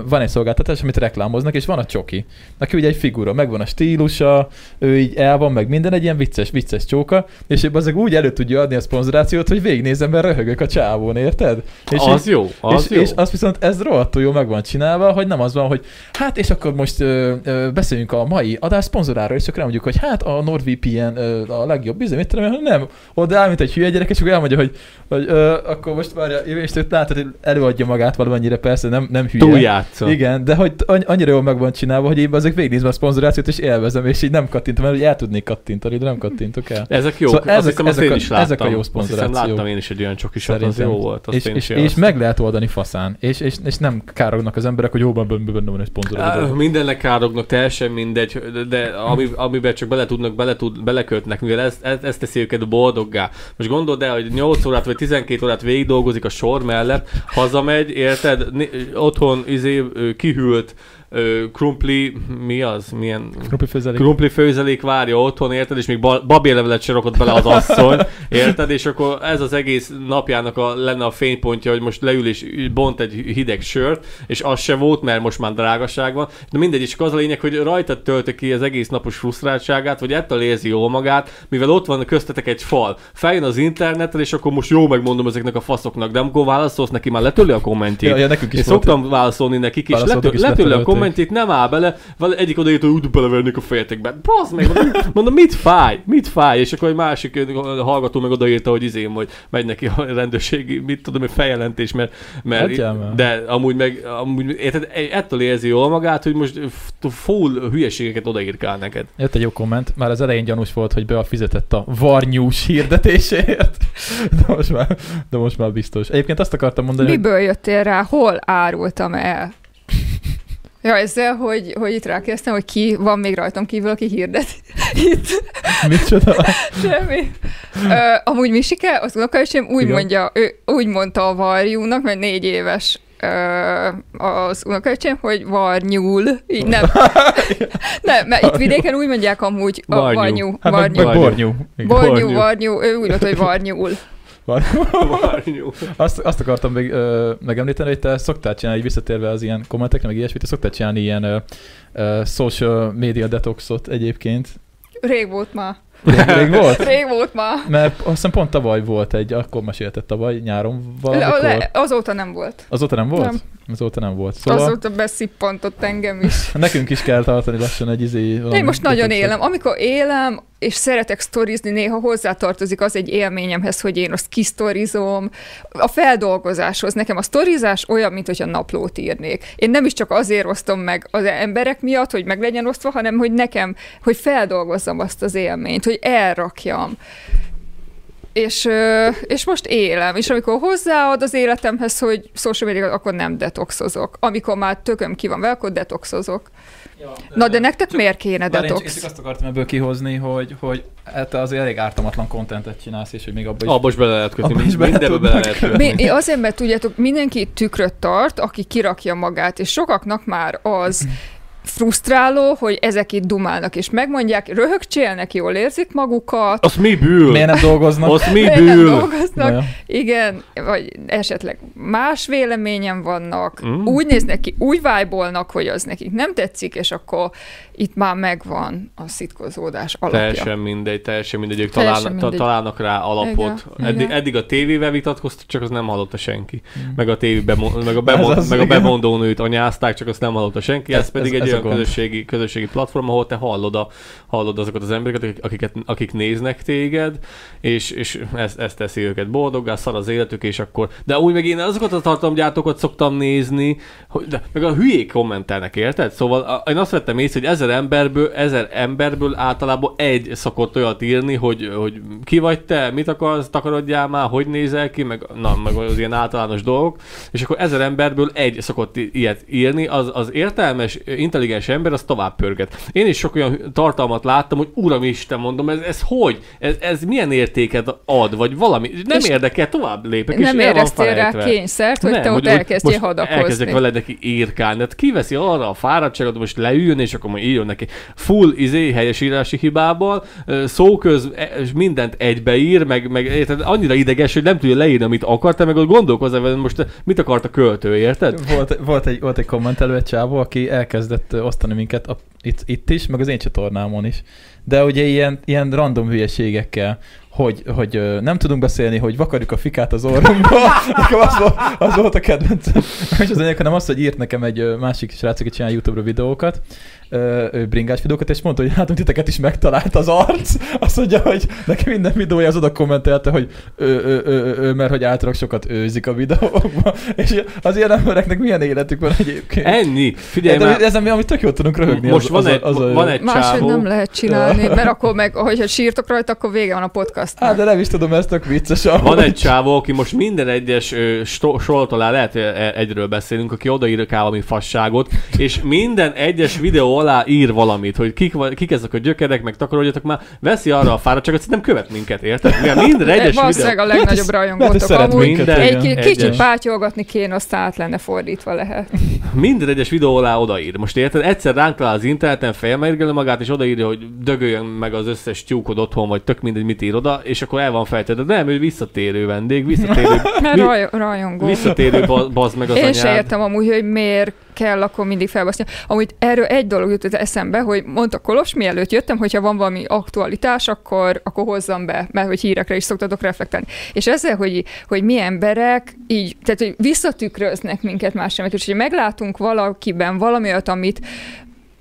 van egy szolgáltatás, amit reklámoznak, és van a csoki. Aki ugye egy figura, megvan a stílusa, ő így el van, meg minden, egy ilyen vicces, vicces csóka, és azok úgy elő tudja adni a szponzorációt, hogy végignézem, mert röhögök a csávón, érted? És az jó, az és, jó. és azt viszont ez rohadtul jó meg van csinálva, hogy nem az van, hogy hát és akkor most ö, ö, beszéljünk a mai adás szponzorára, és akkor elmondjuk, hogy hát a NordVPN ö, a legjobb bizony, mit tudom, nem. Oda áll, mint egy hülye gyerek, és akkor elmondja, hogy, hogy ö, akkor most várja, és látod, hogy előadja magát valamennyire, persze, nem, nem hülye. Túljátsza. Igen, de hogy anny- annyira jól meg van csinálva, hogy én azért végignézve a szponzorációt, és élvezem, és így nem kattintom el, hogy el tudnék kattintani, de nem kattintok el. Ezek jók, Szóval ezek- hiszem, ezek a- is láttam. ezek a jó Azt hiszem, szponzorációk. láttam én is egy olyan csokisat, az jó volt. Azt És, én és, is és meg lehet oldani faszán, és, és, és nem kárognak az emberek, hogy jó, benne, van egy szponzor. Mindennek kárognak, teljesen mindegy, de ami, amiben csak bele tudnak, bele tud, belekötnek, mivel ez, ez, ez teszi őket boldoggá. Most gondold el, hogy 8 órát vagy 12 órát végig dolgozik a sor mellett, hazamegy, érted, Ni- otthon izé, kihűlt ö, krumpli, mi az? Milyen Krumpli főzelék. krumpli főzelék várja otthon, érted, és még ba- babérlevelet se rakott bele az asszony, érted, és akkor ez az egész napjának a, lenne a fénypontja, hogy most leül és bont egy hideg sört, és az se volt, mert most már drágaság van. De mindegy, csak az a lényeg, hogy rajtad tölti ki az egész napos frusztráltságát, vagy ettől érzi jól magát, mivel ott van köztetek egy fal. Feljön az internetre, és akkor most jó megmondom ezeknek a faszoknak, de amikor válaszolsz neki, már letölli a kommentjét. Ja, ja, nekünk is Én szoktam válaszolni nekik, és letö- letölli a letörölték. Kommentjét, nem áll bele, val- egyik odaírt, hogy úgy belevernék a fejetekbe. Bazd meg, mondom, mondom, mit fáj, mit fáj, és akkor egy másik hallgató meg odaírta, hogy izém, hogy megy neki a rendőrségi, mit tudom, hogy feljelentés, mert, mert Hagyjál már. de amúgy meg, amúgy, érted, ettől érzi jól magát, hogy most full hülyeségeket odaírkál neked. Jött egy jó komment, már az elején gyanús volt, hogy Bea fizetett a varnyús hirdetésért, de most már, de most már biztos. Egyébként azt akartam mondani, hogy Miből jöttél rá? Hol árultam el? Ja, ezzel, hogy, hogy itt rákérdeztem, hogy ki van még rajtam kívül, aki hirdet itt. micsoda? Semmi. Ö, amúgy Misike, az unokaöcsém úgy Igen. mondja, ő úgy mondta a varjúnak, mert négy éves ö, az unokaöcsém, hogy varnyúl. Így nem. nem, mert itt vidéken úgy mondják amúgy a Varnyú. varnyú. Hát Varnyú. meg bornyú. Igen. Varnyú, Varnyú. varnyú, ő úgy mondta, hogy varnyúl. Varnyú. Azt, azt akartam még ö, megemlíteni, hogy te szoktál csinálni, így visszatérve az ilyen kommentekre, meg ilyesmit, te szoktál csinálni ilyen ö, ö, social media detoxot egyébként. Rég volt már. Rég, rég volt? Rég volt már. Mert azt hiszem pont tavaly volt egy, akkor mesélted tavaly, nyáron Le, valamikor. le, azóta nem volt. Azóta nem volt? Nem. Azóta nem volt. Szóval... Azóta beszippantott engem is. nekünk is kell tartani lassan egy izé... Én most nagyon detoxot. élem. Amikor élem, és szeretek sztorizni, néha hozzátartozik az egy élményemhez, hogy én azt kisztorizom. A feldolgozáshoz. Nekem a sztorizás olyan, mint hogyha naplót írnék. Én nem is csak azért osztom meg az emberek miatt, hogy meg legyen osztva, hanem hogy nekem, hogy feldolgozzam azt az élményt, hogy elrakjam. és, és most élem, és amikor hozzáad az életemhez, hogy social media, akkor nem detoxozok. Amikor már tököm ki van vele, akkor detoxozok. Na de nektek miért kéne Bár én csak- detox? Én csak azt akartam ebből kihozni, hogy, hogy hát te azért elég ártalmatlan kontentet csinálsz, és hogy még abban is... Abba is bele lehet kötni, Abba is bele mindenbe bele tudnak lehet kötni. Mi, azért, mert tudjátok, mindenki tükröt tart, aki kirakja magát, és sokaknak már az frusztráló, hogy ezek itt dumálnak, és megmondják, röhögcsélnek, jól érzik magukat, Azt mi bűl? Miért nem dolgoznak? Azt mi miért nem bűl? dolgoznak, Na, igen, vagy esetleg más véleményen vannak, Mm. mm. úgy néznek ki, úgy vájbolnak, hogy az nekik nem tetszik, és akkor itt már megvan a szitkozódás alapja. Teljesen mindegy, teljesen mindegy, ők Teljesen talál, mindegy. Ta, találnak rá alapot. Igen, Eddig, igen. eddig a tévével vitatkoztak, csak az nem hallotta senki. Meg a tévében, meg a, bemond, az, meg a bemondónőt anyázták, csak azt nem hallotta senki. Ez, Ez- pedig ez- egy olyan közösségi, közösségi platform, ahol te hallod, a, hallod azokat az embereket, akik, akiket, akik néznek téged, és, és ez, ez teszi őket boldoggá, szar az életük, és akkor... De úgy meg én azokat a tartalomgyártókat szoktam nézni, hogy, de, meg a hülyék kommentelnek, érted? Szóval a, én azt vettem észre, hogy ezer emberből, ezer emberből általában egy szokott olyat írni, hogy, hogy ki vagy te, mit akarsz, takarodjál már, hogy nézel ki, meg, na, meg az ilyen általános dolgok, és akkor ezer emberből egy szokott ilyet írni, az, az értelmes, intelligens ember, az tovább pörget. Én is sok olyan tartalmat láttam, hogy uram Isten, mondom, ez, ez hogy? Ez, ez milyen értéket ad, vagy valami? Nem És érdekel, tovább lépek, Nem és éreztél rá kényszert, hogy Nem, te ott hogy- elkezdjél most hadakozni. Elkezdek vele neki írkálni. Hát kiveszi arra a fáradtságot, hogy most leüljön, és akkor majd írjon neki full izé helyesírási hibával, szóköz, e- és mindent egybeír, meg, meg érted, annyira ideges, hogy nem tudja leírni, amit akar, te meg ott gondolkozol, hogy most mit akart a költő, érted? Volt, volt, egy, volt egy kommentelő, egy csávó, aki elkezdett ö, osztani minket a, itt, itt is, meg az én csatornámon is. De ugye ilyen, ilyen random hülyeségekkel, hogy, hogy nem tudunk beszélni, hogy vakarjuk a fikát az orrunkba. Nekem az, volt, az volt a kedvencem. És az enyém, hanem az, hogy írt nekem egy másik srác, aki csinál YouTube-ra videókat, ő bringás videókat, és mondta, hogy hát titeket is megtalált az arc. Azt mondja, hogy neki minden videója az oda kommentelte, hogy ő, ő, ő, ő, mert hogy általában sokat őzik a videókban. És az ilyen embereknek milyen életük van egyébként. Ennyi. Figyelj de, már, de ezen mi, amit tök jól tudunk röhögni. most az, van, az, egy, az, az, van egy Máshogy nem lehet csinálni, mert akkor meg, hogyha sírtok rajta, akkor vége van a podcast. Hát, de nem is tudom, ez tök vicces. Van amúgy. egy csávó, aki most minden egyes ö, sto- sort alá lehet e- egyről beszélünk, aki odaír valami fasságot, és minden egyes videó alá ír valamit, hogy kik, kik ezek a gyökerek, meg takarodjatok már, veszi arra a fáradtságot, nem követ minket, érted? Mivel minden egyes videó... Valószínűleg a legnagyobb rajongótok amúgy. minket, Egy igen. ki- kicsit Egyes. pátyolgatni kéne, aztán át lenne fordítva lehet. Minden egyes videó alá odaír. Most érted? Egyszer ránk talál az interneten, felmérgeli magát, és odaírja, hogy dögöljön meg az összes tyúkod otthon, vagy tök mindegy, mit ír oda, és akkor el van fejtve. De nem, ő visszatérő vendég, visszatérő, Mert rajongó. visszatérő ba- bazd meg az Én se anyád. értem amúgy, hogy miért kell akkor mindig felbaszni. Amúgy erről egy dolog jutott eszembe, hogy mondta Kolos, mielőtt jöttem, hogyha van valami aktualitás, akkor, akkor hozzam be, mert hogy hírekre is szoktatok reflektálni. És ezzel, hogy, hogy mi emberek így, tehát hogy visszatükröznek minket más emberek, és hogy meglátunk valakiben valami olyat, amit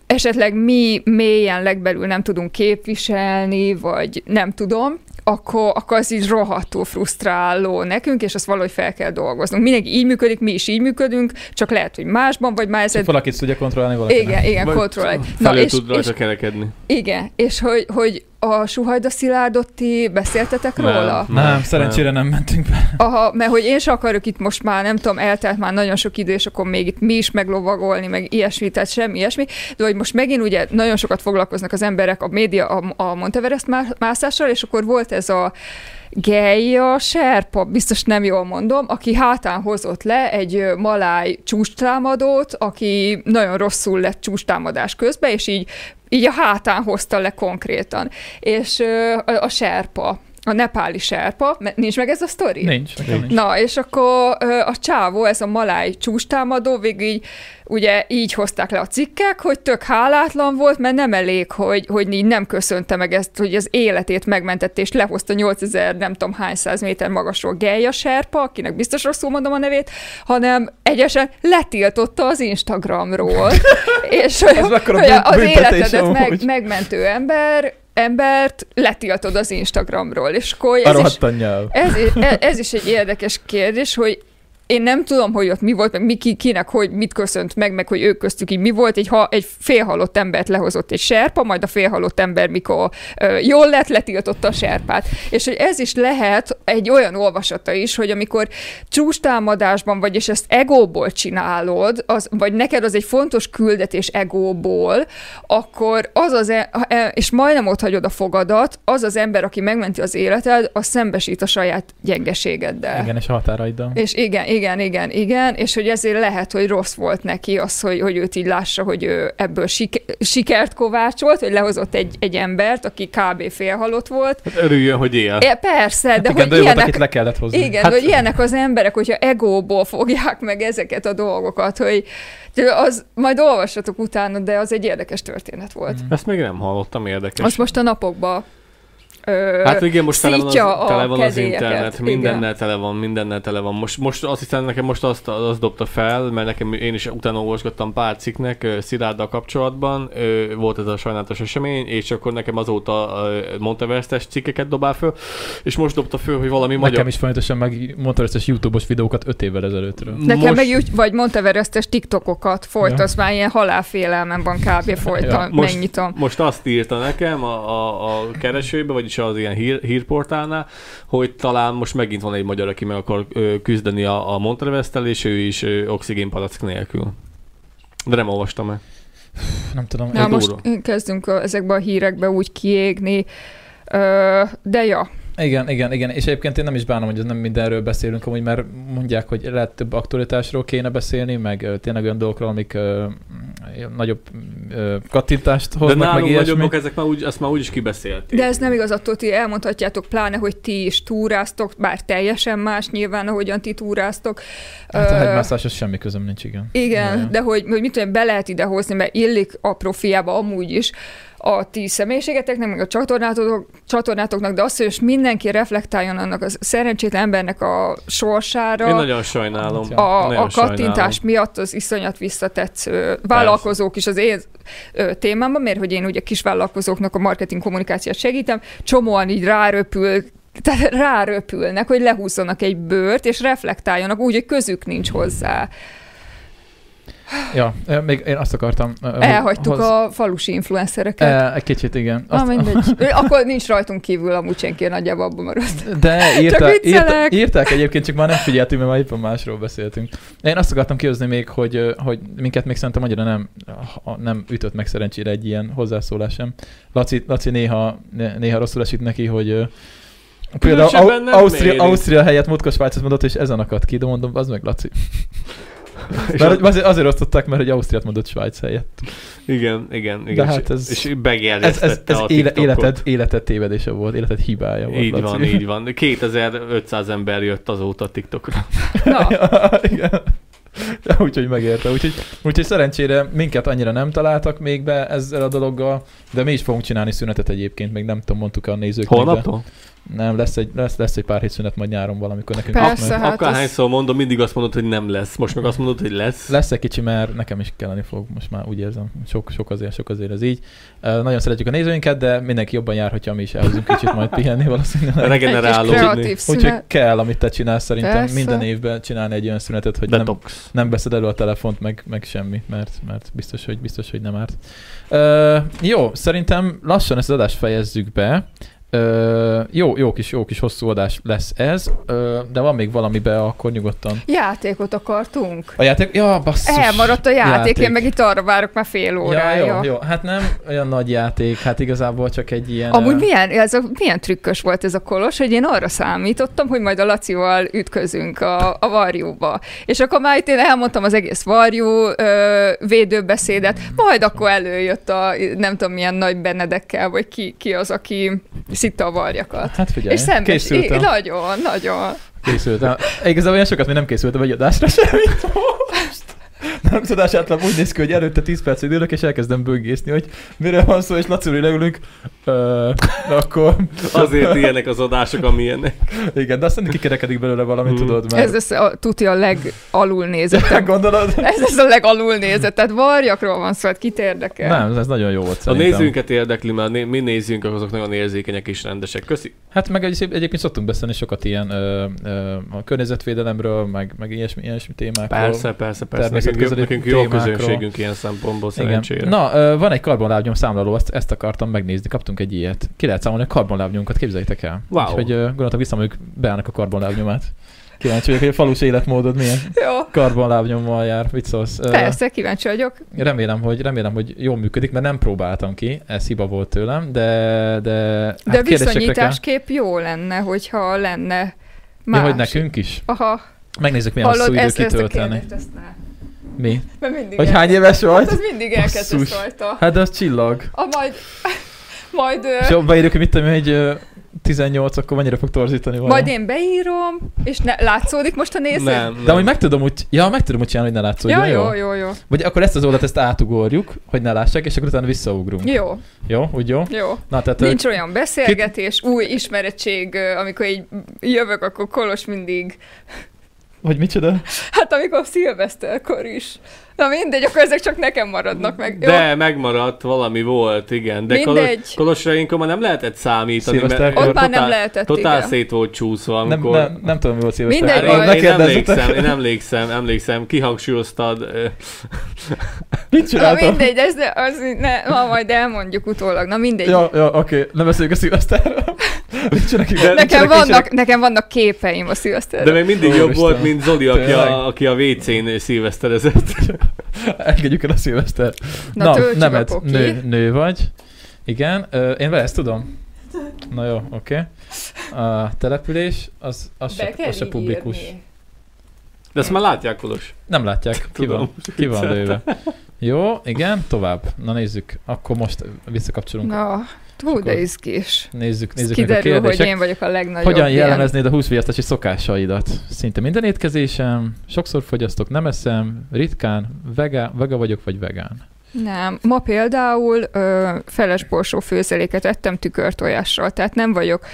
esetleg mi mélyen legbelül nem tudunk képviselni, vagy nem tudom, akkor, akkor az így rohadtul frusztráló nekünk, és azt valahogy fel kell dolgoznunk. Mindenki így működik, mi is így működünk, csak lehet, hogy másban, vagy más. Csak valakit tudja kontrollálni, valaki nem. Igen, igen, Vagy kontrollálj. Felül és, tud rajta és, kerekedni. igen, és hogy, hogy a Suhajda Szilárdot ti beszéltetek Nem. róla? Nem, szerencsére nem mentünk be. Aha, mert hogy én se akarok itt most már, nem tudom, eltelt már nagyon sok idő, és akkor még itt mi is meglovagolni, meg ilyesmi, tehát semmi ilyesmi, de hogy most megint ugye nagyon sokat foglalkoznak az emberek a média a, a Monteverest má- mászással, és akkor volt ez a Geja Serpa, biztos nem jól mondom, aki hátán hozott le egy maláj csúcstámadót, aki nagyon rosszul lett csúcstámadás közben, és így, így a hátán hozta le konkrétan. És a, a Serpa, a nepáli serpa, mert nincs meg ez a sztori? Nincs, nincs. Na, és akkor a csávó, ez a maláj csústámadó, végül így, ugye így hozták le a cikkek, hogy tök hálátlan volt, mert nem elég, hogy, hogy így nem köszönte meg ezt, hogy az életét megmentette, és lehozta 8000 nem tudom hány száz méter magasról Geja Serpa, akinek biztos rosszul mondom a nevét, hanem egyesen letiltotta az Instagramról. és hogy, hogy az életedet meg, megmentő ember, embert letiltod az Instagramról, és akkor ez is, ez, e- ez is egy érdekes kérdés, hogy én nem tudom, hogy ott mi volt, meg mi, ki, kinek, hogy mit köszönt meg, meg hogy ők köztük így mi volt. Egy, ha, egy félhalott embert lehozott egy serpa, majd a félhalott ember, mikor ö, jól lett, letiltotta a serpát. És hogy ez is lehet egy olyan olvasata is, hogy amikor csústámadásban vagy, és ezt egóból csinálod, az, vagy neked az egy fontos küldetés egóból, akkor az az, e- e- és majdnem ott hagyod a fogadat, az az ember, aki megmenti az életed, az szembesít a saját gyengeségeddel. Igen, és a határaiddal. És igen, igen, igen, igen, és hogy ezért lehet, hogy rossz volt neki az, hogy, hogy őt így lássa, hogy ő ebből sik- sikert kovácsolt, hogy lehozott egy, egy embert, aki kb. félhalott volt. Hát örüljön, hogy él. É, persze, de Hát igen, hogy de volt, ilyenek, akit le kellett hozni. igen, hát, hogy ilyenek az emberek, hogyha egóból fogják meg ezeket a dolgokat, hogy de az majd olvassatok utána, de az egy érdekes történet volt. Mm. Ezt még nem hallottam, érdekes. Azt most a napokban ö, Hát igen, most tele van az, a tele van az internet, Igen. mindennel tele van, mindennel tele van. Most, most azt hiszem, nekem most azt, azt dobta fel, mert nekem én is utána olvasgattam pár cikknek Szilárddal kapcsolatban, ö, volt ez a sajnálatos esemény, és akkor nekem azóta Monteverestes cikkeket dobál föl, és most dobta föl, hogy valami Nekem magyar... is folyamatosan meg összes YouTube-os videókat öt évvel ezelőttről. Nekem most, meg úgy, vagy Monteverestes TikTokokat folytasz, ja. már ilyen halálfélelmem van kb. folyton, Ja, most- megnyitom. Most azt írta nekem a, a, a keresőbe, vagyis az ilyen hír, hírportálnál, hogy talán most megint van egy magyar, aki meg akar küzdeni a, a Monteveresttel, és ő is oxigénpalack nélkül. De nem olvastam meg. Nem tudom. Na most kezdünk a, ezekbe a hírekbe úgy kiégni, de ja, Igen, igen, igen. És egyébként én nem is bánom, hogy ez nem mindenről beszélünk, amúgy mert mondják, hogy lehet több aktualitásról kéne beszélni, meg tényleg olyan dolgokról, amik ö, mm, nagyobb ö, kattintást De hoznak, meg nálunk ilyesmi. nagyobbak, ezek már úgy, ezt már úgy is kibeszélték. de ez nem igaz, attól ti elmondhatjátok, pláne, hogy ti is túráztok, bár teljesen más nyilván, ahogyan ti túráztok. Hát a hegymászáshoz semmi közöm nincs, igen. Igen, ja. de hogy, hogy mit tudom, be lehet idehozni, mert illik a profiába amúgy is a ti személyiségeteknek, meg a csatornátok, csatornátoknak, de azt, hogy most mindenki reflektáljon annak a szerencsétlen embernek a sorsára, Én nagyon sajnálom. A, nagyon a kattintás sajnálom. miatt az iszonyat visszatetsző vállalkozók is az én témámban, mert hogy én ugye kisvállalkozóknak a marketing kommunikációt segítem, csomóan így ráröpül, tehát ráröpülnek, hogy lehúzzanak egy bőrt, és reflektáljanak úgy, hogy közük nincs hozzá. Ja, még én azt akartam... Elhagytuk hoz- a falusi influencereket. Egy kicsit, igen. Na, Azt, mindegy. Ö, Akkor nincs rajtunk kívül amúgy senki, nagyjából abban maradt. De írta, írta, írták egyébként, csak már nem figyeltünk, mert már éppen másról beszéltünk. Én azt akartam kihozni még, hogy, hogy minket még szerintem annyira nem, nem ütött meg szerencsére egy ilyen hozzászólás sem. Laci, Laci néha, né- néha rosszul esik neki, hogy például Au- Ausztria. Ausztria helyett Mutka Svájcot mondott, és ezen akadt ki, de mondom, az meg Laci. És Mert azért, azért osztották, mert hogy Ausztriát mondott Svájc helyett. Igen, igen, igen. De és, hát ez- és Ez, ez, ez a éle, életed, életed tévedése volt, életed hibája volt. Így Laci. van, így van. 2500 ember jött azóta a TikTokra. Na, Igen. Ja, úgyhogy megérte. Úgyhogy, úgyhogy szerencsére minket annyira nem találtak még be ezzel a dologgal, de mi is fogunk csinálni szünetet egyébként, még nem tudom, mondtuk a nézőknek. de- Holnaptól? Nem, lesz egy, lesz, lesz egy pár hét szünet majd nyáron valamikor nekünk. Persze. mert Hát Akkor az- mondom, mindig azt mondod, hogy nem lesz. Most meg azt mondod, hogy lesz. Lesz egy kicsi, mert nekem is kelleni fog, most már úgy érzem. Sok, sok azért, sok azért ez így. Uh, nagyon szeretjük a nézőinket, de mindenki jobban jár, hogyha mi is elhozunk kicsit majd pihenni valószínűleg. Regenerálódni. Úgyhogy kell, amit te csinálsz szerintem Persze. minden évben csinálni egy olyan szünetet, hogy nem, Detox. nem veszed elő a telefont, meg, meg semmi, mert, mert biztos, hogy biztos, hogy nem árt. Uh, jó, szerintem lassan ezt az adást fejezzük be. Uh, jó, jó kis, jó kis hosszú adás lesz ez, uh, de van még valamibe, akkor nyugodtan. Játékot akartunk. A játék? Ja, basszus. Elmaradt a játék, én meg itt arra várok már fél Ja, órája. jó, jó, hát nem olyan nagy játék, hát igazából csak egy ilyen... Amúgy ö, milyen, ez a, milyen trükkös volt ez a kolos, hogy én arra számítottam, hogy majd a Lacival ütközünk a, a varjúba. És akkor már itt én elmondtam az egész varjú ö, védőbeszédet, majd akkor előjött a nem tudom milyen nagy Benedekkel, vagy ki, ki az, aki szitta a varjakat. Hát figyelj, És szembes, készültem. Nagyon, nagyon. Készültem. Igazából olyan sokat még nem készültem egy adásra semmit most. hangzadás általában úgy néz ki, hogy előtte 10 percig ülök, és elkezdem böngészni, hogy mire van szó, és Laci leülünk, ö, akkor... Azért ilyenek az adások, amilyenek. Igen, de aztán kikerekedik belőle valami, Hmm. tudod, mert... Ez lesz a, tuti a legalul nézettebb. Gondolod? Ez lesz a legalul nézett, tehát varjakról van szó, hát kit érdekel? Nem, ez nagyon jó volt A szerintem. nézőinket érdekli, mert né- mi nézőink azok nagyon érzékenyek és rendesek. Köszi. Hát meg egy, egyébként szoktunk beszélni sokat ilyen ö, ö, a környezetvédelemről, meg, meg ilyesmi, ilyesmi témákról. Persze, persze, persze. Természetközeli nekünk jó közönségünk ilyen szempontból Igen. szerencsére. Na, ö, van egy karbonlábnyom számláló, ezt, ezt akartam megnézni, kaptunk egy ilyet. Ki lehet számolni a karbonlábnyomunkat, képzeljétek el. Wow. Úgyhogy gondoltam visszamegyük beállnak a karbonlábnyomát. Kíváncsi vagyok, hogy a falus életmódod milyen Jó. karbonlábnyommal jár. Mit szólsz? Persze, kíváncsi vagyok. Remélem, hogy, remélem, hogy jól működik, mert nem próbáltam ki, ez hiba volt tőlem, de... De, De hát kérdésekre viszonyításképp jó lenne, hogyha lenne Kell. más. Ja, hogy nekünk is. Aha, Megnézzük, milyen hosszú hallod, idő ezt, ezt a kitölteni. kérdést, ezt ne. Mi? Mert mindig Hogy hány éves vagy? Hát az mindig elkezdesz rajta. Hát az csillag. A majd, majd, ö, És jó, beírjuk, hogy mit tudom, hogy ö, 18, akkor mennyire fog torzítani vajon? majd én beírom, és ne, látszódik most a néző? Nem, nem. De amúgy meg tudom úgy, ja, meg tudom úgy csinálni, hogy ne látszódjon, Ja, jó? jó, jó, jó. Vagy akkor ezt az oldalt, ezt átugorjuk, hogy ne lássák, és akkor utána visszaugrunk. Jó, Jó, úgy jó? jó. Na, tehát Nincs olyan beszélgetés, új ismerettség, ö, amikor így jövök, akkor Kolos mindig, hogy micsoda? hát amikor szilveszterkor is. Na mindegy, akkor ezek csak nekem maradnak meg. Jó? De megmaradt, valami volt, igen. De Mindegy. Kolos, már nem lehetett számítani, mert Szilveszterkor. Ott már nem totál, lehetett, totál igen. szét volt csúszva, Nem, amikor... nem, nem tudom, mi volt szilveszter. Mindegy, Hát én, én kérdezzetek. emlékszem, én emlékszem, emlékszem, kihangsúlyoztad. Mit Na csináltam? mindegy, ez ne, az, ne, ma majd elmondjuk utólag. Na mindegy. Ja, ja, oké, nem beszéljük a szilveszterről. Nincsenek De- nekem, nincsenek- vannak, nekem vannak képeim a szilveszterről. De még mindig jobb volt, mint Zoli, aki a, aki a WC-n szilveszterezett. Engedjük el a szilveszter. Na, Na, nemed, a nő, nő vagy. Igen, ö, én vele ezt tudom. Na jó, oké. A település, az, az, Be se, az se publikus. írni. De ezt már látják, Kolos. Nem látják, ki Tudom. van, ki van lőve. Jó, igen, tovább. Na nézzük, akkor most visszakapcsolunk. Na, hú, de izgés. Nézzük, nézzük meg a kiderül, hogy kérdések. én vagyok a legnagyobb. Hogyan jellemeznéd a húsviasztási szokásaidat? Szinte minden étkezésem, sokszor fogyasztok, nem eszem, ritkán, vega, vega vagyok, vagy vegán. Nem. Ma például ö, feles borsó főzeléket ettem tükörtojással, tehát nem vagyok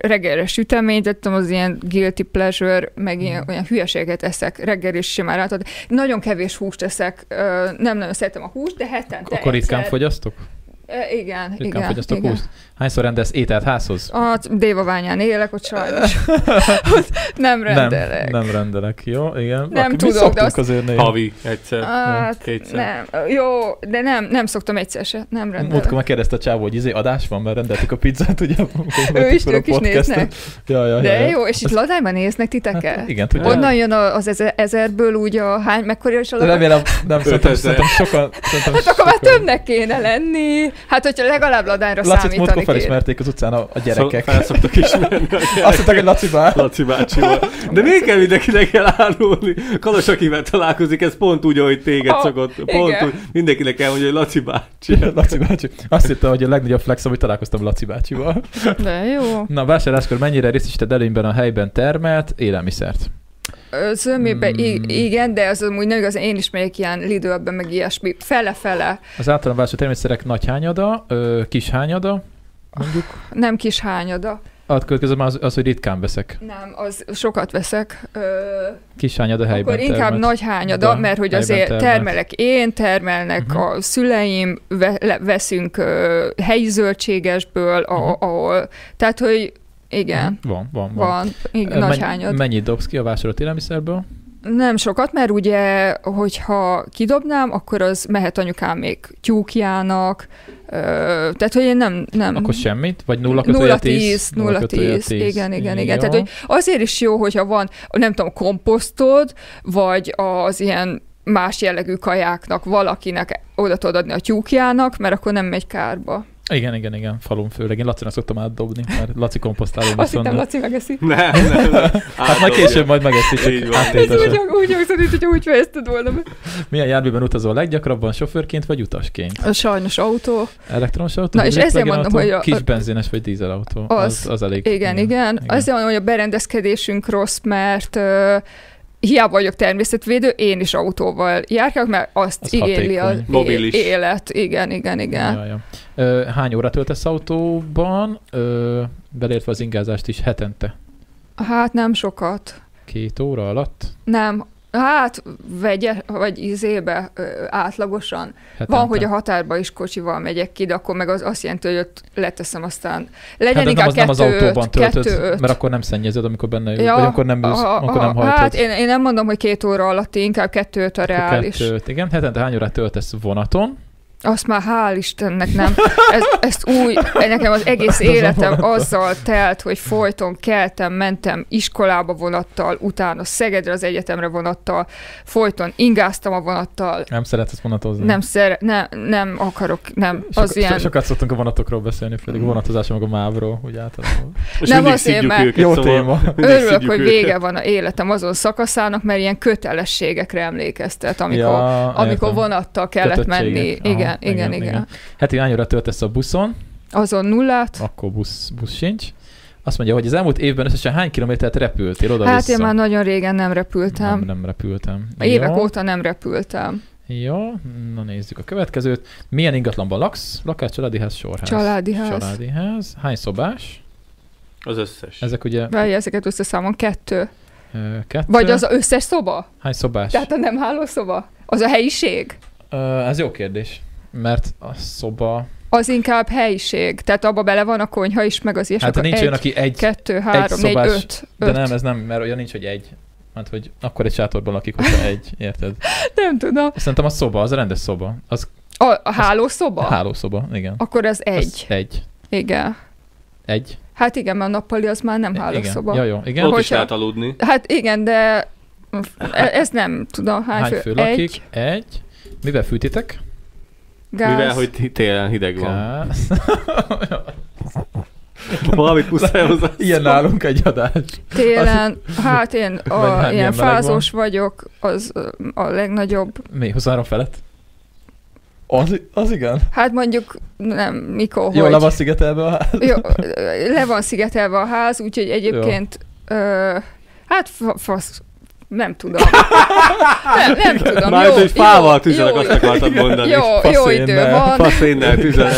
reggelre süteményt ettem, az ilyen guilty pleasure, meg ilyen, Mhm. olyan hülyeséget eszek, reggel is simán látod. Nagyon kevés húst eszek, nem nagyon szeretem a húst, de hetente Akkor ritkán fogyasztok? Igen, Ritkán igen. fogyasztok igen. húst? Hányszor rendelsz ételt házhoz? A Dévaványán élek, ott sajnos. ott nem rendelek. Nem, nem rendelek, jó, igen. Nem mi tudok, de azt- azért néha. Havi, egyszer. Hát, kétszer. nem. Jó, de nem, nem szoktam egyszer se. Nem rendelek. Múltkor megkérdezte a csávó, hogy izé adás van, mert rendeltük a pizzát, ugye? Ő is, ők is néznek. Ja, ja, ja, De ja. jó, és itt ladányban néznek titeket? Hát, igen, tudja. Onnan jön a- az ezer, ezerből úgy a hány, mekkora is a? Remélem, nem szerintem sokan... Hát akkor már többnek kéne lenni. Hát, hogyha legalább ladányra Lacit múltkor számítani kéne. felismerték az utcán a, a gyerekek. Fel szoktak ismerni a Azt gyerekek. mondták, hogy Laci bár. Laci bácsival. De miért kell mindenkinek elárulni? Kalos, akivel találkozik, ez pont úgy, ahogy téged Ah, szokott. Pont igen. úgy. Mindenkinek elmondja, hogy Laci bácsi. Laci bácsi. Azt hittem, hogy a legnagyobb flex, hogy találkoztam Laci bácsival. De jó. Na, vásárláskor mennyire részesíted előnyben a helyben termelt élelmiszert? Hmm. mm. igen, de az amúgy nem igaz, én is megyek ilyen Lidl-ben, meg ilyesmi. Fele-fele. Az általán vásárolt természetszerek nagy hányada, ö, kis hányada, mondjuk. Nem kis hányada. A következő már az, az, hogy ritkán veszek. Nem, az sokat veszek. Ö, Kis hányada helyben akkor inkább termelt. nagy hányada, Da, mert hogy azért termelt. termelek én, termelnek uh-huh. a szüleim, ve, le, veszünk ö, helyi zöldségesből, uh-huh. Ahol, tehát, hogy igen, Van, van, van. van, igen, nagy hányad. Mennyit dobsz ki a vásárolt élelmiszerből? Nem sokat, mert ugye, hogyha kidobnám, akkor az mehet anyukám még tyúkjának, ö, tehát, hogy én nem... nem Akkor semmit? Vagy nulla kötője 10? 10, 0 10, igen, igen, igen. Tehát, hogy azért is jó, hogyha van, nem tudom, komposztod, vagy az ilyen más jellegű kajáknak valakinek oda tudod adni a tyúkjának, mert akkor nem megy kárba. Igen, igen, igen, falun főleg. Én Lacinak szoktam átdobni, mert Laci komposztáló Azt viszont. hittem, Laci megeszi. Nem, nem, nem. Hát majd később majd megeszi, csak van. Ez áttétesen. úgy, úgy hangzott, hogy úgy fejezted volna be. Milyen járműben utazol leggyakrabban, sofőrként vagy utasként? A sajnos autó. Elektromos autó? Na, és ezért mondom, autó? hogy a- Kis benzines vagy dízelautó? Az, Az. az elég. Igen, igen. igen. Azért mondom, hogy a berendezkedésünk rossz, mert uh, hiába vagyok természetvédő, én is autóval járkálok, mert azt Az igényli az. Mobilis. élet. Igen, igen, igen. Ja, ja. Ö, hány órát töltesz autóban, ö, belértve az ingázást is hetente? Hát nem sokat. Két óra alatt? Nem, hát vegye, vagy izébe átlagosan. Hetente. Van, hogy a határba is kocsival megyek ki, de akkor meg az azt jelenti, hogy ott leteszem aztán. Legyen hát, de nem, inkább az nem az kettő, autóban töltöd, kettő, mert akkor nem szennyezed, amikor benne Ja, vagy akkor nem ülsz, aha, akkor nem hajtod. Hát én, én nem mondom, hogy két óra alatt, inkább kettő öt a reális. kettőt, igen. Hetente hány órát töltesz vonaton? Azt már hál' Istennek nem. Ez, ezt új, nekem az egész életem azzal telt, hogy folyton keltem, mentem iskolába vonattal, utána Szegedre az egyetemre vonattal, folyton ingáztam a vonattal, Nem szeretsz vonatozni? nem, szere, nem, nem akarok, nem, Sok, az ilyen... Sokat szoktunk a vonatokról beszélni, pedig a vonatozás meg a mávról, úgy általában. És Nem azért, mert- őket, Jó szóval téma. Örülök, hogy őket. vége van a életem azon szakaszának, mert ilyen kötelességekre emlékeztet, amikor, ja, amikor értem. vonattal kellett menni. Aha, igen, igen, igen, Heti hány órát töltesz a buszon, Azon nullát. akkor busz, busz sincs. Azt mondja, hogy az elmúlt évben összesen hány kilométert repültél oda Hát én már nagyon régen nem repültem. Nem, nem repültem. Évek Jó. óta nem repültem. Jó, na nézzük a következőt. Milyen ingatlanban laksz? Lakás, családi ház, sorház? Családi ház. Családi ház. Hány szobás? Az összes. Ezek ugye Várj, ezeket összeszámom kettő. ö, kettő. Vagy az a összes szoba? Hány szobás? Tehát a nem hálószoba? Az a helyiség? Ö, ez jó kérdés. Mert a szoba... Az inkább helyiség. Tehát abba bele van a konyha is, meg az ilyesmi. Hát nincs egy, olyan, aki egy, kettő, három, négy, szobás, öt. de öt. nem, ez nem, mert olyan nincs, hogy egy. Hát, hogy akkor egy sátorban lakik, hogyha egy, érted? nem tudom. Szerintem a szoba, az a rendes szoba. Az A, a hálószoba? a hálószoba, igen. Akkor ez egy. Az egy. Igen. Egy. Hát igen, mert a nappali az már nem hálószoba. Igen. Ja, jó, igen. Ott is lehet aludni. Hát igen, de ez nem tudom, hány, Hány fő lakik? Egy, Egy. Mivel fűtitek? Gáz. Mivel, hogy télen hideg van. Valamit muszáj hozzá. Ilyen nálunk egy adás. Télen, hát én a, milyen ilyen fázós vagyok, az a legnagyobb. Mi? 23 felett? Az, az igen. Hát mondjuk nem, mikor, Jó, hogy... le van szigetelve a ház. Jó, le van szigetelve a ház, úgyhogy egyébként, ö, hát fa, fasz, nem tudom. nem, nem tudom. Már jó, hogy fával jó, tüzelek, jó, azt akartad mondani. Jó, jó idő van, Faszénnel tüzelek.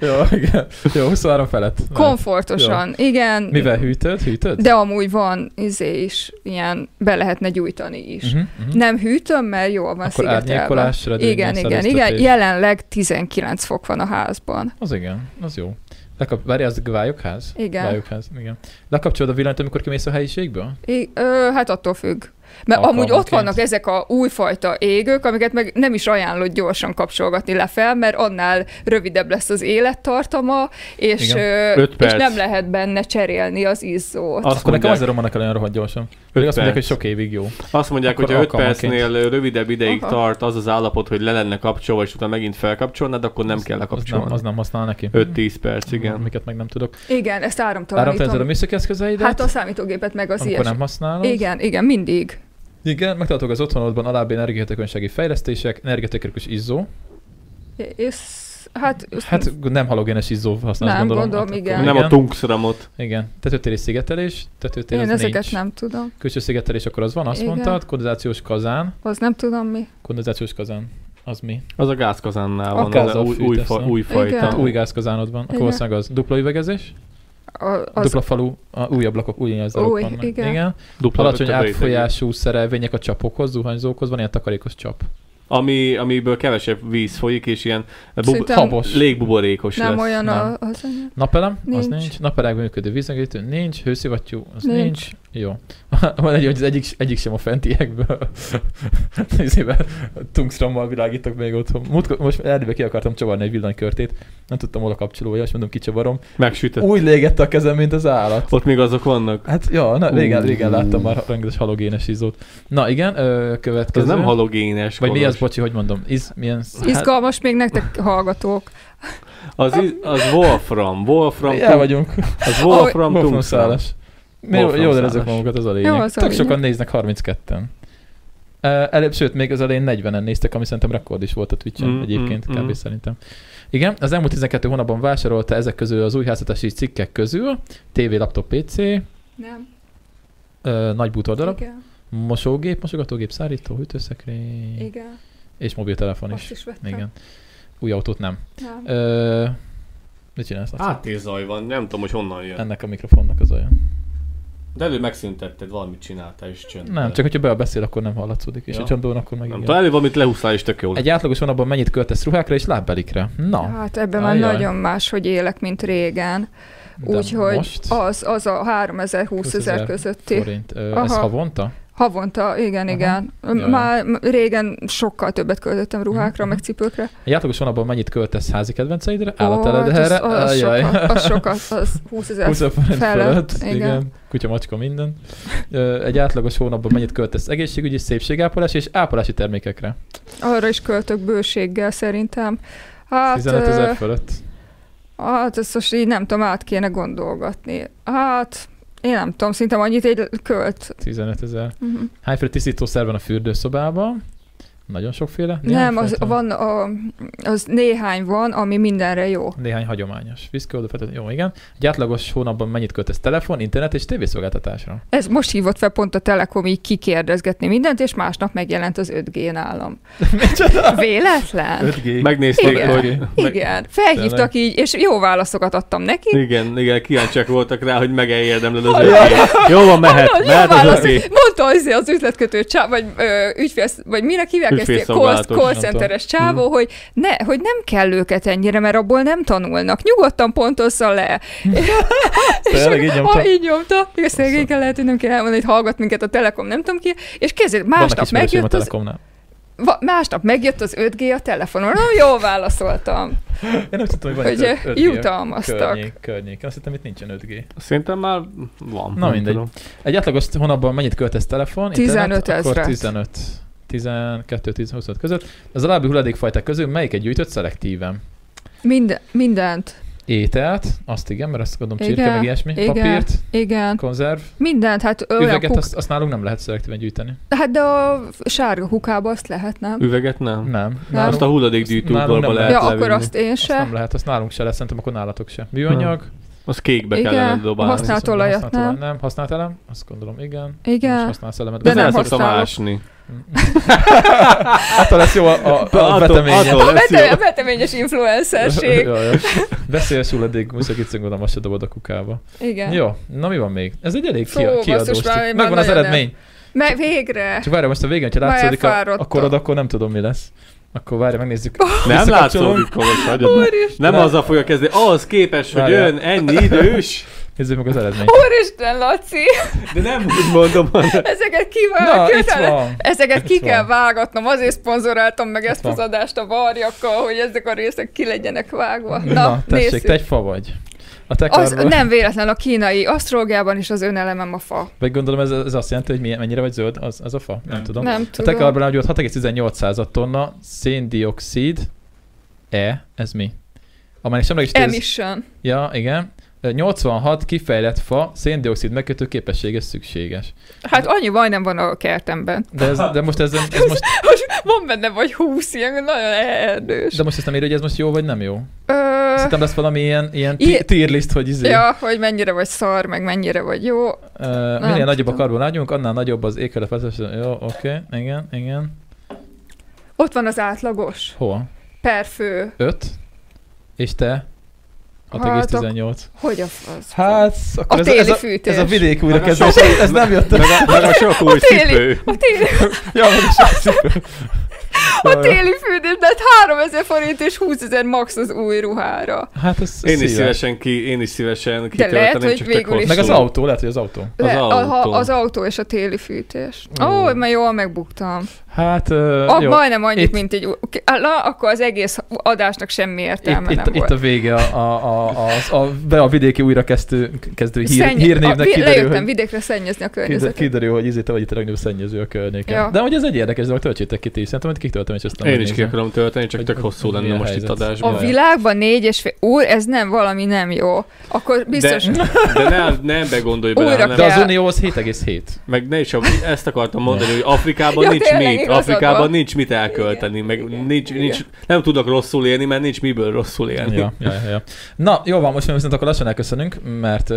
Jó, igen. Jó, 23 felett. komfortosan, igen. Mivel hűtöd? Hűtöd? De amúgy van izé is, ilyen be lehetne gyújtani is. Uh-huh, uh-huh. Nem hűtöm, mert jól van Akkor szigetelve. Igen, igen, igen. Jelenleg 19 fok van a házban. Az igen, az jó. Lekap... Várj, az vályogház? Igen. Vályogház, igen. Lekapcsolod a villanyt, amikor kimész a helyiségből? I- ö, hát attól függ. Mert amúgy ott vannak ezek a újfajta égők, amiket meg nem is ajánlott gyorsan kapcsolgatni le fel, mert annál rövidebb lesz az élettartama, és, ö, és nem lehet benne cserélni az izzót. Azt Akkor nekem azért romannak el olyan rohadt gyorsan. Pedig azt mondják, hogy sok évig jó. azt mondják hogy 5 alkalmanként. percnél rövidebb ideig Aha. tart az az állapot, hogy le lenne kapcsolva, és utána megint felkapcsolnád, akkor nem Az- kell Az nem, lekapcsolni. az nem használ neki. 5-10 perc, igen. Miket meg nem tudok. Igen, ezt a áramtalanítom. műszaki eszközeidet, Hát a számítógépet meg az amikor ilyes. nem használod. Igen, igen, mindig. Igen, megtartok az otthonodban alábbi energiahatékonysági fejlesztések, energiahatékonyos izzó. És hát, Hát nem halogénes izzó használsz, Nem, gondolom. gondolom, Hát igen. Nem a tungszramot. Igen. Tetőtéri szigetelés, tetőtér én az ezeket nincs. nem tudom. Külső szigetelés, akkor az van, azt Igen. mondtad. Kondenzációs kazán. Az nem tudom mi. Kondenzációs kazán. Az mi? Az a gázkazánnál A van, az a új, új, fa, új fajta. Igen. Hát új gázkazánod van. Akkor valószínűleg az dupla üvegezés, A, az, dupla falu, a új ablakok, új azzalok Új, vannak. igen. igen. Dupla Alacsony átfolyású szerelvények a csapokhoz, zuhanyzókhoz, van ilyen takarékos csap. Ami, amiből kevesebb víz folyik, és ilyen bub- Habos. légbuborékos nem lesz. olyan nem. a, az anyag. Napelem? Az Nincs. nincs. Naperágban működő vízengítő? Nincs. Hőszivattyú? Az nincs. Nincs. Jó. Van egy, hogy az egyik, egyik sem a fentiekből. Nézzével, tungstrammal világítok még otthon. Múltkor, most elébe ki akartam csavarni egy villanykörtét. Nem tudtam hol a kapcsolója, és mondom kicsavarom. Megsütött. Úgy légette a kezem, mint az állat. Ott még azok vannak. Hát, ja, na, régen, régen láttam már rengeteg halogénes izzót. Na igen, ö, Ez következő. nem halogénes. Vagy mi Kolos. az, bocsi, hogy mondom? Iz, milyen... Izgalmas még nektek hallgatók. Az, iz- az Wolfram. Wolfram. El vagyunk. Az Wolfram Wolfram tungstram. Szálas. Mi Wolfram jól érezzük magukat, az a lényeg. Jó, az a Tök lényeg. sokan néznek, 32-en. Uh, előbb, sőt, még az elején 40-en néztek, ami szerintem rekord is volt a Twitch-en Mm, egyébként, mm, kb. mm. szerintem. Igen, az elmúlt 12 hónapban vásárolta ezek közül az új háztartási cikkek közül TV, laptop, PC, Nem. uh, nagy bútordarab, Igen. mosógép, mosogatógép, szárító, hűtőszekrény Igen, és mobiltelefon azt is. is vettem. Igen. Új autót nem. Nem. Ö, mit csinálsz? Laci? Háttérzaj van, nem tudom, hogy honnan jön. Ennek a mikrofonnak az olyan. De előbb megszüntetted, valamit csináltál és csönd. Nem, csak hogyha be a beszél, akkor nem hallatszódik, és Ja. a csondón akkor meg Nem igen. előbb valamit lehúztál is tök jól. Egy átlagos hónapban mennyit költesz ruhákra és lábbelikre? Na, Hát ebben már Ajjaj. nagyon más, hogy élek, mint régen. Úgyhogy az, az a 3000-20 ezer közötti. forint. Ö, ez havonta? Havonta, igen, igen. Jaj. Már régen sokkal többet költöttem ruhákra, Mhm. meg cipőkre. Egy átlagos hónapban mennyit költesz házi kedvenceidre? Ó, hát az, az, sokat, az sokat, az 20 ezer 20 forint felett, igen. igen. Kutya, macska, minden. Egy átlagos hónapban mennyit költesz egészségügyi, szépségápolás és ápolási termékekre? Arra is költök bőséggel szerintem. Hát, 15 ö, ezer fölött. hát ezt most így nem tudom, át kéne gondolgatni. Hát, én nem tudom, szinte annyit egy költ. 15 ezer. Uh-huh. Hányféle tisztítószer van a fürdőszobában? Nagyon sokféle. Nem, az, van, a, az néhány van, ami mindenre jó. Néhány hagyományos. Feltétlen- jó, igen. Egy átlagos hónapban mennyit költesz telefon, internet és tévészolgáltatásra? Ez most hívott fel pont a Telekom így kikérdezgetni mindent, és másnap megjelent az 5G nálam. Véletlen? 5G. Megnézték, Igen. hogy... Igen, felhívtak így, és jó válaszokat adtam neki. Igen, igen, kíváncsiak voltak rá, hogy megérdemled az Ja. ötét. Jó van, mehet, mehet az válasz. öté. Mondta az, az üzletkötő csávó, vagy ö, ügyfél, vagy minek hívják ilyen call, call centeres tudom. csávó, hogy, ne, hogy nem kell őket ennyire, mert abból nem tanulnak. Nyugodtan pontozza le. Tényleg így nyomta? Ha így nyomta, szegényken lehet, hogy nem kell elmondani, hogy hallgat minket a Telekom, nem tudom ki, és kezdett, másnap a megjött az, Telekomnál. va, másnap megjött az 5G a telefonon. Na, jól válaszoltam. Én nem tudtam, hogy van Hogy itt 5G jutalmaztak. Környék, környék. Azt hittem, itt nincsen 5G. Szerintem már van. Na mindegy. tudom. Egy átlagos hónapban mennyit költesz telefon? 15 internet? Akkor ezret. 15. 12 10 25 között. Az alábbi hulladékfajták közül melyiket gyűjtött szelektíven? Minden, mindent. Ételt, azt igen, mert azt gondolom csirke, Igen, meg ilyesmi. igen. Papírt, Igen. konzerv. Mindent, hát olyan Üveget, kuk... azt, azt nálunk nem lehet szelektíven gyűjteni. Hát de a sárga kukába azt lehet, nem? Üveget nem? Nem. Nem. Nálunk, Azt a nem lehet Ja, levinni. akkor azt én azt se. nem lehet, azt nálunk se lesz, szerintem akkor nálatok se. Műanyag, Azt kékbe Igen, kellene dobálni. használt azt olajat nem. nem. Használt elem? Azt gondolom, igen. Igen. Most használsz elemet. De De nem nem használok. ásni. Attól lesz jó a, a, a A lesz jó. vete, a veteményes influencerség. Ja, ja. Beszélsz hulladék, muszakicünk gondolom, azt se dobod a kukába. Igen. Jó, na mi van még? Ez egy elég Fú, kiadós Megvan az eredmény. Meg végre. Csak várj, most a végén, ha látszódik a, a korod, akkor nem tudom, mi lesz. Akkor várj, megnézzük. Nem Visszakapcsolom. látszódik. Úristen, Nem azzal fogja kezdeni, ahhoz képest, hogy ön ennyi idős, Nézzük meg az eredményt. Úristen, Laci, de nem úgy mondom, hanem ezeket Na, kívánok. itt van. Ezeket ki Itt kell van. vágatnom, azért szponzoráltam meg ezt van. az adást a varjakkal, hogy ezek a részek ki legyenek vágva. Na, Na, tessék, nézzük. te egy fa vagy. A te Az nem véletlen a kínai asztrológiában is az önelemem a fa. vagy gondolom ez, ez azt jelenti, hogy milyen, mennyire vagy zöld, az, az a fa? Nem, Nem. tudom. Nem A te tudom. karban hogy ott 6,18 tonna széndiokszid, E, ez mi? Amelynek semleges tőz- Emission. Ja, igen. 86 kifejlett fa széndiokszid megkötő képessége szükséges. Hát annyi majdnem van a kertemben. De, ez, de most ez, ez most, Most van benne vagy húsz ilyen nagyon erdős. de most ezt nem írja, hogy ez most jó vagy nem jó. Ö, Szerintem lesz valami ilyen, ilyen list, hogy izé. ja, hogy mennyire vagy szar, meg mennyire vagy jó. Uh, minél Nem nagyobb a tudom. karbonlágyunk, annál nagyobb az éghajlat. Jó, oké, okay. igen, igen. Ott van az átlagos. Hol? Per fő. 5? És te? Hát 6,18. Hogy a fasz? Hát, akkor A ez, téli ez, a, fűtés. ez a vidék Meg a újrakezdés, sok- ez nem jött meg a, meg a sok új A téli- cipő. A téli, Ja, meg a sok cipő. a téli fűtés, de hát 3000 forint és 20 ezer max az új ruhára. Hát ez Én is szíves. szívesen ki, én is szívesen lehet, kitölteném, hogy csak végül is- Meg az autó, lehet, hogy az autó. Az Le, a, autó. ha- az autó és a téli fűtés. Ó, Ó. oh, mert jól megbuktam. Hát, uh, Ah, jó. majdnem annyit, Itt- mint egy... Na, akkor az egész adásnak semmi értelme Itt, nem itt, itt volt. a vége a, a, a, a, a, be a vidéki újrakezdő kezdő hír, Szenny- hírnévnek a, kiderül, Lejöttem hogy, vidékre szennyezni a kiderül, környezetet. kiderül, hogy izé te vagy itt a legnagyobb szennyező a környéken. Ja. De hogy ez egy érdekes dolog, töltsétek ki ti is. Szerintem, hogy kitöltöm, és aztán Én is ki akarom tölteni, csak tök hosszú lenne most itt helyzet. adásban. A világban négy és fél... Úr, ez nem valami nem jó. Akkor biztos... De, de ne, ne ebbe gondolj bele, De az. Unió az 7,7. meg ne is, ezt akartam mondani, hogy Afrikában nincs igazad Afrikában van. nincs mit elkölteni, meg nincs, nincs, nem tudok rosszul élni, mert nincs miből rosszul élni. Ja, ja, ja, ja. Na, jó van, most viszont akkor lassan elköszönünk, mert uh,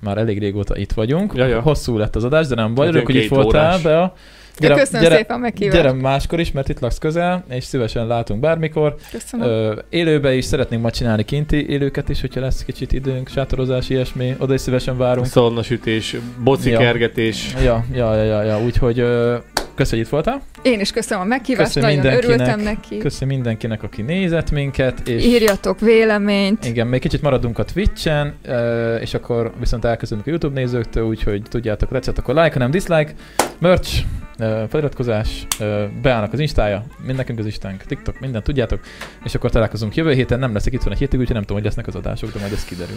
már elég régóta itt vagyunk. Ja, ja. Hosszú lett az adás, de nem baj, Hát örülök, hogy itt voltál, órás. Bea. Ja, köszönöm szépen a meghívást. gyere máskor is, mert itt laksz közel, és szívesen látunk bármikor. Köszönöm. Ö, élőbe is szeretnénk majd csinálni kinti élőket is, hogyha lesz kicsit időnk, sátorozás, ilyesmi, oda is szívesen várunk. Szornasütés, bocikergetés. Ja, ja, ja, ja, ja. úgyhogy ö, köszönjük, hogy itt voltál. Én is köszönöm a meghívást, Köszönöm nagyon örültem neki. Köszönöm mindenkinek, aki nézett minket. És Írjatok véleményt. Igen, még kicsit maradunk a Twitch-en, ö, és akkor viszont elköszönünk a YouTube nézőktől, úgyhogy tudjátok, tetszett, akkor like, hanem dislike, merch, ö, feliratkozás, ö, beállnak az Instája, mindenkünk az Instánk, TikTok, minden tudjátok, és akkor találkozunk jövő héten, nem leszek itt van egy hétig, úgyhogy nem tudom, hogy lesznek az adások, de majd ez kiderül.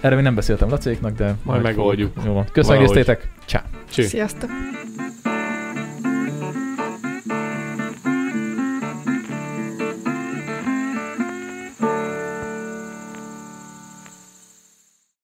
Erről még nem beszéltem Lacéknak, de Majd megoldjuk. Jó van. Résztétek. Ciao. Sziasztok!